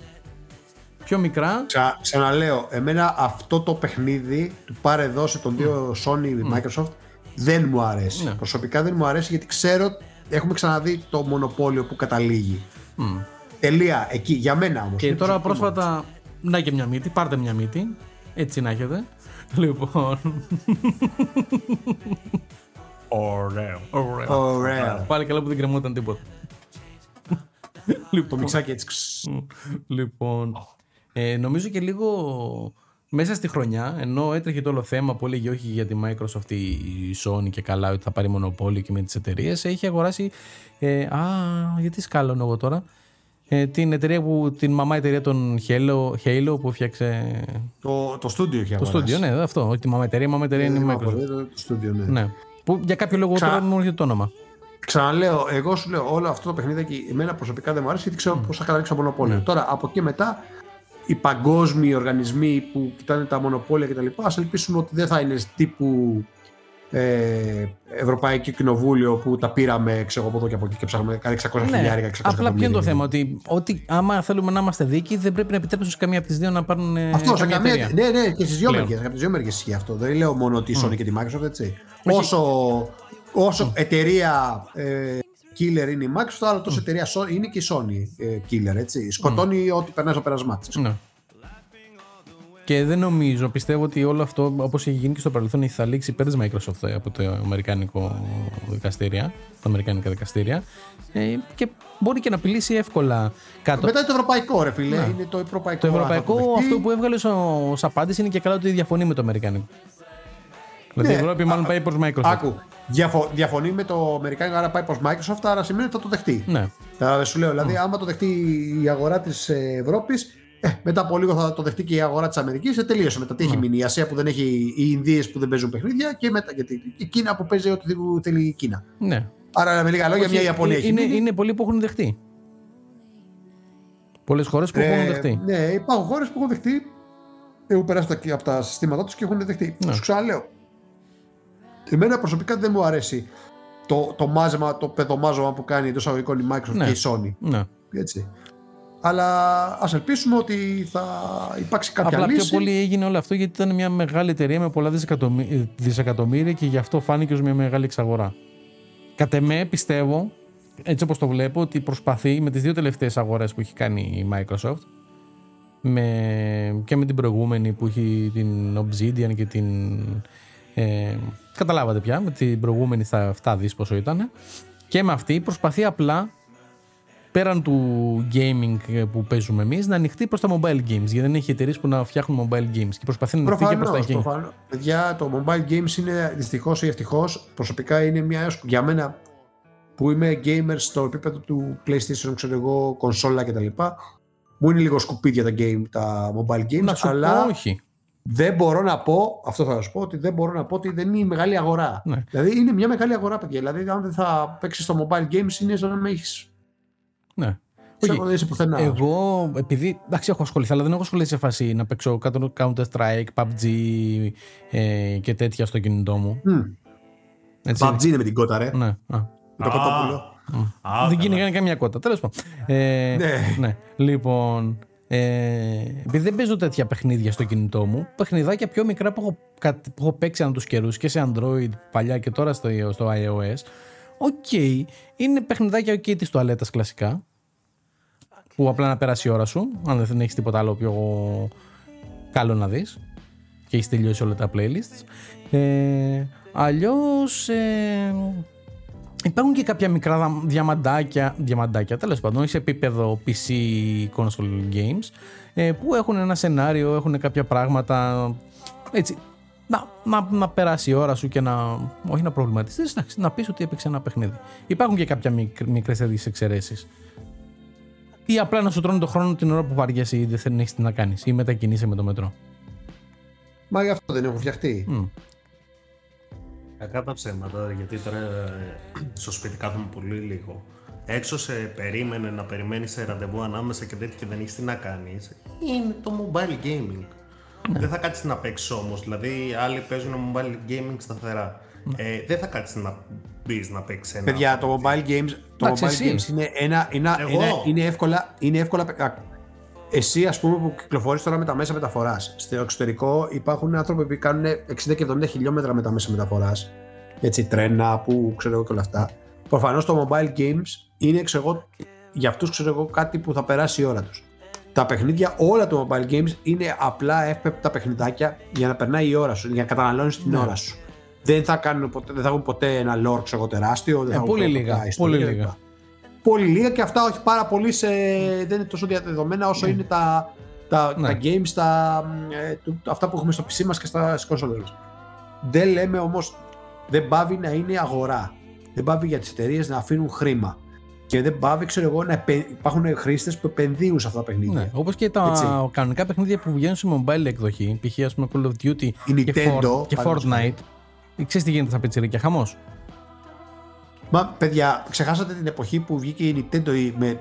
Πιο μικρά. Ξα, ξαναλέω, εμένα αυτό το παιχνίδι του πάρε δώσε των δύο Sony Microsoft δεν μου αρέσει. Ναι. Προσωπικά δεν μου αρέσει γιατί ξέρω, έχουμε ξαναδεί το μονοπόλιο που καταλήγει. Τελεία, εκεί, για μένα όμως. Και Είναι τώρα προσωπική μου πρόσφατα, να και μια μύτη, πάρτε μια μύτη. Έτσι να έχετε. Λοιπόν. Ωραίο. Ωραίο. Ωραίο. Πάλι καλά που δεν κρεμόταν τίποτα. Το λοιπόν, μιξάκι έτσι. ξ. λοιπόν ε, νομίζω και λίγο μέσα στη χρονιά, ενώ έτρεχε το όλο θέμα που έλεγε όχι για τη Microsoft η Sony και καλά ότι θα πάρει μονοπόλιο και με τις εταιρείες, έχει αγοράσει. Ε, α, γιατί σκάλωνω εγώ τώρα. Ε, την εταιρεία που, την μαμά εταιρεία των Halo, Halo που φτιάξε Το, το στούντιο είχε το αγοράσει. στούντιο, ναι, αυτό. Όχι τη μαμά εταιρεία, η μαμά εταιρεία είναι η Ε, Microsoft. Το το στούντιο, ναι. Ναι. Που για κάποιο λόγο Ξα- τώρα δεν μου έρχεται το όνομα. Ξαναλέω, εγώ σου λέω όλο αυτό το παιχνίδι και εμένα προσωπικά δεν μου αρέσει γιατί ξέρω πώς θα καταλήξει το μονοπόλιο. Τώρα από εκεί μετά οι παγκόσμιοι οργανισμοί που κοιτάνε τα μονοπόλια κτλ. Α ελπίσουμε ότι δεν θα είναι τύπου ε, Ευρωπαϊκό Κοινοβούλιο που τα πήραμε ξέρω, από εδώ και από εκεί και ψάχνουμε κάτι 600 Ναι, χιλιάρικα, 600 απλά ποιο είναι το εκατομμύρια. θέμα, ότι, ότι άμα θέλουμε να είμαστε δίκοι, δεν πρέπει να επιτρέψουν σε καμία από τις δύο να πάρουν. ε, Αυτό σε καμία καμία. εταιρεία. Ναι, ναι, και στις δύο Πλέον. μεριές. Από τις δύο μεριές ισχύει αυτό. Δεν λέω μόνο τη Sony και τη Microsoft, έτσι. Όσο, όσο εταιρεία ε, killer είναι η Microsoft, αλλά τόσο εταιρεία Sony- είναι και η Sony ε, killer, έτσι. Σκοτώνει ό,τι περνάει στο πέρασμά της. Ναι. Και δεν νομίζω, πιστεύω ότι όλο αυτό, όπως έχει γίνει και στο παρελθόν, θα λήξει πέρα τη Microsoft ε, από το αμερικάνικο δικαστήρια, τα αμερικάνικα δικαστήρια. Ε, και μπορεί και να απειλήσει εύκολα κάτω. Μετά το ευρωπαϊκό, ρε φίλε. Είναι το ευρωπαϊκό. Το ευρωπαϊκό, θα το δεχτεί. αυτό που έβγαλε ως απάντηση είναι και καλά ότι διαφωνεί με το αμερικάνικο. Δηλαδή η Ναι. Ευρώπη μάλλον πάει προς Microsoft. Άκου. Διαφο- διαφωνεί με το Αμερικάνικο, άρα πάει προς Microsoft, άρα σημαίνει ότι θα το δεχτεί. Ναι. Θα σου λέω, δηλαδή, άμα το δεχτεί η αγορά της Ευρώπης, ε, μετά από λίγο θα το δεχτεί και η αγορά της Αμερικής. Ε, τελείωσε. Μετά τι έχει μείνει η Ασία που δεν έχει, οι Ινδίες που δεν παίζουν παιχνίδια και μετά γιατί η Κίνα που παίζει ό,τι θέλει η Κίνα. ναι. Άρα με λίγα λόγια, μια Όχι, Ιαπωνία ε, έχει. είναι, μείνει. είναι πολλοί που έχουν δεχτεί. Πολλές χώρες που Ε, έχουν δεχτεί. Ναι, υπάρχουν χώρες που έχουν δεχτεί. Έχουν περάσει τα- από τα συστήματά τους και έχουν δεχτεί. Ναι. Σου ξαναλέω. Εμένα προσωπικά δεν μου αρέσει το, το μάζεμα, το παιδομάζωμα που κάνει εντός αγωγικών η Microsoft Ναι. και η Sony. Ναι. Έτσι. Αλλά ας ελπίσουμε ότι θα υπάρξει κάποια Απλά λύση. πιο πολύ έγινε όλο αυτό γιατί ήταν μια μεγάλη εταιρεία με πολλά δισεκατομμύ- δισεκατομμύρια και γι' αυτό φάνηκε ως μια μεγάλη εξαγορά. Κατ' εμέ πιστεύω, έτσι όπως το βλέπω, ότι προσπαθεί με τις δύο τελευταίες αγορές που έχει κάνει η Microsoft με, και με την προηγούμενη που έχει την Obsidian και την... Ε, καταλάβατε πια, με την προηγούμενη στα 7 δις πόσο ήταν και με αυτή προσπαθεί απλά πέραν του gaming που παίζουμε εμείς, να ανοιχτεί προς τα mobile games. Γιατί δεν έχει εταιρείες που να φτιάχνουν mobile games. Και προσπαθεί να ανοιχτεί και προς τα Προφανώς, εκεί. προφανώς. Παιδιά, το mobile games είναι δυστυχώς ή ευτυχώς προσωπικά είναι μια έως- για μένα που είμαι gamer στο επίπεδο του PlayStation, ξέρω εγώ, κονσόλα κτλ. Μου είναι λίγο σκουπίδια τα, game, τα mobile games, Να σου αλλά πω, όχι. Δεν μπορώ να πω, αυτό θα σου πω, ότι δεν μπορώ να πω ότι δεν είναι η μεγάλη αγορά. Ναι. Δηλαδή είναι μια μεγάλη αγορά, παιδιά. Δηλαδή, αν δεν θα παίξεις στο mobile games, είναι σαν να με έχεις. Ναι. Σαν Όχι. να είσαι πουθενά. Εγώ, επειδή εντάξει, έχω ασχοληθεί, αλλά δεν έχω ασχοληθεί σε φάση να παίξω κάτω Counter-Strike, PUBG ε, και τέτοια στο κινητό μου. Μμ. Έτσι. PUBG είναι με την κότα, ρε. Ναι. Α. Με το κοτόπουλο. Α, δεν καλά. κυνηγάνε καμιά κότα. Τέλος πάντων. Ε, Ναι. ναι. Λοιπόν, ε, επειδή δεν παίζω τέτοια παιχνίδια στο κινητό μου, παιχνιδάκια πιο μικρά που έχω, κα- που έχω παίξει ανά τους καιρούς και σε Android παλιά και τώρα στο, στο iOS. OK, είναι παιχνιδάκια OK της τουαλέτας κλασικά. Που απλά να περάσει η ώρα σου, αν δεν έχεις τίποτα άλλο πιο καλό να δεις και έχεις τελειώσει όλα τα playlists. Ε, αλλιώς ε, υπάρχουν και κάποια μικρά δα- διαμαντάκια, διαμαντάκια τέλος πάντων, όχι σε επίπεδο PC console games, ε, που έχουν ένα σενάριο, έχουν κάποια πράγματα, έτσι, να, να, να περάσει η ώρα σου και να, όχι να προβληματιστείς, εντάξει, να πεις ότι έπαιξε ένα παιχνίδι. Υπάρχουν και κάποια μικ, μικρές τέτοιες εξαιρέσεις. Ή απλά να σου τρώνε το χρόνο την ώρα που βαριέσαι ή δεν έχεις τι να κάνεις ή μετακινείσαι με το μετρό. Μα γι' αυτό δεν έχουν φτιαχτεί. Μμ. Κακά τα ψέματα, γιατί τώρα ε, στο σπίτι κάθομαι πολύ λίγο. Έξω σε περίμενε να περιμένεις σε ραντεβού ανάμεσα και τέτοια και δεν έχεις τι να κάνεις. Είναι το mobile gaming. Δεν θα κάτσεις να παίξεις όμως. Δηλαδή, άλλοι παίζουν mobile gaming σταθερά. Ε, δεν θα κάτσεις να μπεις να παίξεις ένα. Παιδιά, το mobile games, το Εντάξει, mobile εσύ. games είναι, ένα, είναι, Εγώ; είναι, είναι εύκολα. Είναι εύκολα α, εσύ, ας πούμε, που κυκλοφορείς τώρα με τα μέσα μεταφοράς. Στο εξωτερικό υπάρχουν άνθρωποι που κάνουν 60 και 70 χιλιόμετρα με τα μέσα μεταφοράς. Έτσι, τρένα, που ξέρω εγώ και όλα αυτά. Προφανώς το mobile games είναι ξέρω εγώ, για αυτούς ξέρω εγώ κάτι που θα περάσει η ώρα τους. Τα παιχνίδια, όλα τα mobile games είναι απλά εύπεπτα παιχνιδάκια για να περνάει η ώρα σου, για να καταναλώνεις την Ναι. ώρα σου. Δεν θα, κάνουν ποτέ, δεν θα έχουν ποτέ ένα lore ξέρω εγώ, τεράστιο. Δεν Ε, θα έχουν πολύ ποτέ λίγα, ιστορία πολύ κτλ. λίγα. Πολύ λίγα και αυτά όχι πάρα πολύ σε, δεν είναι τόσο διαδεδομένα όσο είναι τα, τα, Ναι. τα games, τα, ε, του- αυτά που έχουμε στο PC μας και στα στις κονσόλες μας. Δεν λέμε όμως, δεν πάβει να είναι αγορά. Δεν πάβει για τις εταιρείες να αφήνουν χρήμα. Και δεν πάβει, ξέρω εγώ, να επε- υπάρχουν χρήστες που επενδύουν σε αυτά τα παιχνίδια. Ναι, όπως και τα Έτσι. κανονικά παιχνίδια που βγαίνουν σε mobile εκδοχή, π.χ. ας πούμε Call of Duty Η και, Nintendo, For- και παραδείγματος Fortnite. Ξέρεις τι γίνεται στα πετσιρίκια, χαμός. Μα παιδιά, ξεχάσατε την εποχή που βγήκε η Nintendo η- με,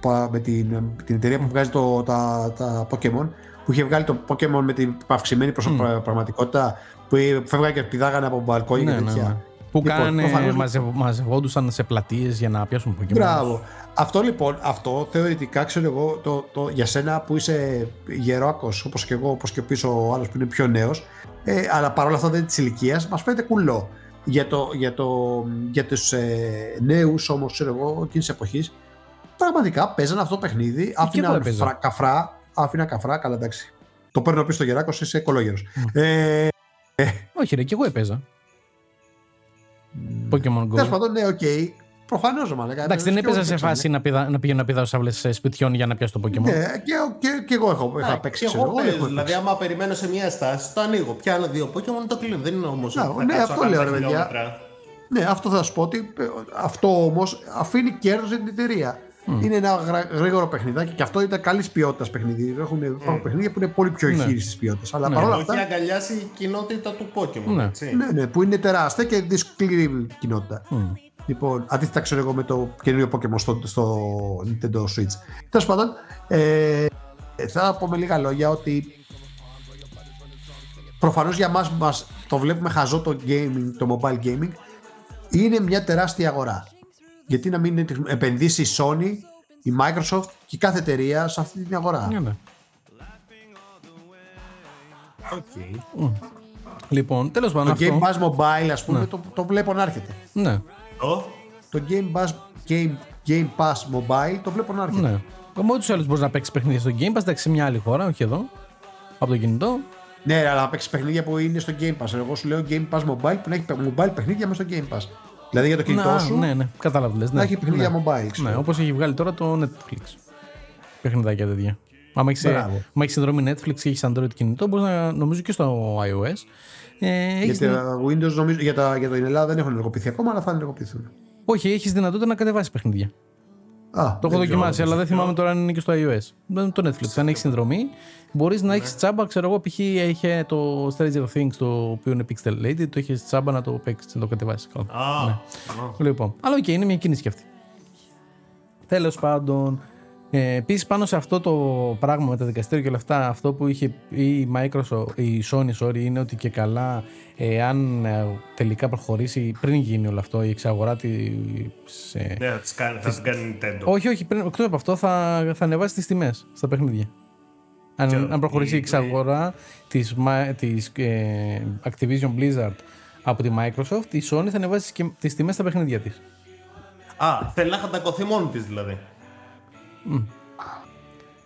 πα- με την, με την εταιρεία που βγάζει το, τα, τα Pokemon που είχε βγάλει το Pokémon με την αυξημένη προσωπ- πραγματικότητα που φεύγανε και πηδάγανε από μπαλκόνι Ναι, και ναι, τέτοια. ναι. Που Λοιπόν, κάνανε, προφανώς- μαζευ, μαζευόντουσαν σε πλατείες για να πιάσουν Pokemon. Μπράβο. Αυτό λοιπόν, αυτό θεωρητικά ξέρω εγώ το, το, για σένα που είσαι γερόακος όπως και εγώ, όπως και πίσω ο άλλος που είναι πιο νέος, ε, αλλά παρόλα αυτά δεν είναι της ηλικίας, μας φαίνεται κουλό. Για, το, για, το, για τους ε, νέους όμως, ξέρω εγώ, εκείνης της εποχής, πραγματικά παίζανε αυτό το παιχνίδι, εγώ άφηναν έπαιζα. φρα, καφρά, άφηνα καφρά, καλά εντάξει. Το παίρνω πίσω στο γεράκος, είσαι κολόγερος. Ε, Όχι, ρε, και εγώ έπαιζα. Pokemon Τέλος Go. πάντων, ναι, οκ. Προφανώς, μάλλον. Εντάξει, δεν έπαιζα σε φάση να, πηδα, να πηγαίνω να πηδάω σαύλε σπιτιών για να πιάσω το Pokemon. Ναι, και, και, και εγώ έχω, είχα Ναι, παίξει. και ξέρω εγώ εγώ, παίζω, έχω δηλαδή παίξει. άμα περιμένω σε μια στάση, το ανοίγω. Πιάνω δύο Pokemon, το κλείνω. Δεν είναι όμως. Ναι, ναι, αυτό λέω, ρε παιδιά. Ναι, αυτό θα σου πω ότι ε, αυτό όμως αφήνει κέρδος για την εταιρεία. Είναι ένα γρα- γρήγορο παιχνιδάκι και αυτό ήταν καλής ποιότητας παιχνίδι. Έχουν, υπάρχουν παιχνίδια που είναι πολύ πιο Ναι. ηχείρη τη ποιότητα. Αλλά Ναι. παρόλα Έχει αυτά. αγκαλιάσει η κοινότητα του Pokemon. Ναι. Έτσι. Ναι, ναι, που είναι τεράστια και δύσκολη κοινότητα. Λοιπόν, αντίθετα ξέρω εγώ με το καινούριο Pokemon στο, στο Nintendo Switch. Τέλος πάντων, ε, θα πω με λίγα λόγια ότι προφανώς για μας, μας το βλέπουμε χαζό το gaming, το mobile gaming είναι μια τεράστια αγορά. Γιατί να μην επενδύσει η Sony, η Microsoft και κάθε εταιρεία σε αυτή την αγορά. Ναι, ναι. Οκ. Λοιπόν, τέλος πάντων Το αυτό. Game Pass Mobile ας πούμε το, το βλέπω να έρχεται. Ναι, Το. Το Game Pass, Game, Game Pass Mobile το βλέπω να έρχεται. ναι. Με ό,τι άλλου μπορείς να παίξεις παιχνίδια στο Game Pass, εντάξει, σε μια άλλη χώρα, όχι εδώ. Από το κινητό. Ναι, αλλά να παίξεις παιχνίδια που είναι στο Game Pass. Εγώ σου λέω Game Pass Mobile που να έχει mobile παιχνίδια μέσα στο Game Pass. Δηλαδή για το κινητό Να, σου ναι, ναι, κατάλαβες. λες, Ναι. να έχει παιχνίδια ναι. mobile. ξέρω. Ναι, όπως έχει βγάλει τώρα το Netflix. Παιχνιδάκια τέτοια. Άμα έχεις Μπράβο. συνδρομή Netflix και έχεις Android κινητό, μπορείς να νομίζω και στο iOS. Ε, έχεις Για τα Windows νομίζω για, τα, για το Ελλάδα δεν έχουν ενεργοποιηθεί ακόμα, αλλά θα ενεργοποιηθούν. Όχι, έχεις δυνατότητα να κατεβάσεις παιχνίδια. Α, Το έχω δοκιμάσει, αλλά δεν θυμάμαι τώρα αν είναι και στο iOS. Δεν είναι το Netflix. Αν έχεις συνδρομή, μπορείς να έχεις τσάμπα. Ξέρω εγώ, π.χ. είχε το Stranger Things το οποίο είναι pixelated, το έχεις τσάμπα να το παίξεις, να το κατεβάσεις. Α, α. Λοιπόν, αλλά οκ, είναι μια κίνηση και αυτή. Τέλος πάντων. Ε, Επίσης, πάνω σε αυτό το πράγμα με τα δικαστήρια και όλα αυτά, αυτό που είχε η Microsoft, η Sony, sorry, είναι ότι και καλά, ε, αν ε, τελικά προχωρήσει πριν γίνει όλο αυτό, η εξαγορά της. Ε, Ναι, θα τις κάνει- θα την κάνει Nintendo. όχι, όχι, πριν, εκτός από αυτό θα, θα ανεβάσει τις τιμές στα παιχνίδια. Αν, Και- αν προχωρήσει η η- εξαγορά της, Ma- της ε, Activision Blizzard από τη Microsoft, η Sony θα ανεβάσει και τις τιμές στα παιχνίδια της. Α, θέλει να χαντακωθεί μόνη της δηλαδή.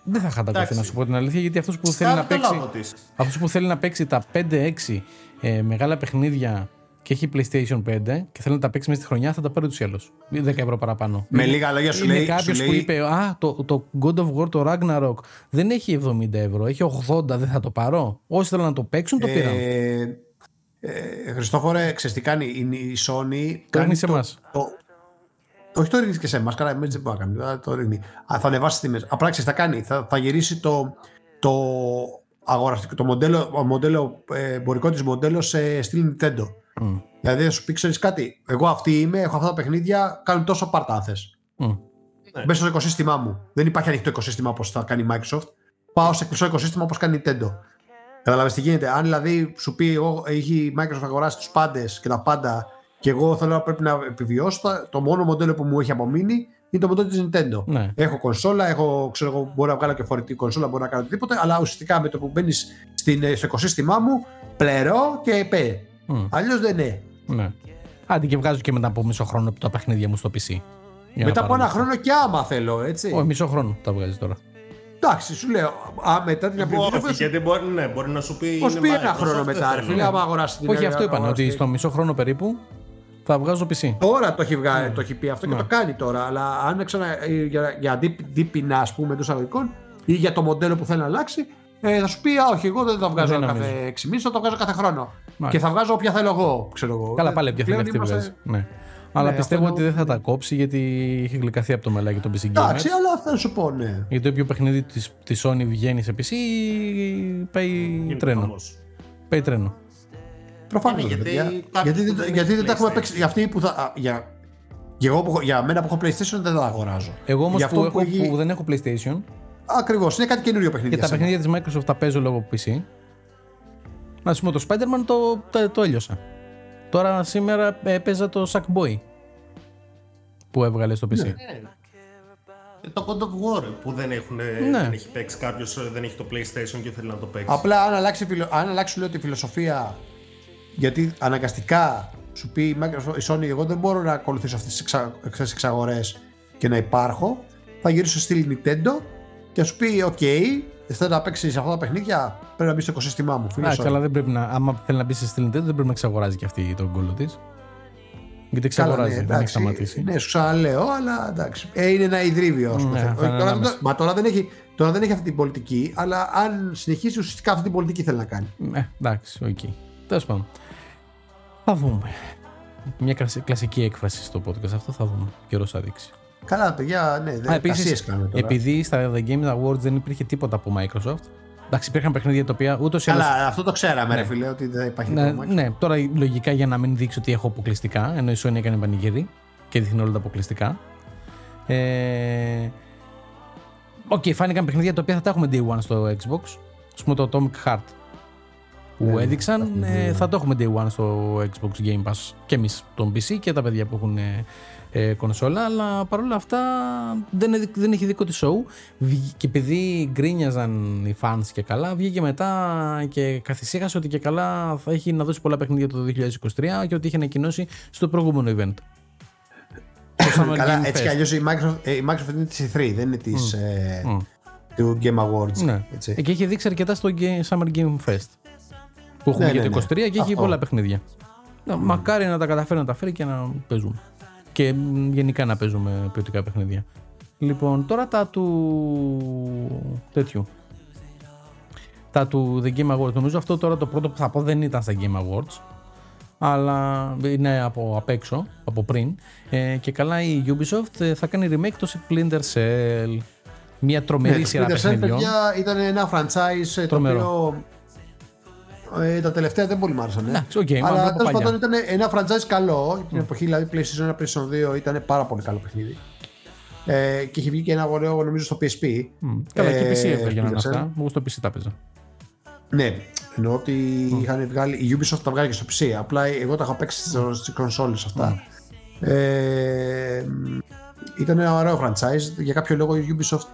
Δεν θα χαντακωθεί Εντάξει. να σου πω την αλήθεια, γιατί αυτός που, θέλει Σκάβει να το παίξει, λάθο της. αυτός που θέλει να παίξει τα 5-6 ε, μεγάλα παιχνίδια και έχει PlayStation 5 και θέλει να τα παίξει μέσα στη χρονιά, θα τα πάρει ούτως ή άλλως. 10 ευρώ παραπάνω. Με Είναι- λίγα λόγια σου είναι λέει- κάποιος σου που λέει- είπε, Α, το, το God of War, το Ragnarok δεν έχει 70 ευρώ, έχει 80, δεν θα το πάρω. Όσοι θέλουν να το παίξουν, το πήραν. Ε, ε, Χριστόφορε, ξέρεις τι κάνει, η, η Sony Το ρίχνει κάνει σε το, εμάς. το- όχι το ρίχνεις και σε εμάς, καλά, εμείς δεν μπορεί να κάνει. αλλά Το ρίχνει. Α, θα ανεβάσει τι τιμές. Απλά ξέρεις, θα κάνει. Θα, θα γυρίσει το, το αγοραστικό, το μοντέλο, ο μοντέλο, ε, εμπορικό της μοντέλο σε στυλ Nintendo. Μμ. Δηλαδή θα σου πει, ξέρεις κάτι. Εγώ αυτή είμαι, έχω αυτά τα παιχνίδια, κάνουν τόσο πάρτα αν θες. Μμ. Μέσα στο οικοσύστημά μου. Δεν υπάρχει ανοιχτό οικοσύστημα όπως θα κάνει η Microsoft. Πάω σε κλειστό οικοσύστημα όπως κάνει η Nintendo. Κατάλαβε τι γίνεται. Αν δηλαδή σου πει, εγώ, έχει η Microsoft αγοράσει τους πάντες και τα πάντα και εγώ θέλω να πρέπει να επιβιώσω, θα- το μόνο μοντέλο που μου έχει απομείνει είναι το μοντέλο της Nintendo. Ναι. Έχω κονσόλα, έχω, ξέρω, εγώ, μπορώ να βγάλω και φορητή κονσόλα, μπορώ να κάνω οτιδήποτε, αλλά ουσιαστικά με το που μπαίνεις στο οικοσύστημά μου, πληρώ και πέ. Μμ. Αλλιώς δεν είναι. Ναι. Άντε και βγάζω και μετά από μισό χρόνο τα παιχνίδια μου στο PC. Για να Μετά από πάρω ένα λεφτά. χρόνο και άμα θέλω, έτσι. Όχι, μισό χρόνο τα βγάζει τώρα. Εντάξει, σου λέω. Α, μετά την Όχι, απλή γιατί μπορεί, ναι, μπορεί να σου πει. Πώ είναι πει ένα Microsoft, χρόνο δεν μετά, ρε θέλω. φίλε, άμα αγοράσεις την Όχι, ε, αυτό είπαν, αγοράσει- ότι στο μισό χρόνο περίπου θα βγάζω PC. Τώρα το έχει, βγάλει, το έχει πει αυτό και Ναι. το κάνει τώρα. Αλλά αν ξανα, ε, για, για αντί- αντίπεινα, α πούμε, εντό αγωγικών ή για το μοντέλο που θέλει να αλλάξει, ε, θα σου πει, Α, όχι, εγώ δεν το βγάζω Δεν κάθε νομίζω. 6 μήνε, θα το βγάζω κάθε χρόνο. Μάλιστα. Και θα βγάζω όποια θέλω εγώ, ξέρω εγώ. Καλά, Ε, πάλι ποια θέλει πλέον αυτή είμαστε- βγάζει. Ναι. Αλλά Ναι, πιστεύω αυτό ότι δεν θα τα κόψει γιατί έχει γλυκαθεί από το μελάκι το PC Gamers. Εντάξει, αλλά θα σου πω, ναι. Γιατί όποιο παιχνίδι της, της Sony βγαίνει σε PC πάει Είναι τρένο. χαμός. Πάει τρένο. Προφανώς. Ναι, γιατί, γιατί γιατί, κάποιοι που δεν- δεν γιατί έχει δεν τα έχουμε PlayStation. παίξει. Για, αυτοί που θα, α, για, για, εγώ που έχω- για μένα που έχω PlayStation δεν τα αγοράζω. Εγώ όμως Για που, αυτό έχω, έχει- που δεν έχω PlayStation, Ακριβώς. Είναι κάτι καινούριο παιχνίδι. Και τα για σένα. παιχνίδια της Microsoft τα παίζω λόγω PC. Να σου πούμε το Spider-Man το, το, το έλειωσα. Τώρα σήμερα ε, παίζα το Sackboy που έβγαλε στο PC. Ε, Το God of War που δεν, έχουν, Ναι. δεν έχει παίξει κάποιος, δεν έχει το PlayStation και θέλει να το παίξει. Απλά αν αλλάξει, φιλο- αν αλλάξει σου λέω τη φιλοσοφία, γιατί αναγκαστικά σου πει η Microsoft, η Sony, εγώ δεν μπορώ να ακολουθήσω αυτές τις, εξα, τις εξαγορές και να υπάρχω, θα γυρίσω στη Nintendo και θα σου πει, οκ, θέλω να παίξεις αυτά τα παιχνίδια, πρέπει να μπεις στο οικοσύστημά μου. Φίλε, Εντάξει, Sony. αλλά δεν πρέπει να, άμα θέλει να μπεις σε Nintendo, δεν πρέπει να εξαγοράζει και αυτή τον κόλλο της. Γιατί Καλά, εξαγοράζει, ναι, δεν έχει εντάξει, σταματήσει. Ναι, σου ξαναλέω, αλλά εντάξει. Ε, είναι ένα ιδρύβιο, ας πούμε. Ναι, Όχι, θα είναι τώρα, ανάμεσα. δεν- μα τώρα δεν, έχει, τώρα δεν έχει αυτή την πολιτική, αλλά αν συνεχίσει ουσιαστικά αυτή την πολιτική θέλει να κάνει. Ε, εντάξει, οκ. Τέλος πάντων. Θα δούμε. Μια κλασ- κλασική έκφραση στο podcast αυτό θα δούμε. Καιρός θα δείξει. Καλά, παιδιά, ναι, Α, δεν επίσης, κασίες κάνουμε τώρα. επειδή στα The Game Awards δεν υπήρχε τίποτα από Microsoft. Εντάξει, υπήρχαν παιχνίδια τα οποία ούτως ή άλλως. Καλά, αυτό το ξέραμε, ρε φίλε, ότι δεν υπάρχει Ναι, πρόβλημα. ναι, τώρα λογικά για να μην δείξει ότι έχω αποκλειστικά, ενώ η Sony έκανε πανηγύρι και δείχνει όλα τα αποκλειστικά. Ε, Οκ, φάνηκαν παιχνίδια τα οποία θα τα έχουμε day one στο Xbox. Α πούμε το Atomic Heart που Ναι, έδειξαν, ε, θα το έχουμε day one στο Xbox Game Pass και εμείς τον PC και τα παιδιά που έχουν ε, ε, κονσόλα. Αλλά παρόλα αυτά δεν, είναι- δεν έχει δικό της show. Βγ- Και επειδή γκρίνιαζαν οι fans και καλά, βγήκε μετά και καθησύχασε ότι και καλά θα έχει να δώσει πολλά παιχνίδια το 2023 και ότι είχε ανακοινώσει στο προηγούμενο event. Το Summer Καλά, Game έτσι Fest. κι αλλιώς η Microsoft, ε, η Microsoft είναι της E3, δεν είναι της, ε, του Game Awards. Ναι. Έτσι. Ε, Και έχει δείξει αρκετά στο Ga- Summer Game Fest. Που έχουμε Ναι, για ναι, το ναι. 23 και έχει Αυτό. πολλά παιχνίδια. Να, Μακάρι να τα καταφέρει να τα φέρει και να παίζουμε. Και μ, γενικά να παίζουμε ποιοτικά παιχνίδια. Λοιπόν, τώρα τα του. τέτοιου. Τα του The Game Awards. Νομίζω αυτό τώρα το πρώτο που θα πω δεν ήταν στα Game Awards. Αλλά είναι από απ' έξω, από πριν. Ε, και καλά η Ubisoft ε, θα κάνει remake το Splinter Cell. Μια τρομερή Ναι, το σειρά Splinter Cell, παιχνιδιών. παιδιά, ήταν ένα franchise ε, το Τρομερό. οποίο ε, τα τελευταία δεν πολύ μ' άρεσαν. ε. Εντάξει, οκ, μα Αλλά από τέλος παλιά. πάντων ήταν ένα franchise καλό. Την εποχή δηλαδή PlayStation 1, PlayStation 2 ήταν πάρα πολύ καλό παιχνίδι. Ε, και έχει βγει και ένα ωραίο νομίζω στο PSP. Μμ. Καλά, και Ε, PC έβγαιναν Splinter Cell. αυτά. Εγώ στο PC τα έπαιζα. Ναι, εννοώ ότι είχαν βγάλει. Η Ubisoft τα βγάλει και στο PC. Απλά εγώ τα είχα παίξει στις κονσόλες αυτά. Ε, ήταν ένα ωραίο franchise. Για κάποιο λόγο η Ubisoft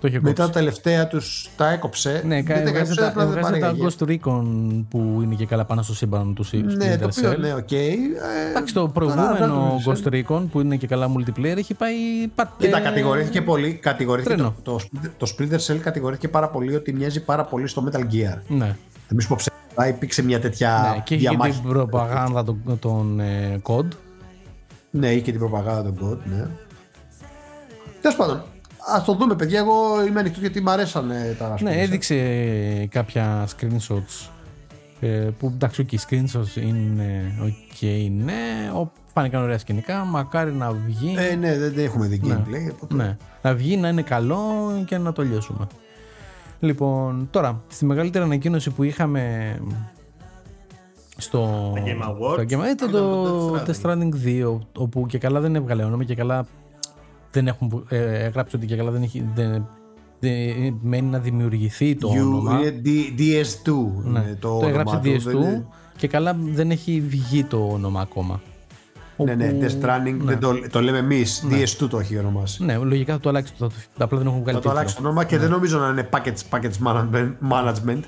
Το είχε μετά κόψει. τα τελευταία τους τα έκοψε. Ναι, δεν τα βγάζει έκοψε, τα, απλά δεν βγάζει τα παρήγαγε. Ghost Recon που είναι και καλά πάνω στο σύμπαν του Splinter Ναι, το οποίο Cell. ναι, οκ. Ε, Εντάξει, το τώρα, προηγούμενο δεν Ghost Recon που είναι και καλά multiplayer έχει πάει. πα- Κοίτα, ε, κατηγορήθηκε πολύ. Κατηγορήθηκε τρελά. το, το, το Splinter Cell κατηγορήθηκε πάρα πολύ ότι μοιάζει πάρα πολύ στο Metal Gear. Ναι, Θα μην σου πω ψέματα, υπήρξε μια τέτοια ναι. και έχει και διαμάχη. την προπαγάνδα των, των ε, COD. Ναι, είχε και την προπαγάνδα των God, ναι. Τέλος πάντων, ας το δούμε, παιδιά. Εγώ είμαι ανοιχτός γιατί μου αρέσαν ε, τα Ναι, Splinter Cell. έδειξε κάποια screenshots ε, που εντάξει, ok, screenshots είναι ok, ναι, ο, φάνηκαν ωραία σκηνικά, μακάρι να βγει. Ε, ναι, δεν, δεν έχουμε δει gameplay. οπότε- Ναι. Να βγει, να είναι καλό και να το λιώσουμε. Λοιπόν, τώρα, στη μεγαλύτερη ανακοίνωση που είχαμε στο Τα Game Awards. στο Game Awards ήταν Ήταν το το Death Stranding 2, όπου και καλά δεν έβγαλε όνομα και καλά δεν έχουν ε, γράψει ότι και καλά δεν έχει. Δεν, δεν- μένει να δημιουργηθεί το You- όνομα. είναι D- DS2 Ναι. είναι το, Το, έγραψε όνομά του, DS2 δεν είναι- και καλά δεν έχει βγει το όνομα ακόμα. Ναι, ναι, Όπου- Death Stranding δεν το, το λέμε εμείς. DS2 το έχει ονομάσει. Ναι, λογικά θα το αλλάξει. Θα το, απλά δεν έχουν βγάλει Θα το τίτλο. αλλάξει το όνομα και δεν νομίζω να είναι package, package management. management.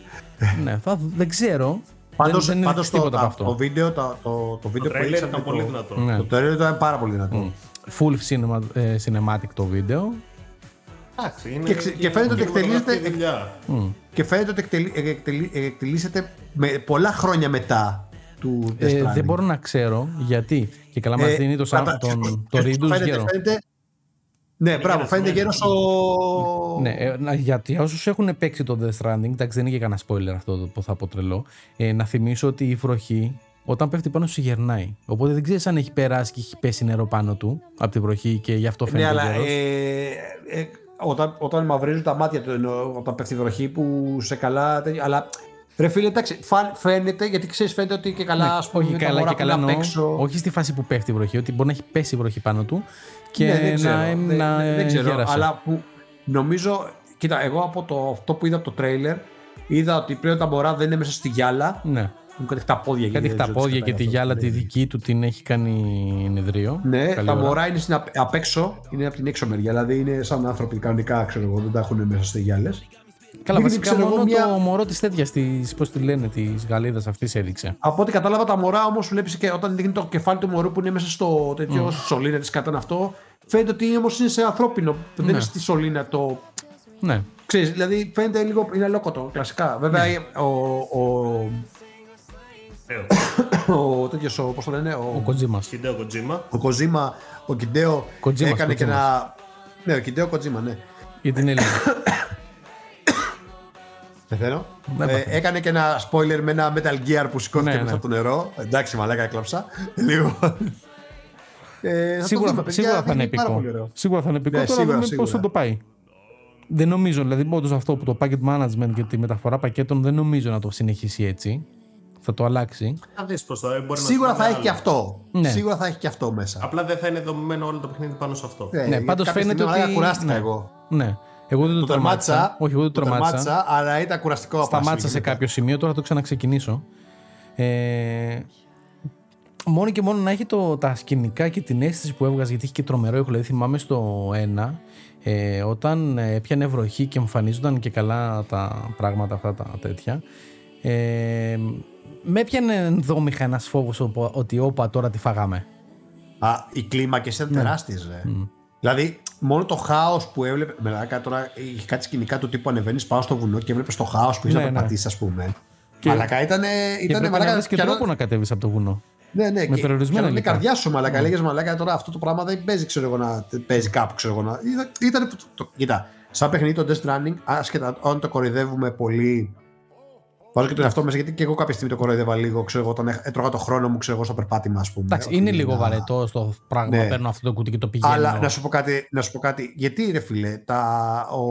Ναι, θα, δεν ξέρω. Πάντως, δεν, δεν πάντως έδειξε το, τίποτα από το, το αυτό. βίντεο, το, το, το Το βίντεο που τρέλερ έδειξαν ήταν το- πολύ δυνατό. Ναι. Το τρέλερ ήταν πάρα πολύ δυνατό. Full cinema, ε, cinematic το βίντεο. Εντάξει, είναι Και ξε- και φαίνεται ότι κινηματογραφική εκτελείστε- δουλειά. Και φαίνεται ότι εκτελεί, εκτελεί, εκτελήσεται με πολλά χρόνια μετά του Death Ε, Stranding. δεν μπορώ να ξέρω γιατί. Και καλά μας Ε, δίνει το, κατα- σαν, τον, ξέρεις το πώς Reduce φαίνεται, γέρο. φαίνεται- Ναι, μπράβο, φαίνεται γέρος ο. Ναι, ε, να- γιατί για όσους έχουν παίξει το Death Stranding, εντάξει δεν είναι και κανένα spoiler αυτό που θα πω τρελό, ε, να θυμίσω ότι η βροχή όταν πέφτει πάνω σου γερνάει. Οπότε δεν ξέρεις αν έχει περάσει και έχει πέσει νερό πάνω του από τη βροχή και γι' αυτό Ναι, φαίνεται αλλά γέρος. ε, ε, όταν, όταν μαυρίζουν τα μάτια του, εννοώ, όταν πέφτει η βροχή που σε καλά. τέτοιο, αλλά ρε φίλε, εντάξει, φαν- φαίνεται γιατί ξέρεις, φαίνεται ότι και καλά, ας πούμε, Ναι, όχι είναι τα καλά μωρά και που καλά είναι απ' εννοώ, έξω. όχι στη φάση που πέφτει η βροχή, ότι μπορεί να έχει πέσει η βροχή πάνω του και Ναι, δεν ξέρω, να, δεν- να δεν ξέρω, γέρασε. αλλά που, νομίζω, κοίτα, εγώ από το, αυτό που είδα από το τρέιλερ, είδα ότι πλέον τα μωρά δεν είναι μέσα στη γυάλα. Ναι. Μου κάτι τα πόδια Κάτι τα πόδια και τη γυάλα τη δική του την έχει κάνει νεδρίο. Ναι, Καλή τα ώρα. μωρά είναι στην απ' απ' έξω, είναι από την έξω μεριά. Δηλαδή είναι σαν άνθρωποι κανονικά, ξέρω εγώ, δεν τα έχουν μέσα στις γυάλες. Καλά, Δείχνει, βασικά ξέρω εγώ, μόνο μια- το μωρό της τέτοιας, πώς τη λένε, της Γαλλίδα αυτής έδειξε. Από ό,τι κατάλαβα, τα μωρά όμως βλέπεις και όταν δείχνει το κεφάλι του μωρού που είναι μέσα στο τέτοιο στη σωλήνα της κατά αυτό, φαίνεται ότι όμως είναι σε ανθρώπινο. Δεν Ναι. είναι στη σωλήνα το. Ναι. Ξέρεις, δηλαδή φαίνεται λίγο. είναι αλόκοτο, κλασικά. Βέβαια ο. ο, ο, ο τέτοιος, ο, πώς το λένε, Ο ο, Κοτζίμα. Χιντέο Κοτζίμα. ο Κοζίμα, ο Κιντέο Κοτζίμας, έκανε και Κοτζίμας. ένα. Ναι, ο Κιντέο Κοτζίμα, ναι. Για την Έλληνα. Πεθαίνω. Δεν Ε, παθαίνω. έκανε και ένα spoiler με ένα Metal Gear που σηκώθηκε Ναι, μέσα ναι. από το νερό. Εντάξει, μαλάκα, έκλαψα. Λίγο. Ε, θα το σίγουρα, δούμε, παιδιά, σίγουρα θα είναι είναι πάρα επικό. πολύ ωραίο. Σίγουρα θα είναι επικό. Ναι, Τώρα σίγουρα, δούμε πώς σίγουρα. θα το πάει. Δεν νομίζω, δηλαδή όντως αυτό που το packet management και τη μεταφορά πακέτων δεν νομίζω να το συνεχίσει έτσι. Θα το αλλάξει. Θα δεις πώς θα μπορεί Σίγουρα να θα το έχει κάνει και άλλο. αυτό. Ναι. Σίγουρα θα έχει και αυτό μέσα. Απλά δεν θα είναι δομημένο όλο το παιχνίδι πάνω σε αυτό. Ε, Ναι, γιατί πάντως κάποια φαίνεται στιγμή, ότι- μαλάκα, κουράστηκα ναι. εγώ. Ναι. Εγώ δεν το, Το τερμάτισα. τερμάτισα. Όχι, εγώ δεν το το τερμάτισα. τερμάτισα, αλλά ήταν κουραστικό από Σταμάτησα άσυλο σε και μετά. κάποιο σημείο, τώρα θα το ξαναξεκινήσω. Ε, μόνο και μόνο να έχει το, τα σκηνικά και την αίσθηση που έβγαζε, γιατί είχε και τρομερό ήχο. Δηλαδή, θυμάμαι στο 1, ε, όταν ε, έπιανε βροχή και εμφανίζονταν και καλά τα πράγματα αυτά τα τέτοια. Ε, με έπιανε ενδόμηχα ένας φόβος ότι όπα τώρα τη φάγαμε. Α, οι κλίμακες ήταν Ναι. τεράστιες, ρε. Δηλαδή, μόνο το χάος που έβλεπε. Μελάκα τώρα είχε κάτι σκηνικά του τύπου ανεβαίνεις πάνω στο βουνό και έβλεπε το χάος που είχε Ναι, να ναι. περπατήσει, ας πούμε. Και- Μαλακά ήταν. Και ήταν πρέπει να βρει και κι αν- τρόπο να κατέβεις από το βουνό. Ναι, ναι, με και- περιορισμένα και αν είναι η υλικά. καρδιά σου, μαλακά. Λέγες μαλακά τώρα αυτό το πράγμα δεν παίζει, ξέρω εγώ, να παίζει κάπου, ξέρω εγώ. Να... Ήταν, ήταν, το, κοίτα, σαν παιχνίδι το Death Running, άσχετα αν το κοροϊδεύουμε πολύ. Βάζω και τον εαυτό μέσα γιατί και εγώ κάποια στιγμή το κοροϊδεύα λίγο, ξέρω εγώ, όταν έχ- έτρωγα το χρόνο μου, ξέρω εγώ, στο περπάτημα, ας πούμε. Εντάξει, Όχι είναι λίγο να- βαρετό στο πράγμα. Ναι. Παίρνω αυτό το κουτί και το πηγαίνω. Αλλά να σου πω κάτι, να σου πω κάτι. γιατί ρε φίλε, τα, ο,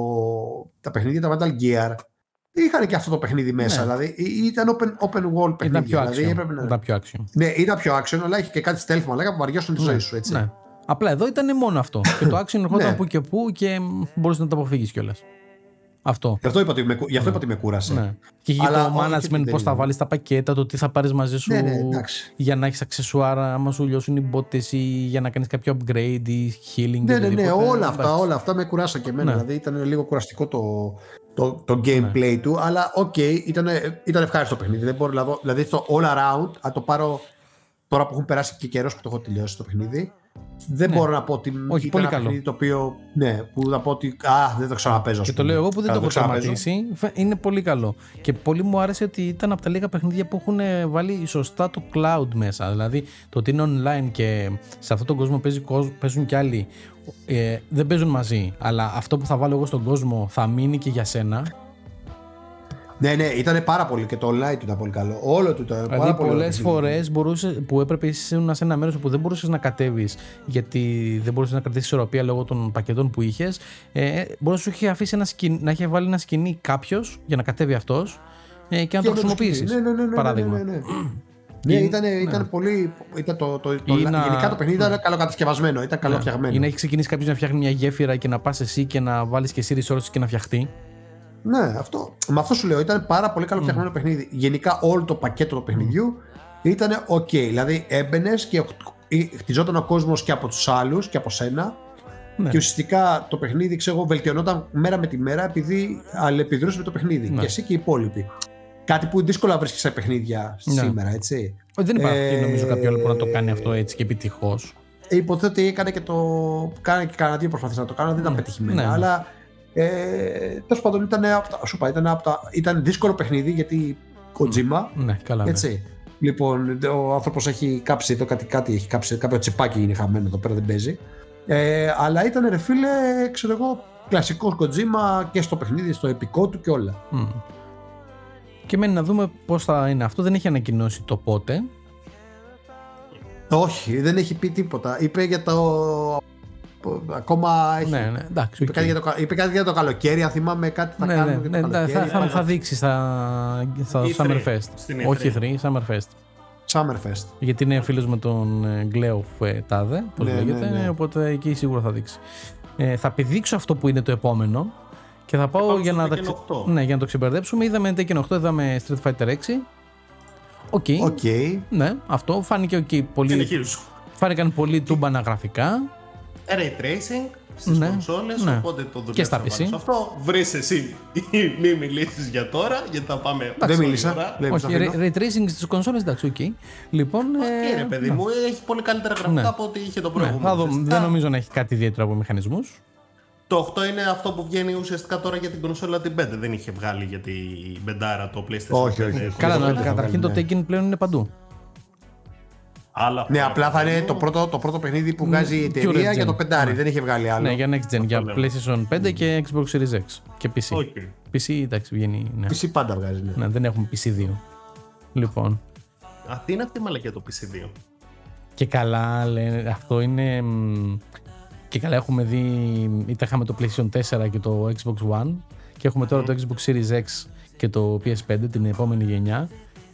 τα παιχνίδια τα Metal Gear είχαν και αυτό το παιχνίδι μέσα. Ναι. Δηλαδή ή- ήταν open, open world παιχνίδια. Ήταν πιο δηλαδή, action. έπρεπε να... Ήταν πιο action. Ναι, ήταν πιο action, αλλά είχε και κάτι stealth μαλάκα που βαριώσουν τη ζωή σου, έτσι. Ναι. Απλά εδώ ήταν μόνο αυτό. και το action ερχόταν Ναι. που και που και μπορούσες να το αποφύγεις κιόλας. Αυτό. Γι' αυτό είπα ότι με, κου- γι' αυτό είπα ότι με κούρασε. Ναι. Και είχε Αλλά το όχι, management, δεν πώς θα είναι. βάλεις τα πακέτα, το τι θα πάρεις μαζί σου Ναι, ναι, εντάξει. για να έχεις αξεσουάρα, άμα σου λιώσουν οι μπότες ή για να κάνεις κάποιο upgrade ή healing. Ναι, ναι, ναι, οτιδήποτε. όλα αυτά, Εντάξει. όλα αυτά με κουράσαν και εμένα. Ναι. Δηλαδή ήταν λίγο κουραστικό το, το, το gameplay του, αλλά οκ, ήταν, ήταν ευχάριστο το παιχνίδι. Δεν μπορώ, να δω- δηλαδή το all around, αν το πάρω τώρα που έχουν περάσει και καιρός που το έχω τελειώσει το παιχνίδι, δεν μπορώ να πω ότι Ναι. Όχι, ήταν πολύ ένα καλό. παιχνίδι το οποίο, ναι, που θα πω ότι α, δεν το ξαναπαίζω. ας Και το πούμε. λέω εγώ που δεν Καλά, το έχω ξαναπαίξω. τερματίσει. φε- Είναι πολύ καλό. Και πολύ μου άρεσε ότι ήταν από τα λίγα παιχνίδια που έχουν βάλει σωστά το cloud μέσα. Δηλαδή το ότι είναι online και σε αυτόν τον κόσμο παίζει, κόσμ- παίζουν κι άλλοι. Ε, δεν παίζουν μαζί. Αλλά αυτό που θα βάλω εγώ στον κόσμο θα μείνει και για σένα. Ναι, ναι, ήταν πάρα πολύ και το online του ήταν πολύ καλό. Όλο του ήταν πάρα Δηλαδή, πολύ πολλές ωραίο φορές που έπρεπε εσύ να είσαι σε ένα μέρος που δεν μπορούσες να κατέβεις γιατί δεν μπορούσες να κρατήσεις ισορροπία λόγω των πακετών που είχες, ε, μπορεί να σου είχε αφήσει ένα σκηνή, να είχε βάλει ένα σκηνή κάποιος για να κατέβει αυτός ε, και να το Και με τους χρησιμοποιήσει. Ναι, ναι, ναι, ναι, παράδειγμα. Ναι, ναι, ναι. Ναι, Ή- ήταν, ήταν πολύ. Ήταν το, το, το, Ή να- Γενικά το παιχνίδι ήταν καλοκατασκευασμένο, ήταν καλοφτιαγμένο. Ή να έχει ξεκινήσει κάποιος να φτιάχνει μια γέφυρα και να πας εσύ και να βάλεις και εσύ resources και να φτιαχτεί. Ναι, αυτό. Με αυτό σου λέω, ήταν πάρα πολύ καλοφτιαγμένο παιχνίδι. Γενικά όλο το πακέτο του παιχνιδιού ήταν ok. Δηλαδή έμπαινες και ο- ή- χτιζόταν ο κόσμος και από τους άλλους και από σένα. Ναι. Και ουσιαστικά το παιχνίδι, ξέρω εγώ, βελτιωνόταν μέρα με τη μέρα επειδή αλληλεπιδρούσε με το παιχνίδι. Ναι. Και εσύ και οι υπόλοιποι. Κάτι που δύσκολα βρίσκεις σε παιχνίδια Ναι. σήμερα, έτσι. Ε, Δεν υπάρχει Ε, νομίζω κάποιο άλλο που να το κάνει αυτό έτσι και επιτυχώς. Ε, Υποθέτω ότι έκανε και το. Κάνε και κανένα δύο προσπαθήσεις να το κάνω, δεν ήταν πετυχημένα. Ναι. Αλλά ε, τέλος πάντων ήταν, απ' τα- σου είπα, ήταν, απ' τα- ήταν δύσκολο παιχνίδι γιατί Kojima. Ναι, καλά. ναι. Έτσι. Λοιπόν, ο άνθρωπος έχει κάψει εδώ κάτι, κάτι έχει κάψει, κάποιο τσιπάκι είναι χαμένο εδώ πέρα, δεν παίζει. Ε, αλλά ήταν ρε φίλε, ξέρω εγώ, κλασικός Kojima και στο παιχνίδι, στο επικό του και όλα. Μμ. Και μένει να δούμε πώς θα είναι αυτό. Δεν έχει ανακοινώσει το πότε. Όχι, δεν έχει πει τίποτα. Είπε για το. Ακόμα έχει. Ναι, ναι, εντάξει. Είπε, οκ. κάτι για το, κα- είπε κάτι για το καλοκαίρι, αν θυμάμαι κάτι θα ναι, κάνουμε ναι, για ναι, το ναι, καλοκαίρι. θα, θα, θα δείξει στα, στα E3, Summerfest. στην E3. Όχι E3, Summerfest. Summerfest. Γιατί είναι φίλος με τον ε, Geoff ε, Τάδε, πώς Ναι, ναι, λέγεται. ναι. Οπότε εκεί σίγουρα θα δείξει. Ε, θα πηδήξω αυτό που είναι το επόμενο και θα πάω πάμε για στο να, τα Tekken ξε- 8. ναι, για να το ξεμπερδέψουμε. Είδαμε Tekken 8, είδαμε Street Fighter 6. Οκ. Οκ. Ναι, αυτό φάνηκε οκ. Πολύ, Συνεχίζω. φάνηκαν πολύ τούμπανα γραφικά. Ray tracing στις Ναι, κονσόλες, ναι. οπότε το δουλεύεις Και στα PC. Αυτό βρεις εσύ, μη μιλήσεις για τώρα, γιατί θα πάμε Δεν όλη μίλησα. ώρα. Δεν Όχι, μίλησα, ray, ray tracing στις κονσόλες, εντάξει, οκ. Λοιπόν, Όχι ε, ρε παιδί μου, έχει πολύ καλύτερα γραφικά Ναι. από ό,τι είχε το ναι, προηγούμενο. θα δω, Ουσιαστικά, δεν νομίζω να έχει κάτι ιδιαίτερο από μηχανισμούς. Το 8 είναι αυτό που βγαίνει ουσιαστικά τώρα για την κονσόλα την 5. Δεν είχε βγάλει για την πεντάρα το PlayStation Όχι, 5. όχι. Καλά, δεν να- θα καταρχήν το βγάλει, Tekken πλέον είναι παντού. Άλλα Ναι, πράγματα. απλά θα είναι το πρώτο, το πρώτο παιχνίδι που βγάζει η Pure εταιρεία για Gen. το πεντάρι. Δεν είχε βγάλει άλλο. Ναι, για Next Gen, για λέμε. PlayStation 5 και Xbox Series X και PC. Οκ. PC, εντάξει, βγαίνει. Ναι. PC πάντα βγάζει. Ναι. ναι, δεν έχουμε PC2. Λοιπόν. Α, τι είναι αυτή η μαλακία το PC2. Και καλά, λένε, αυτό είναι. μ, Και καλά, έχουμε δει. Είτε είχαμε το PlayStation 4 και το Xbox One, και έχουμε τώρα το Xbox Series X και το PS5, την επόμενη γενιά,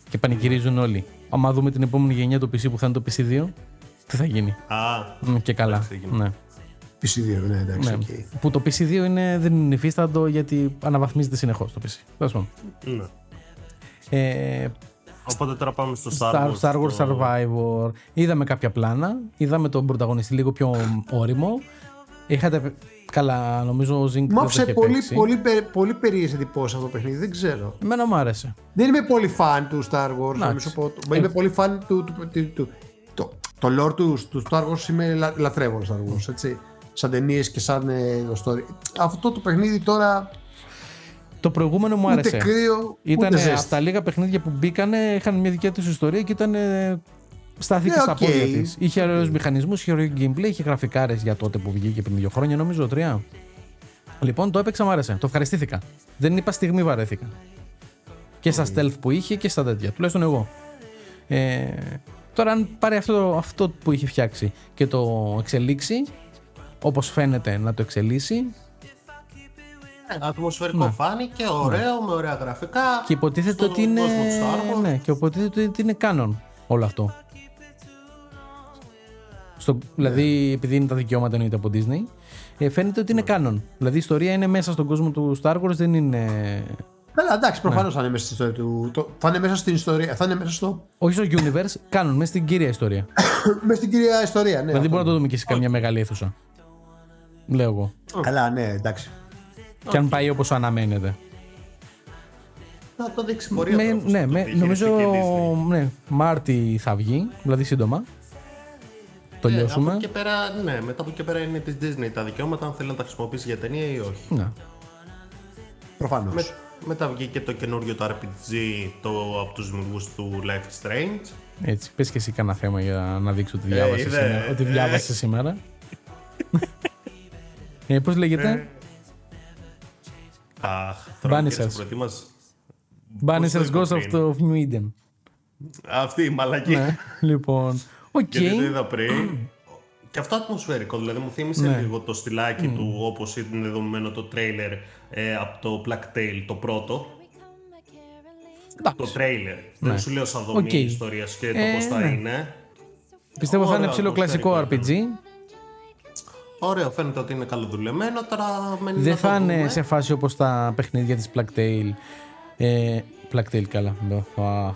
και πανηγυρίζουν όλοι. Άμα δούμε την επόμενη γενιά το PC που θα είναι το PC2, τι θα γίνει; Α, Μ, Και καλά. Εντάξει, έγινε. Ναι. PC2, ναι, εντάξει. Ναι. οκ. Που το PC2 είναι, δεν είναι υφίστατο γιατί αναβαθμίζεται συνεχώς το PC. Τέλος πάντων. ναι. Ε, Οπότε τώρα πάμε στο Star, Star, Wars. Star Wars στο- Survivor. Είδαμε κάποια πλάνα. Είδαμε τον πρωταγωνιστή λίγο πιο όριμο. Είχατε. Καλά, νομίζω ο Zink Μου δεν το άφησε είχε πολύ, παίξει. πολύ, περί- πολύ περίεργε εντυπώσει αυτό το παιχνίδι. Δεν ξέρω. Εμένα μου άρεσε. Δεν είμαι πολύ φαν του Star Wars. Να μην Εντάξει. σου πω. Είμαι πολύ φαν του. του, του, του- το, το lore του, του Star Wars είμαι λα, λατρεύω το Star Wars. Έτσι. Σαν ταινίες και σαν ε, story. Αυτό το παιχνίδι τώρα Το προηγούμενο μου ούτε άρεσε. κρύο. Ήταν ούτε ζέστη. από τα λίγα παιχνίδια που μπήκανε, είχαν μια δικιά τους ιστορία και ήταν. Στάθηκε Ναι, στα οκ. πόδια της. Είχε ωραίους μηχανισμούς, είχε ωραίο gameplay, είχε γραφικάρες για τότε που βγήκε πριν δύο χρόνια, νομίζω τρία. Λοιπόν, το έπαιξα, μου άρεσε. Το ευχαριστήθηκα. Δεν υπήρξε στιγμή βαρέθηκα. Και στα stealth που είχε και στα τέτοια. Τουλάχιστον εγώ. Ε, τώρα, αν πάρει αυτό, αυτό που είχε φτιάξει και το εξελίξει, όπως φαίνεται να το εξελίσσει, Ε, Ατμοσφαιρικό φάνηκε, ωραίο, με ωραία γραφικά. Και υποτίθεται στον ότι είναι. κόσμο του Star Wars. Ναι, και υποτίθεται ότι είναι canon όλο αυτό. Στο, δηλαδή, επειδή είναι τα δικαιώματα εννοείται από Disney, ε, φαίνεται ότι είναι canon. Δηλαδή, η ιστορία είναι μέσα στον κόσμο του Star Wars, δεν είναι. Καλά, εντάξει, Ναι. προφανώς θα είναι μέσα στην ιστορία του. Το, θα είναι μέσα στην ιστορία. Θα είναι μέσα στο. Όχι στο universe, canon, μέσα στην κύρια ιστορία. μέσα στην κυρία ιστορία. Ναι, δηλαδή, αυτό. μπορούμε να το δούμε και σε καμιά μεγάλη αίθουσα. Λέω εγώ. Καλά, ναι, εντάξει. Και αν πάει όπως αναμένεται. Θα το δείξει πορεία. Με, τώρα, όπως ναι, το με, διαχειριστεί νομίζω και η Disney. ναι, Μάρτι θα βγει, δηλαδή σύντομα. Το Ε, Από λιώσουμε. εκεί και πέρα, ναι, μετά από εκεί και πέρα είναι της Disney τα δικαιώματα, αν θέλει να τα χρησιμοποιήσει για ταινία ή όχι. Ναι. Προφανώς. Με, μετά βγήκε το καινούριο το RPG το, από τους δημιουργούς του Life is Strange. Έτσι, πες και εσύ κανένα θέμα για να δείξω ότι διάβασες είδε. σήμερα. Ότι Ε. διάβασες σήμερα. ε, πώς λέγεται; Αχ, τώρα μου Banishers. κέρδισε προετοίμας. Banisher's το Ghost είπα of, πριν; of New Eden. Αυτή η μαλακή. ναι, λοιπόν. Οκ. Γιατί το είδα πριν. Και αυτό ατμοσφαιρικό, δηλαδή μου θύμισε Ναι. λίγο το στυλάκι του όπως είναι δομημένο το τρέιλερ ε, από το Black Tail το πρώτο. Το τρέιλερ. Δεν σου λέω σαν δομή Ναι. Οκ. ιστορίας και το Ε, πώς θα ναι. είναι. Πιστεύω θα είναι Ωραίο ψιλοκλασικό ατμοσφαιρικό RPG. Ωραίο, φαίνεται ότι είναι καλοδουλεμένο. Τώρα μένει Δεν να θα το είναι δούμε. σε φάση όπως τα παιχνίδια της Black Tail. Ε, Black Tail καλά. Α, α,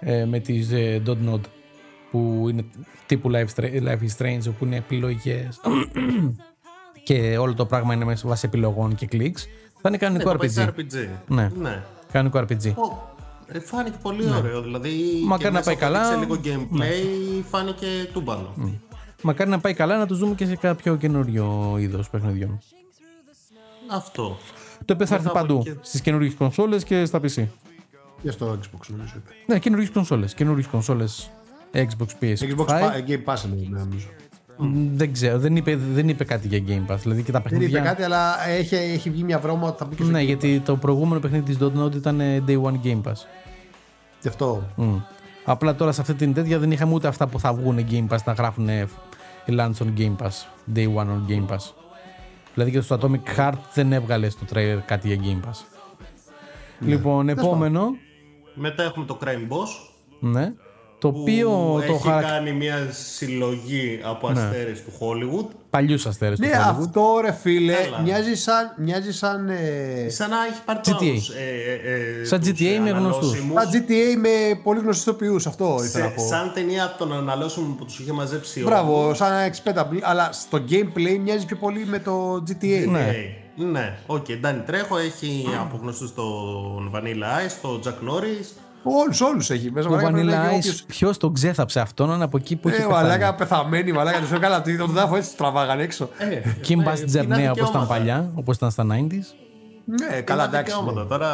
ε, με τις ε, Dontnod που είναι τύπου Life, Stra- Life is Strange όπου είναι επιλογές και όλο το πράγμα είναι μέσα βάσει επιλογών και κλικς. Θα είναι Ναι, κανονικό το παίζει RPG. RPG. Ναι. ναι. Κανονικό RPG. Ω, ε, φάνηκε πολύ ωραίο. Δηλαδή, Μακάρι και να μέσα πάει που καλά. Ναι. έδειξε λίγο gameplay, φάνηκε τούμπανο. Μακάρι να πάει καλά να τους δούμε και σε κάποιο καινούριο είδος παιχνιδιών. Αυτό. Το οποίο θα έρθει Μετά από παντού. εκεί και- Στις καινούργιες κονσόλες και στα PC. Και στο Xbox νομίζω είπε. Ναι, καινούργιες κονσόλες. Καινούργιες κονσόλες Xbox PS5. Xbox Pa- Game Pass είναι, νομίζω. Μ, Δεν ξέρω, δεν είπε, δεν είπε κάτι για Game Pass. Δηλαδή και τα Δεν παιχνίδια. είπε κάτι, αλλά έχει, έχει βγει μια βρώμα ότι θα μπει και στο Ναι, Game γιατί το προηγούμενο παιχνίδι της Dot Note ήταν ε, Day One Game Pass. Γι' αυτό. Μμ. Απλά τώρα σε αυτή την τέτοια δεν είχαμε ούτε αυτά που θα βγουν Game Pass να γράφουν ε, launch on Game Pass. Day One on Game Pass. Δηλαδή και στο Atomic Heart δεν έβγαλε στο trailer κάτι για Game Pass. Λοιπόν, επόμενο. Μετά έχουμε το Crime Boss. Ναι. Το που οποίο το έχει χαρακ- κάνει μια συλλογή από αστέρες του Hollywood. Παλιούς αστέρες Ναι, του Hollywood. αυτό ρε φίλε Έλα. μοιάζει σαν, μοιάζει σαν, ε, Σαν να έχει πάρει GTA. τους, ε, ε, ε, Σαν τους, GTA ε, με γνωστούς. αναλώσιμους. σαν GTA με πολύ γνωστούς ηθοποιούς, αυτό ήθελα να Σε, πω. σαν ταινία από τον αναλώσιμο που τους είχε μαζέψει Μπράβο, σαν Expendable, αλλά στο gameplay μοιάζει πιο πολύ με το GTA. Ναι. Ναι, ναι. Οκ, okay, Ντάνι Τρέχο έχει από γνωστούς τον Vanilla Ice, τον Chuck Norris. Όλους, όλους έχει μέσα. Το μαλάκα, πρέπει να Vanilla έχει Ice, όποιος- ποιος τον ξέθαψε αυτόν, είναι από εκεί που έχει Ε, μαλάκα πεθαμένη, μαλάκα, τους έκανα τι, τον τάφο έτσι τους τραβάγανε έξω. Ε, Kim ναι, Basinger είναι νέα όπως ήταν δικαιώματα. παλιά, όπως ήταν στα 90s. Ναι, καλά, Είναι εντάξει. δικαιώματα, ναι. Τώρα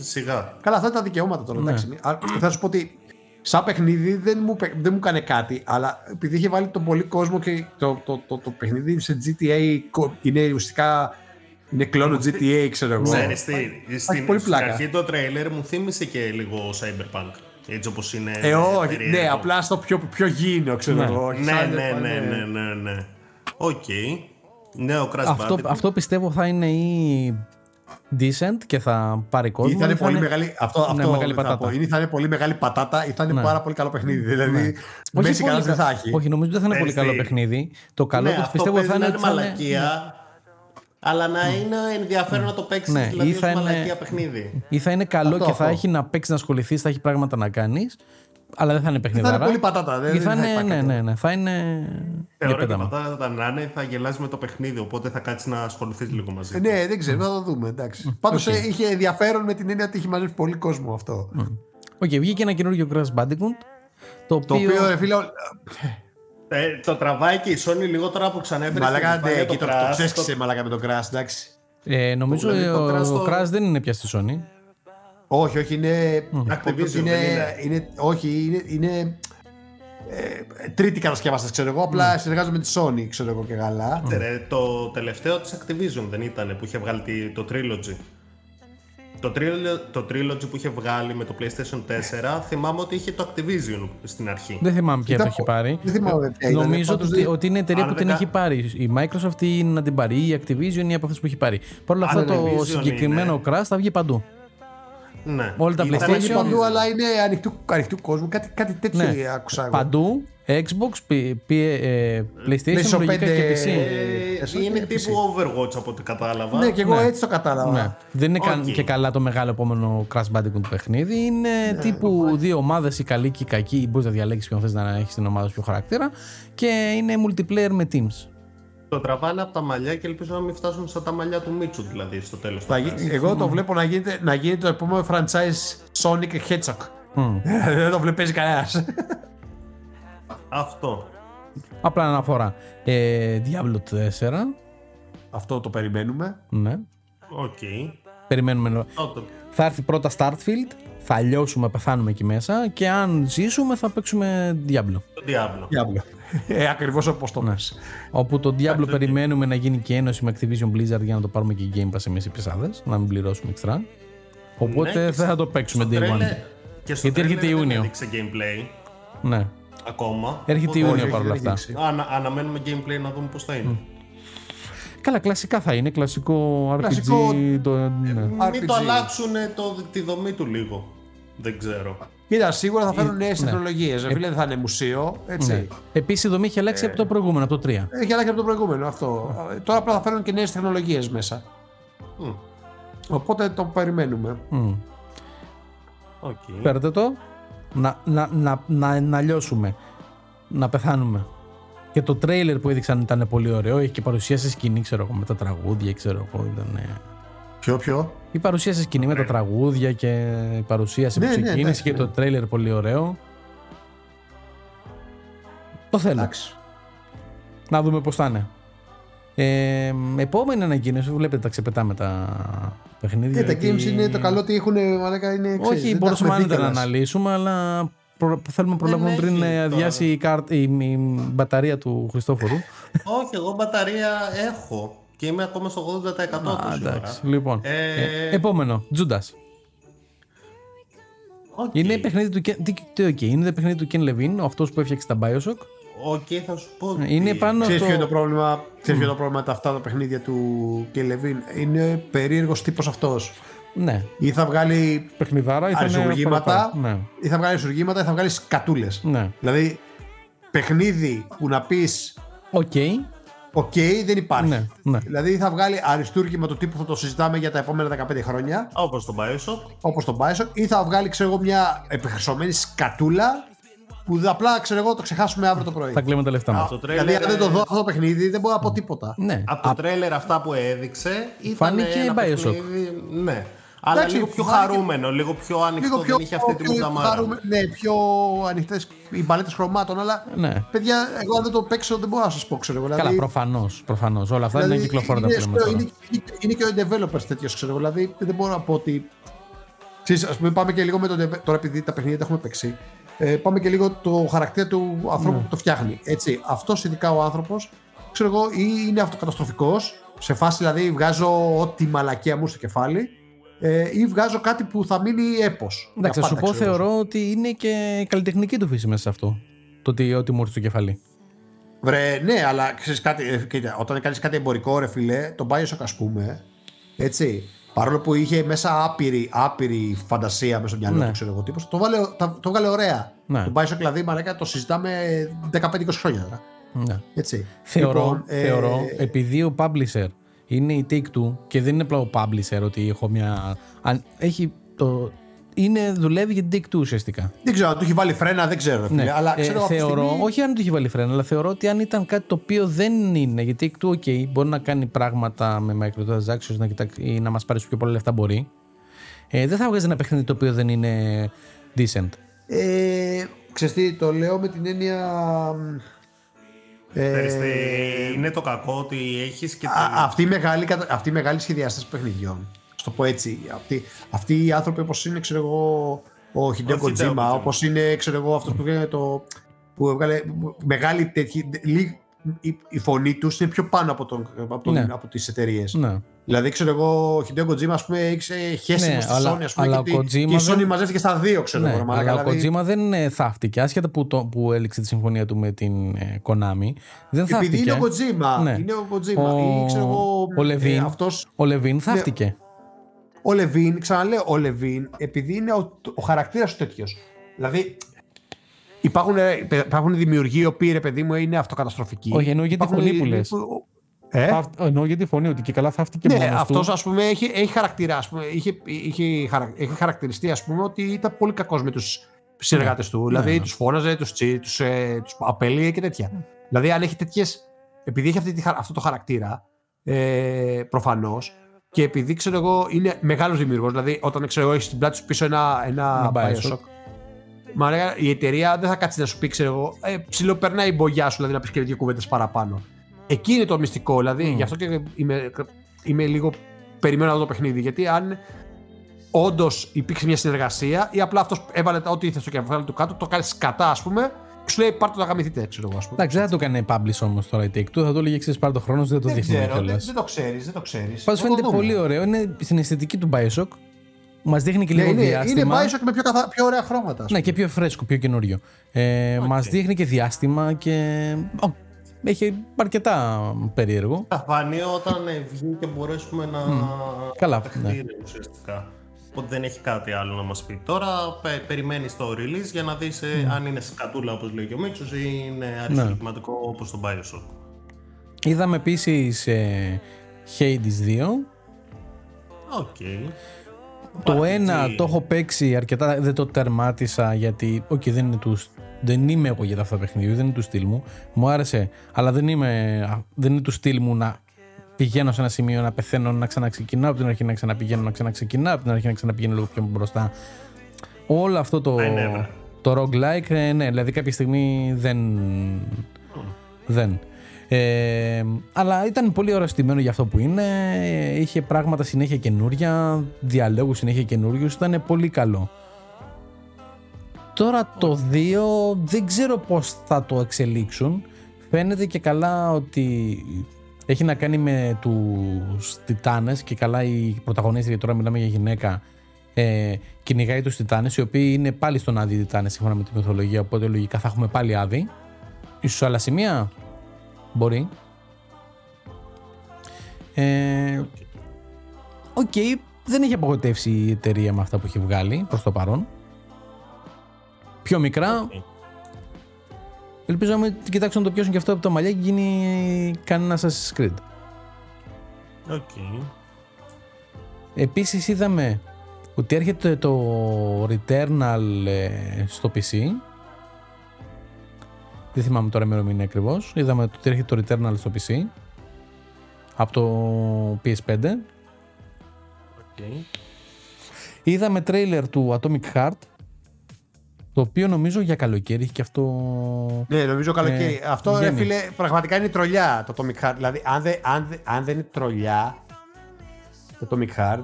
σιγά. Καλά, αυτά είναι τα δικαιώματα τώρα, εντάξει. Α, Θα σου πω ότι σαν παιχνίδι δεν μου, πε- δεν μου έκανε κάτι, αλλά επειδή είχε βάλει τον πολύ κόσμο και το, το, το, το, παιχνίδι σε GTA κο- είναι ουσιαστικά είναι κλώνος GTA, ξέρω εγώ. Ξέρεις τι, στην, πολύ στην πλάκα. αρχή το τρέιλερ μου θύμισε και λίγο Cyberpunk. Έτσι όπως είναι Ε, όχι, περίεργο. ναι, απλά στο πιο, πιο γήινο, ξέρω Ναι. εγώ. όχι Ναι, σαν- ναι, ναι, ναι, ναι, ναι. Οκ. Νέο Crash Αυτό, Bandicoot. αυτό πιστεύω θα είναι ή decent και θα πάρει κόσμο. Ή θα είναι ή πολύ μεγάλη, αυτό, ναι, αυτό μεγάλη θα πατάτα. πω. Ή θα είναι πολύ μεγάλη πατάτα ή θα είναι Ναι. πάρα πολύ καλό παιχνίδι. Δηλαδή, Όχι μέση πολύ καλά δεν κα- θα έχει. Όχι, νομίζω δεν θα είναι πολύ Ξέρεις καλό τι. παιχνίδι. Το καλό ναι, του αυτό πιστεύω παίζει θα να είναι. είναι ότι θα είναι- μαλακία, αλλά να είναι ενδιαφέρον να το παίξεις Ναι, δηλαδή ή ως θα είναι- μαλακία παιχνίδι. Ή θα είναι καλό Αυτό, και θα αυτό. έχει να παίξεις, να ασχοληθείς, θα έχει πράγματα να κάνεις. Αλλά δεν θα είναι Θα παιχνιδάρα. είναι πολύ πατάτα. Δεν, Ή δεν θα είναι, υπάρχει ναι, κάτι. ναι, ναι, θα είναι. για Θεωρώ και πέταμα. πατάτα να είναι θα γελάσει με το παιχνίδι, οπότε θα κάτσεις να ασχοληθείς λίγο μαζί. Ε, Ναι, δεν ξέρω, θα το δούμε. Εντάξει. Πάντως είχε ενδιαφέρον με την έννοια ότι είχε μαζέψει πολύ κόσμο αυτό. Οκ, βγήκε ένα καινούργιο Crash Bandicoot. Το οποίο. Το οποίο, ρε φίλε, Ε, το τραβάει και η Sony λίγο τώρα που ξανέφερε στην μαλακά επιφάνεια ναι, και το, το Crash, ξέσκησε μαλακά με τον Crash, εντάξει. ε, νομίζω Δηλαδή, το ο, Crash ο το- Crash δεν είναι πια στη Sony. Όχι, όχι, είναι. Activision, είναι, δεν είναι. είναι, όχι, είναι. είναι ε, τρίτη κατασκευαστή, ξέρω εγώ. Απλά συνεργάζομαι με τη Sony, ξέρω εγώ και καλά. Ρε, το τελευταίο της Activision δεν ήταν που είχε βγάλει τη- το Trilogy. Το, Trilogy. το Trilogy που είχε βγάλει με το PlayStation 4 θυμάμαι ότι είχε το Activision στην αρχή. Δεν θυμάμαι ποια το Ήταν έχει πο- πάρει. δεν θυμάμαι ποια ήταν, Νομίζω πάντως ότι, δεν- ότι είναι εταιρεία Αν που δεν την κα- έχει πάρει. Η Microsoft είναι να την πάρει, ή η Activision είναι από αυτές που έχει πάρει. Παρ' όλα Αν αυτά το Activision συγκεκριμένο είναι. Crash θα βγει παντού. Ναι. Όλα τα Ήταν PlayStation. Θα βγει PlayStation. παντού, αλλά είναι ανοιχτού, ανοιχτού κόσμου. Κάτι, κάτι τέτοιο Ναι. άκουσα εγώ. Παντού, Xbox, P- P- ε, PlayStation, PlayStation λογικά 5, και PC. Ε, είναι τύπου Overwatch από ό,τι κατάλαβα. Ναι, και εγώ Ναι. έτσι το κατάλαβα. Ναι. Δεν είναι καν Οκ. και καλά το μεγάλο επόμενο Crash Bandicoot παιχνίδι. Είναι Ναι, τύπου δύο ομάδες, η καλή και η κακή. Μπορείς να διαλέξεις ποιον θες να έχεις στην ομάδα σου πιο χαρακτήρα. Και είναι multiplayer με teams. Το τραβάνε από τα μαλλιά και ελπίζω να μην φτάσουν σαν τα μαλλιά του Μίτσου δηλαδή στο τέλος. Θα γι- Εγώ το βλέπω να γίνεται, να γίνεται το επόμενο franchise Sonic Hedgehog. Δεν το βλέπει παίζει κανένας. Αυτό. Απλά αναφορά. Ε, Diablo 4. Αυτό το περιμένουμε. Ναι. Οκ. Περιμένουμε. Τότε. Θα έρθει πρώτα Starfield. Θα λιώσουμε, πεθάνουμε εκεί μέσα. Και αν ζήσουμε, θα παίξουμε Diablo. Το Diablo. Diablo. Ε, ακριβώς όπως το πες. Όπου το Diablo περιμένουμε να γίνει και ένωση με Activision Blizzard για να το πάρουμε και Game Pass εμείς οι πισάδες, να μην πληρώσουμε εξτρά. Οπότε Ναι, και δεν θα το παίξουμε στο day τρέλερ- one. Και στο Γιατί έρχεται τρέλερ δεν Ιούνιο. έδειξε gameplay Ναι. ακόμα. Έρχεται Οπότε- Ιούνιο όχι, παρόλα δεν αυτά. δείξει. Ανα, αναμένουμε gameplay να δούμε πώς θα είναι. Καλά, κλασικά θα είναι. Κλασικό RPG. Κλασικό- Το, ναι. Μην RPG. το αλλάξουν το, τη δομή του λίγο. Δεν ξέρω. Κοίτα, σίγουρα θα φέρουν νέες τεχνολογίες. Φίλε, δεν θα είναι μουσείο. Έτσι. ναι. Επίσης η δομή έχει αλλάξει από το προηγούμενο, από το 3. Έχει αλλάξει από το προηγούμενο αυτό. Ε, Τώρα απλά θα φέρουν και νέες τεχνολογίες μέσα. Μμ. Οπότε το περιμένουμε. Οκ. Φέρτε το. Να, να, να, να, να λιώσουμε. Να πεθάνουμε. Και το τρέιλερ που έδειξαν ήταν πολύ ωραίο. Έχει και παρουσίαση σκηνή, ξέρω εγώ, με τα τραγούδια, ξέρω εγώ. Ήταν, ε, Ποιο, ποιο; Η παρουσίαση σκηνή με τα τραγούδια και η παρουσίαση Ναι, που ναι, ξεκίνησε εντάξει, και ναι. το τρέιλερ πολύ ωραίο. Το θέλω. Εντάξει. Να δούμε πώς θα είναι. Ε, επόμενη ανακοίνωση, βλέπετε τα ξεπετάμε τα παιχνίδια. Και τα γιατί- games είναι το καλό ότι έχουν. Μαλάκα, είναι, ξέρεις, Όχι, δεν τα μπορούσαμε έχουμε άνετα δει να κιόλας. αναλύσουμε, αλλά προ- θέλουμε να προλάβουμε έχει πριν ε, τώρα. αδειάσει η, κάρ- η, η μπαταρία του Χριστόφορου. Όχι, εγώ μπαταρία έχω και είμαι ακόμα στο 80% Α, τόση ώρα. εντάξει, λοιπόν. Ε, Ε, επόμενο, Judas. OK. Είναι παιχνίδι του Ken, τι, τι, οκ, είναι παιχνίδι του Ken Levine, αυτός που έφτιαξε τα Bioshock. OK, θα σου πω. Είναι τι. πάνω Ξέρεις ποιο είναι το στο. πρόβλημα, ξέρεις ποιο είναι το πρόβλημα με τα αυτά τα παιχνίδια του και Levine. Είναι περίεργος τύπος αυτός. Ναι. Ή θα βγάλει Παιχνιδάρα ή θα είναι αριστουργήματα, παραπάνω. Ναι. ή θα βγάλει αριστουργήματα ή θα βγάλει σκατούλες. Ναι. Δηλαδή, παιχνίδι που να πεις OK. OK, δεν υπάρχει. Ναι, ναι. Δηλαδή θα βγάλει αριστούργημα του τύπου που θα το συζητάμε για τα επόμενα 15 χρόνια, Όπως το Bioshock. όπως τον Bioshock, ή θα βγάλει ξέρω εγώ, μια επιχρυσωμένη σκατούλα που απλά ξέρω εγώ το ξεχάσουμε αύριο το πρωί. Θα κλείνουμε τα λεφτά μας. Το Δηλαδή, τρέλερ, αν δεν το δω αυτό το παιχνίδι, δεν μπορώ να πω τίποτα. Ναι. Από το τρέλερ αυτά που έδειξε ήταν Φάνηκε ένα Bioshock. παιχνίδι, Ναι. Αλλά Εντάξει, λίγο πιο φάνηκε- χαρούμενο, λίγο πιο ανοιχτό, Λίγο πιο, δεν είχε αυτή τη πιο μουταμάρα. χαρούμε- Ναι, πιο ανοιχτές οι παλέτε χρωμάτων, αλλά Ναι. παιδιά, εγώ αν δεν το παίξω δεν μπορώ να σας πω, ξέρω εγώ. Καλά, δηλαδή- προφανώς. Προφανώς. Όλα αυτά δηλαδή, είναι κυκλοφόροντα είναι, πλέον. είναι, τώρα. είναι, είναι και ο developers τέτοιος, ξέρω εγώ. Δηλαδή δεν μπορώ να πω ότι. Ξέρεις, ας πούμε, πάμε και λίγο με τον. deve- Τώρα, επειδή τα παιχνίδια τα έχουμε παίξει, ε, πάμε και λίγο το χαρακτήρα του ανθρώπου Ναι. που το φτιάχνει. Έτσι, αυτός ειδικά ο άνθρωπος, ξέρω εγώ, ή είναι αυτοκαταστροφικός, σε φάση δηλαδή βγάζω ό,τι μαλακία μου στο κεφάλι, ε, ή βγάζω κάτι που θα μείνει έπος. Εντάξει, Για θα σου πάντα, πω, ξέρω εγώ. θεωρώ ότι είναι και καλλιτεχνική του φύση μέσα σε αυτό. Το ότι ό,τι μου έρθει στο κεφάλι. Βρε, ναι, αλλά ξέρεις κάτι, ε, κοίτα, όταν κάνεις κάτι εμπορικό, ρε φιλέ, τον Bioshock ας πούμε, έτσι. Παρόλο που είχε μέσα άπειρη, άπειρη φαντασία μέσα στο μυαλό Ναι. του, ξέρω εγώ τύπος, το, βάλε, τα- το βγάλε ωραία. Ναι. Το Bioshock δηλαδή, μαλάκα, το συζητάμε 15-20 χρόνια τώρα. Ναι. Έτσι. Θεωρώ, Λοιπόν, ε, θεωρώ επειδή ο publisher είναι η Take-Two και δεν είναι απλά ο publisher ότι έχω μια... αν- Έχει το... Είναι, δουλεύει για την Take-Two ουσιαστικά. Δεν ξέρω αν του έχει βάλει φρένα, δεν ξέρω. ρε φίλε, Ναι. αλλά Ε, ξέρω αυτή τη θεωρώ, στιγμή- όχι αν του έχει βάλει φρένα, αλλά θεωρώ ότι αν ήταν κάτι το οποίο δεν είναι, γιατί Take-Two, ok, μπορεί να κάνει πράγματα με microtransactions να κοιτάξει, ή να μας πάρει πιο πολλά λεφτά μπορεί. Ε, δεν θα βγάζει ένα παιχνίδι το οποίο δεν είναι decent. Ε, ξέρεις τι, το λέω με την έννοια. Ξέρεις τι, Ε, είναι το κακό ότι έχεις και Α, την... αυτοί οι μεγάλοι, κατα- αυτοί οι μεγάλοι σχεδιαστές παιχνιδιών. Στο το πω έτσι. Αυτοί, αυτοί οι άνθρωποι όπως είναι, ξέρω εγώ, ο Hideo Hideo Kojima, Kojima. όπως είναι, ξέρω εγώ, αυτός που έκανε το. που έβγαλε μεγάλη τέτοια. λι- Η, η φωνή τους είναι πιο πάνω από, τον, από, τον, Ναι. από τις εταιρείες. Ναι. Δηλαδή, ξέρω εγώ, ο Hideo Kojima, ας πούμε, έχει χέσει Ναι, στη αλλά- Sony, ας πούμε, αλλά και, ο ότι- Kojima και η Sony δεν- μαζεύτηκε στα δύο, ξέρω Ναι, εγώ. ρε μαλάκα, αλλά ο δηλαδή, Kojima δεν ε, θαύτηκε, άσχετα που, το, που έληξε τη συμφωνία του με την ε, Konami. Δεν θαύτηκε. Επειδή είναι ο Kojima, Ναι. είναι ο Kojima, ή ξέρω εγώ, ο Levin, ε, αυτός, ο Levin θαύτηκε. ο Λεβίν, ξαναλέω, ο Λεβίν, επειδή είναι ο, ο χαρακτήρας του τέτοιος. Δηλαδή, υπάρχουν, ε, υπάρχουν δημιουργοί οι οποίοι, ρε παιδί μου, είναι αυτοκαταστροφικοί. Όχι, εννοώ για τη Υπάρχουν φωνή που οι- λες. Ε; Θαύ- Εννοώ για τη φωνή ότι και καλά θαύτηκε Ναι, μόνος αυτός του. ας πούμε έχει, έχει χαρακτήρα. Ας πούμε, είχε, είχε, χαρα- έχει χαρακτηριστεί ας πούμε, ότι ήταν πολύ κακός με τους συνεργάτες του. Δηλαδή, ναι. τους φώναζε, τους τους, ε, τους απέλυε και τέτοια. Δηλαδή, αν έχει τέτοιες. Επειδή έχει αυτή τη, χαρα- αυτό το χαρακτήρα, ε, προφανώς, και επειδή ξέρω εγώ είναι μεγάλος δημιουργός, δηλαδή όταν ξέρω εγώ έχεις στην πλάτη σου πίσω ένα, ένα Ένα Bioshock. Bioshock. Μα λέγα, η εταιρεία δεν θα κάτσει να σου πει, ξέρω εγώ, ε, ψιλοπερνάει η μπογιά σου, δηλαδή να πεις και δύο κουβέντες παραπάνω. Εκεί είναι το μυστικό, δηλαδή γι' αυτό και είμαι, είμαι λίγο. Περιμένω να δω το παιχνίδι. Γιατί αν όντως υπήρξε μια συνεργασία ή απλά αυτός έβαλε τα- ό,τι ήθελε στο κεφάλι του κάτω, το κάνει σκατά, ας πούμε, και σου λέει πάρτε το να γαμηθείτε, ξέρω εγώ, ας πούμε. Εντάξει, δεν θα το έκανε publish όμως τώρα η Take-Two, θα το έλεγε ξέρεις πάρε το χρόνο, σου, δεν το δεν δείχνει ξέρω, δεν, κιόλας. δεν το ξέρεις, δεν το ξέρεις. Πάντως φαίνεται πολύ ωραίο, είναι στην αισθητική του Bioshock. Μας δείχνει και Ναι, λίγο είναι, είναι διάστημα. Bioshock με πιο, καθα... πιο ωραία χρώματα. ας Ναι, και πιο φρέσκο, πιο καινούριο. Ε, Μας δείχνει και διάστημα και. Ω, έχει αρκετά περίεργο. Θα φανεί όταν ε, βγει και μπορέσουμε να Καλά, παιχτεί ναι. ουσιαστικά. Οπότε δεν έχει κάτι άλλο να μας πει. Τώρα πε, περιμένεις το release για να δεις ε, αν είναι σκατούλα όπως λέει και ο Μίτσος ή είναι αριστουργηματικό όπως το Bioshock. Είδαμε επίσης ε, Hades 2. Οκ. Το RPG. ένα το έχω παίξει αρκετά, δεν το τερμάτισα γιατί, οκ, δεν, είναι τους, δεν είμαι εγώ για τα αυτά τα παιχνίδια, δεν είναι του στυλ μου. Μου άρεσε, αλλά δεν, είμαι, α, δεν είναι του στυλ μου να πηγαίνω σε ένα σημείο, να πεθαίνω, να ξαναξεκινάω από την αρχή, να ξαναπηγαίνω, να ξαναξεκινάω από την αρχή, να ξαναπηγαίνω λίγο πιο μπροστά. Όλο αυτό το, Ναι, ναι, βρε. το roguelike, ε, ναι, δηλαδή κάποια στιγμή δεν. Δεν. Ε, αλλά ήταν πολύ ωραίο στημένο για αυτό που είναι. Ε, Είχε πράγματα συνέχεια καινούρια, διαλόγους συνέχεια καινούριου. Ήταν πολύ καλό. Τώρα το 2 δεν ξέρω πώς θα το εξελίξουν. Φαίνεται και καλά ότι έχει να κάνει με τους Τιτάνες και καλά η πρωταγωνίστρια, γιατί τώρα μιλάμε για γυναίκα, ε, κυνηγάει τους Τιτάνες, οι οποίοι είναι πάλι στον Άδη Τιτάνες σύμφωνα με τη μυθολογία, οπότε λογικά θα έχουμε πάλι Άδη. Ίσως σε άλλα σημεία, μπορεί. Ε, Οκ, δεν έχει απογοητεύσει η εταιρεία με αυτά που έχει βγάλει προς το παρόν. Πιο μικρά. Ελπίζω να μην κοιτάξουν να το πιάσουν και αυτό από τα μαλλιά και γίνει κανένα Assassin's Creed. OK. Επίσης είδαμε ότι έρχεται το Returnal ε, στο PC. Δεν θυμάμαι τώρα ημερομηνία ακριβώς. Είδαμε ότι έρχεται το Returnal στο PC. Από το PS5. OK. Είδαμε τρέιλερ του Atomic Heart. Το οποίο νομίζω για καλοκαίρι έχει και αυτό. Ναι, νομίζω καλοκαίρι. Ε, Αυτό, ρε βγαίνει. φίλε, πραγματικά είναι τρολιά το Atomic Heart. Δηλαδή, αν, δεν- αν, δεν- αν δεν είναι τρολιά το Atomic Heart,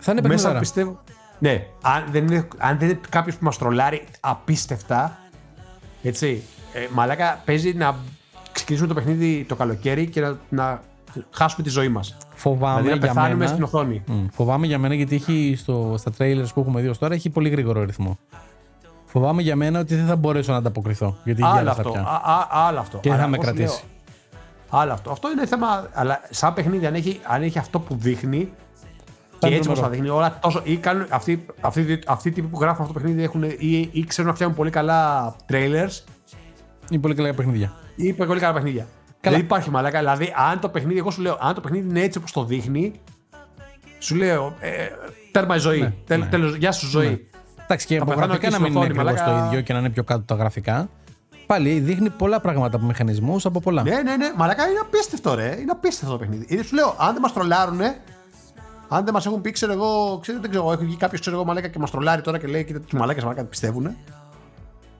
Θα είναι μέσα παιχνιδάρα. πιστεύω. Ναι, αν δεν είναι, αν δεν είναι κάποιος που μας τρολάρει απίστευτα. Έτσι. Ε, μαλάκα παίζει να ξεκινήσουμε το παιχνίδι το καλοκαίρι και να, να χάσουμε τη ζωή μας. Φοβάμαι Δηλαδή να για πεθάνουμε μένα. στην οθόνη. Μμ, φοβάμαι για μένα γιατί έχει στο, στα trailers που έχουμε δει ως τώρα έχει πολύ γρήγορο ρυθμό. Φοβάμαι για μένα ότι δεν θα μπορέσω να ανταποκριθώ. Γιατί Άλλο γέλασα αυτό. πια. Α, α, άλλο αυτό. Και δεν Αλλά θα με εγώ σου κρατήσει. λέω, Άλλο αυτό. Αυτό είναι θέμα. Αλλά σαν παιχνίδι, αν έχει, αν έχει αυτό που δείχνει. Θα Και είναι έτσι όπως νούμερο. θα δείχνει όλα τόσο. ή κάνουν, αυτοί, αυτοί, αυτοί οι τύποι που γράφουν αυτό το παιχνίδι έχουν, ή, ή ξέρουν να φτιάχνουν πολύ καλά trailers Είναι πολύ καλά παιχνίδια. ή πολύ καλά παιχνίδια. Καλά. Δεν υπάρχει μαλάκα. Δηλαδή, αν το παιχνίδι, εγώ σου λέω, αν το παιχνίδι είναι έτσι όπως το δείχνει, σου λέω. Ε, τέρμα η ζωή. Ναι, Τέλ- ναι. τέλος, γεια σου ζωή. Εντάξει, και Θα από πεθάνω γραφικά εκεί να μην στην είναι οθόνη, ακριβώς το μαλάκα. ίδιο και να είναι πιο κάτω τα γραφικά. Πάλι δείχνει πολλά πράγματα από μηχανισμούς από πολλά. Ναι, ναι, ναι. Μαλακά είναι απίστευτο, ρε. Είναι απίστευτο το παιχνίδι. Είναι, σου λέω, αν δεν μας τρολάρουνε, αν δεν μας έχουν πει, ξέρω εγώ, ξέρω, δεν ξέρω εγώ, έχει βγει κάποιος, ξέρω εγώ, μαλάκα και μας τρολάρει τώρα και λέει, κοίτα του μαλάκες μαλάκα πιστεύουν.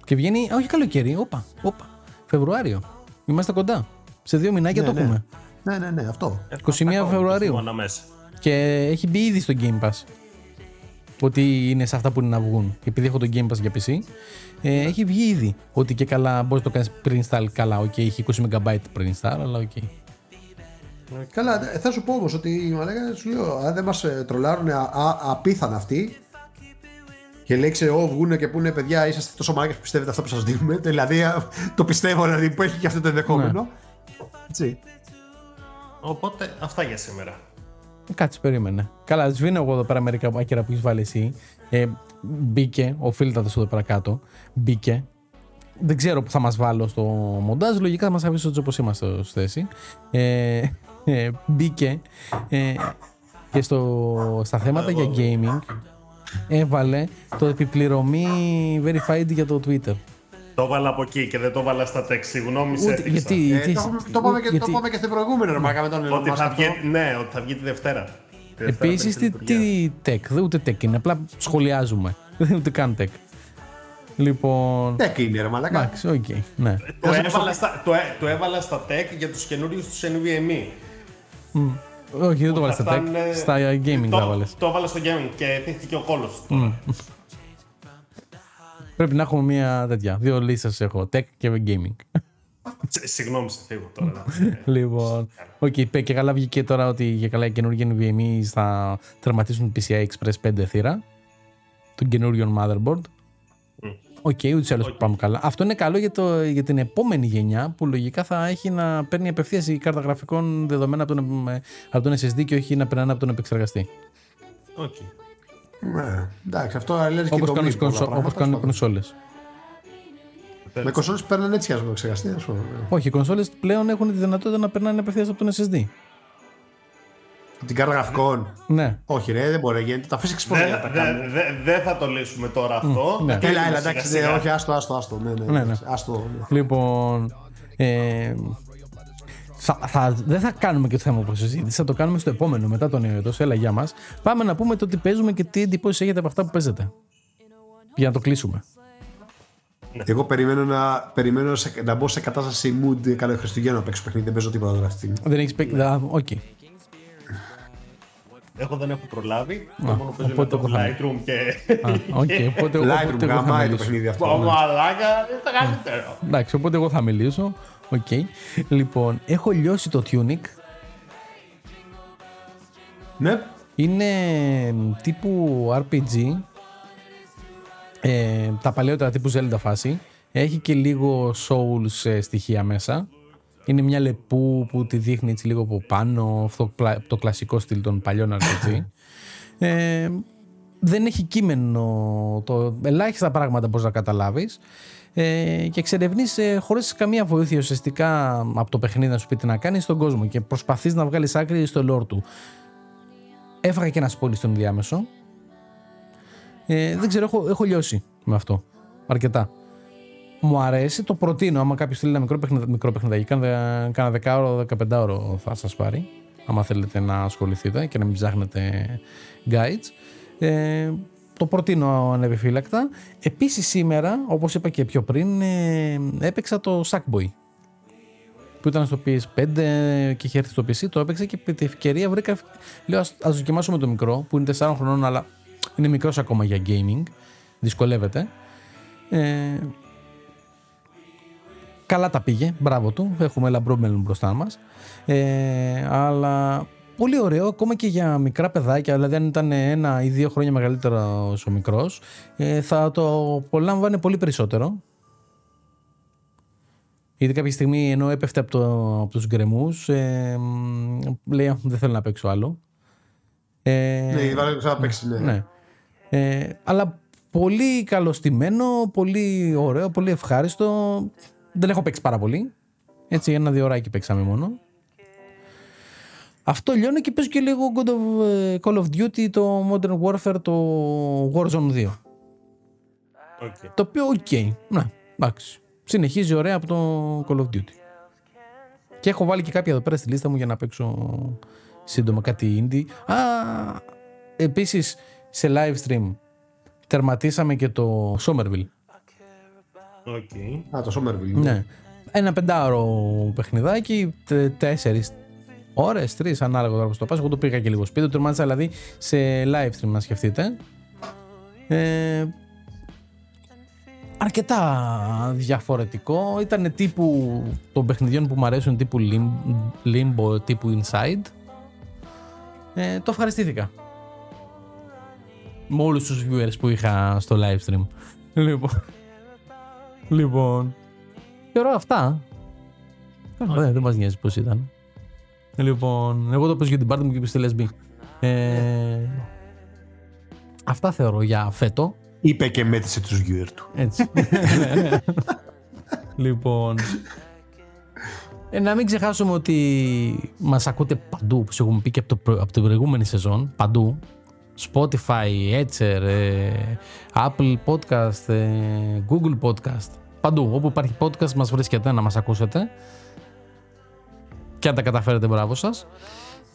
Και βγαίνει, α, όχι καλοκαίρι, όπα, όπα. Φεβρουάριο. Είμαστε κοντά. Σε δύο μηνάκια Ναι, το ναι. έχουμε. Ναι, ναι, ναι, αυτό. 21 Φεβρουαρίου. Μόνο μέσα. Και έχει μπει ήδη στο Game Pass. Ότι είναι σε αυτά που είναι να βγουν. Επειδή έχω το Game Pass για PC, ε, έχει βγει ήδη. Ότι και καλά μπορείς να το κάνεις pre-install καλά. Οκ, έχει 20 MB pre-install, αλλά οκ. Καλά, ε, θα σου πω όμως ότι μαλάκα σου λέω, αν δεν μας τρολάρουν απίθανα αυτοί και λέει, ξέρω εγώ, βγούνε και πούνε παιδιά, είσαστε τόσο μαλάκες που πιστεύετε αυτό που σας δίνουμε. Δηλαδή, α, το πιστεύω δηλαδή, που έχει και αυτό το ενδεχόμενο. Έτσι. Οπότε αυτά για σήμερα. Κάτσε, περίμενε. Καλά, σβήνω εγώ εδώ πέρα μερικά άκυρα που έχεις βάλει εσύ. Ε, μπήκε, οφείλεται εδώ πέρα κάτω. Μπήκε. Δεν ξέρω που θα μας βάλω στο μοντάζ. Λογικά θα μας αφήσει έτσι όπω είμαστε ως θέση. Ε, ε, μπήκε ε, και στο, στα θέματα για gaming έβαλε το επιπληρωμή verified για το Twitter. Το έβαλα από εκεί και δεν το έβαλα στα text. Συγγνώμη, σε Ούτε, έφτιαξα. γιατί, Ε, τι- το, έχουμε- το, πάμε και, γιατί- το πάμε και στην προηγούμενη ρε μαλάκα με τον Elon Ότι Musk θα αυτό. βγει, ναι, ότι θα βγει τη Δευτέρα. Τη Δευτέρα Επίσης, παίρνει τι, τη λειτουργία. τι tech, δεν ούτε tech είναι, απλά σχολιάζουμε. Δεν είναι ούτε καν tech. Λοιπόν. Tech είναι ρε μαλάκα. Εντάξει, οκ. ναι. Το έβαλα, στα, το, έ- το έβαλα στα tech για τους καινούριους τους NVMe. Όχι, δεν το 'βαλες Θα στα tech. φτάνουνε- Στα gaming το, τα 'βαλες. Το έβαλα στο gaming και θίχτηκε ο κώλος του τώρα. Πρέπει να έχουμε μία τέτοια. Δύο λίστες έχω. Tech και gaming. Σ- Συγγνώμη, σε φύγω τώρα. λοιπόν. OK, okay, και καλά βγήκε τώρα ότι για καλά οι καινούργιοι NVMe θα τερματίσουν PCI Express 5 θύρα. Τον καινούριο motherboard. OK, okay, ούτως ή άλλως πάμε καλά. Αυτό είναι καλό για, το, για την επόμενη γενιά που λογικά θα έχει να παίρνει απευθείας η κάρτα γραφικών δεδομένα από τον, από τον SSD και όχι να περνάνε από τον επεξεργαστή. Οκ. Ναι, εντάξει, αυτό λένε και Όπως το κάνουν, οι μήνυμα, κονσο- πράγματα, όπως κάνουν οι τέλος κονσόλες. πάντων. Με κονσόλες παίρνουν έτσι ας πούμε ξεχαστεί. ας πούμε. Όχι, οι κονσόλες πλέον έχουν τη δυνατότητα να περνάνε απευθείας από τον SSD. Την κάρτα γραφικών. Ναι. Όχι ρε, δεν μπορεί να γίνεται. Τα physics πώς Δεν δεν τα κάνουν. δε, δε, δεν θα το λύσουμε τώρα αυτό. ναι. Θα Έλα, κλείνουμε έλα, εντάξει, ναι, σιγά-σιγά. όχι, άστο, άστο, άστο. Ναι, ναι, Ναι, ναι. εντάξει, άστο, ναι. Λοιπόν. Ε, θα, θα, δεν θα κάνουμε και το θέμα όπως συζήτηση, θα το κάνουμε στο επόμενο μετά τον νέο έτος. Έλα, γεια μας. Πάμε να πούμε το τι παίζουμε και τι εντυπώσεις έχετε από αυτά που παίζετε. Για να το κλείσουμε. Εγώ περιμένω, να, περιμένω σε, να μπω σε κατάσταση mood καλό Χριστουγέννων να παίξω παιχνίδι. Δεν παίζω τίποτα τώρα αυτή τη στιγμή. Δεν έχεις παίξει. α, Οκ. Εγώ δεν έχω προλάβει. Το μόνο που παίζω είναι οπότε το εγώ θα- Lightroom και. Α, Οκ, οπότε, Lightroom, οπότε εγώ θα γαμάει το μιλήσω. παιχνίδι αυτό. Πω μαλάκα, είναι το καλύτερο. Εντάξει, οπότε εγώ θα μιλήσω. Οκ. Λοιπόν, έχω λιώσει το Tunic. Ναι, Είναι τύπου RPG. Ε, τα παλαιότερα τύπου Zelda φάση. Έχει και λίγο Souls ε, στοιχεία μέσα. Είναι μια λεπού που τη δείχνει έτσι λίγο από πάνω, αυτό πλα- το κλασικό στυλ των παλιών RPG. ε, δεν έχει κείμενο, το, ελάχιστα πράγματα μπορείς να καταλάβεις ε, και εξερευνείς ε, χωρίς καμία βοήθεια ουσιαστικά από το παιχνίδι να σου πει τι να κάνεις στον κόσμο και προσπαθείς να βγάλεις άκρη στο lore του. Έφαγα και ένα σπόλι στον διάμεσο. Ε, δεν ξέρω, έχω, έχω λιώσει με αυτό. Αρκετά. Μου αρέσει, το προτείνω. Άμα κάποιος θέλει ένα μικρό, παιχνιδα, μικρό παιχνιδάκι, κάνα, κάνα 10 ώρο, 15 ώρο θα σας πάρει. Άμα θέλετε να ασχοληθείτε και να μην ψάχνετε guides. Ε, το προτείνω ανεπιφύλακτα. Επίσης σήμερα, όπως είπα και πιο πριν, ε, έπαιξα το Sackboy που ήταν στο PS5 και είχε έρθει στο PC, το έπαιξα και με την ευκαιρία βρήκα. Λέω, ας, ας δοκιμάσουμε το μικρό, που είναι 4 χρονών, αλλά είναι μικρός ακόμα για gaming. Δυσκολεύεται. Ε, καλά τα πήγε, μπράβο του. Έχουμε λαμπρό μέλλον μπροστά μας. Ε, αλλά πολύ ωραίο, ακόμα και για μικρά παιδάκια, δηλαδή αν ήταν ένα ή δύο χρόνια μεγαλύτερο ο μικρός, ε, θα το απολάμβανε πολύ περισσότερο. Γιατί κάποια στιγμή ενώ έπεφτε από, το, από τους γκρεμούς, ε, μ, λέει «Α, δεν θέλω να παίξω άλλο. Ε, Ναι, βάλε να παίξει, ναι. ναι. Ε, αλλά πολύ καλωστημένο, πολύ ωραίο, πολύ ευχάριστο. Δεν έχω παίξει πάρα πολύ. Έτσι, ένα-δύο ωράκι παίξαμε μόνο. Αυτό λιώνει και παίζω και λίγο God of, ε, Call of Duty, το Modern Warfare, το Warzone 2. Οκ. Το οποίο, οκ. Ναι, εντάξει. Συνεχίζει ωραία από το Call of Duty. Και έχω βάλει και κάποια εδώ πέρα στη λίστα μου για να παίξω σύντομα κάτι indie. Α, επίσης σε live stream τερματίσαμε και το Somerville. OK. Α, το Somerville. Ναι. Ένα πεντάωρο παιχνιδάκι, τε- τέσσερις ώρες, τρεις ανάλογα τώρα πώς το πας. Εγώ το πήγα και λίγο σπίτι, το τερμάτισα δηλαδή σε live stream να σκεφτείτε. Ε, αρκετά διαφορετικό. Ήταν τύπου των παιχνιδιών που μου αρέσουν τύπου Lim- Limbo, τύπου Inside. Ε, το ευχαριστήθηκα. Με όλους τους viewers που είχα στο live stream. Λοιπόν. Λοιπόν. Θεωρώ αυτά. Καλά, δεν, δεν μας νοιάζει πώς ήταν. Λοιπόν, εγώ το παίζω για την πάρτι μου και πιστεύω λεσμπή. Ε, αυτά θεωρώ για φέτο. Είπε και μέτρησε τους viewer του. Έτσι. λοιπόν. Ε, να μην ξεχάσουμε ότι μας ακούτε παντού, όπως έχουμε πει και από, το, προ- από την προηγούμενη σεζόν, παντού. Spotify, Etcher, ε, Apple Podcast, ε, Google Podcast. Παντού. Όπου υπάρχει podcast μας βρίσκεται να μας ακούσετε. Και αν τα καταφέρετε, μπράβο σας.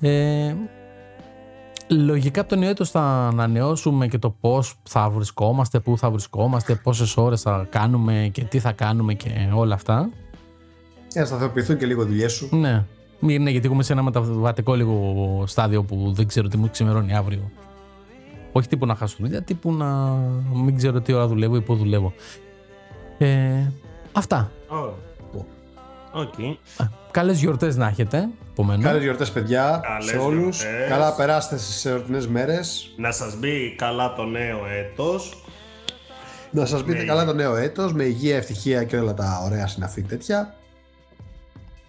Ε, Λογικά από το νέο έτος θα ανανεώσουμε και το πώς θα βρισκόμαστε, πού θα βρισκόμαστε, πόσες ώρες θα κάνουμε και τι θα κάνουμε και όλα αυτά. Για να σταθεροποιηθούν και λίγο οι δουλειές σου. Ναι. Μην- Ναι, γιατί έχουμε σε ένα μεταβατικό λίγο στάδιο που δεν ξέρω τι μου ξημερώνει αύριο. Όχι τύπου να χάσω δουλειά, τύπου να μην ξέρω τι ώρα δουλεύω ή πού δουλεύω. Ε, αυτά. Ω. Οκ. Καλές γιορτές να έχετε από μένα. Καλές γιορτές, παιδιά, Καλές σε όλους. γιορτές. Καλά περάστε στις εορτινές μέρες. Να σας μπει καλά το νέο έτος. Να σας μπείτε καλά το νέο έτος με υγεία, ευτυχία και όλα τα ωραία συναφή τέτοια.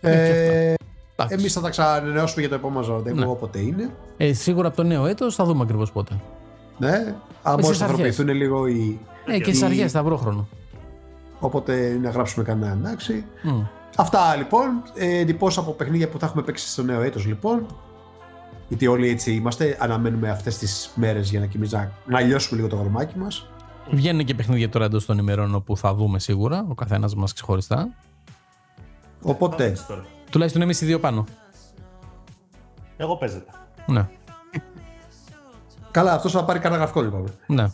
Ε, Εντάξει. Εμείς θα τα ξανανεώσουμε για το επόμενο ζωρντεύω Ναι. όποτε είναι. Ε, σίγουρα από το νέο έτος θα δούμε ακριβώς πότε. Ναι, αν στις μπορείς να αρχές. σταθεροποιηθούν λίγο οι. Ε, και στις οι- αρχές θα βρω χρόνο. Όποτε να γράψουμε κανένα εντάξει. Μμ. Αυτά λοιπόν. Ε, εντυπώσεις από παιχνίδια που θα έχουμε παίξει στο νέο έτος λοιπόν. Γιατί όλοι έτσι είμαστε. Αναμένουμε αυτές τις μέρες για να, και εμείς να, να λιώσουμε λίγο το γρομάκι μας. Βγαίνουν και παιχνίδια τώρα εντός των ημερών όπου θα δούμε σίγουρα, ο καθένας μας ξεχωριστά. Οπότε, Τώρα. Τουλάχιστον εμείς οι δύο πάνω. Εγώ παίζετε. Ναι. καλά, αυτός θα πάρει κανένα γραφικό λοιπόν. ναι.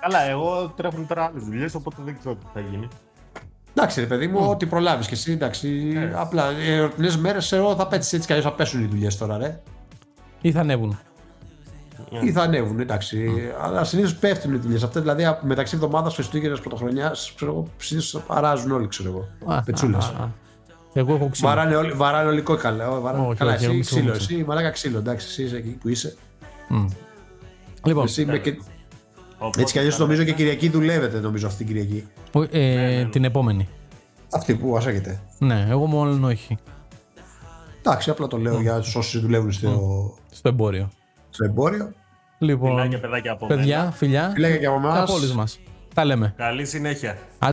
Καλά, εγώ τρέχουν τώρα άλλες δουλειές, οπότε δεν ξέρω τι θα γίνει. Εντάξει, ρε παιδί μου, ό,τι προλάβεις και εσύ. Εντάξει, απλά οι εορτινέ μέρες εγώ θα πέτσει έτσι κι αλλιώς θα πέσουν οι δουλειές τώρα, ρε. Ή θα ανέβουν. Ή θα ανέβουν, εντάξει. Αλλά συνήθως πέφτουν οι δουλειές αυτές. Δηλαδή από- μεταξύ εβδομάδας Χριστούγεννας Πρωτοχρονιάς, ξέρω εγώ, συνήθως αράζουν όλοι, ξέρω εγώ. Α, Πετσούλες. α, α. Εγώ έχω ξύλο. Βαράνε όλοι, βαράνε όλοι κόκαλα. ε, Βαράνε. Όχι, Καλά, όχι, εσύ εγώ ξύλο, ξύλο. εσύ μαλάκα ξύλο, εντάξει, εσύ είσαι εκεί που είσαι. Μμ. Λοιπόν, Εσύ με και... Οπότε Έτσι κι αλλιώς νομίζω και Κυριακή δουλεύετε, νομίζω αυτή την Κυριακή. Που- ε, την επόμενη. Αυτή που μα έχετε. Ναι, εγώ μάλλον όχι. Εντάξει, απλά το λέω για τους όσοι δουλεύουν στο, Στο εμπόριο. στο εμπόριο. Λοιπόν, Φιλάκια, παιδάκια από μένα. παιδιά, φιλιά. Λέγε και από εμάς. Από όλους μας. Τα λέμε. Καλή συνέχεια.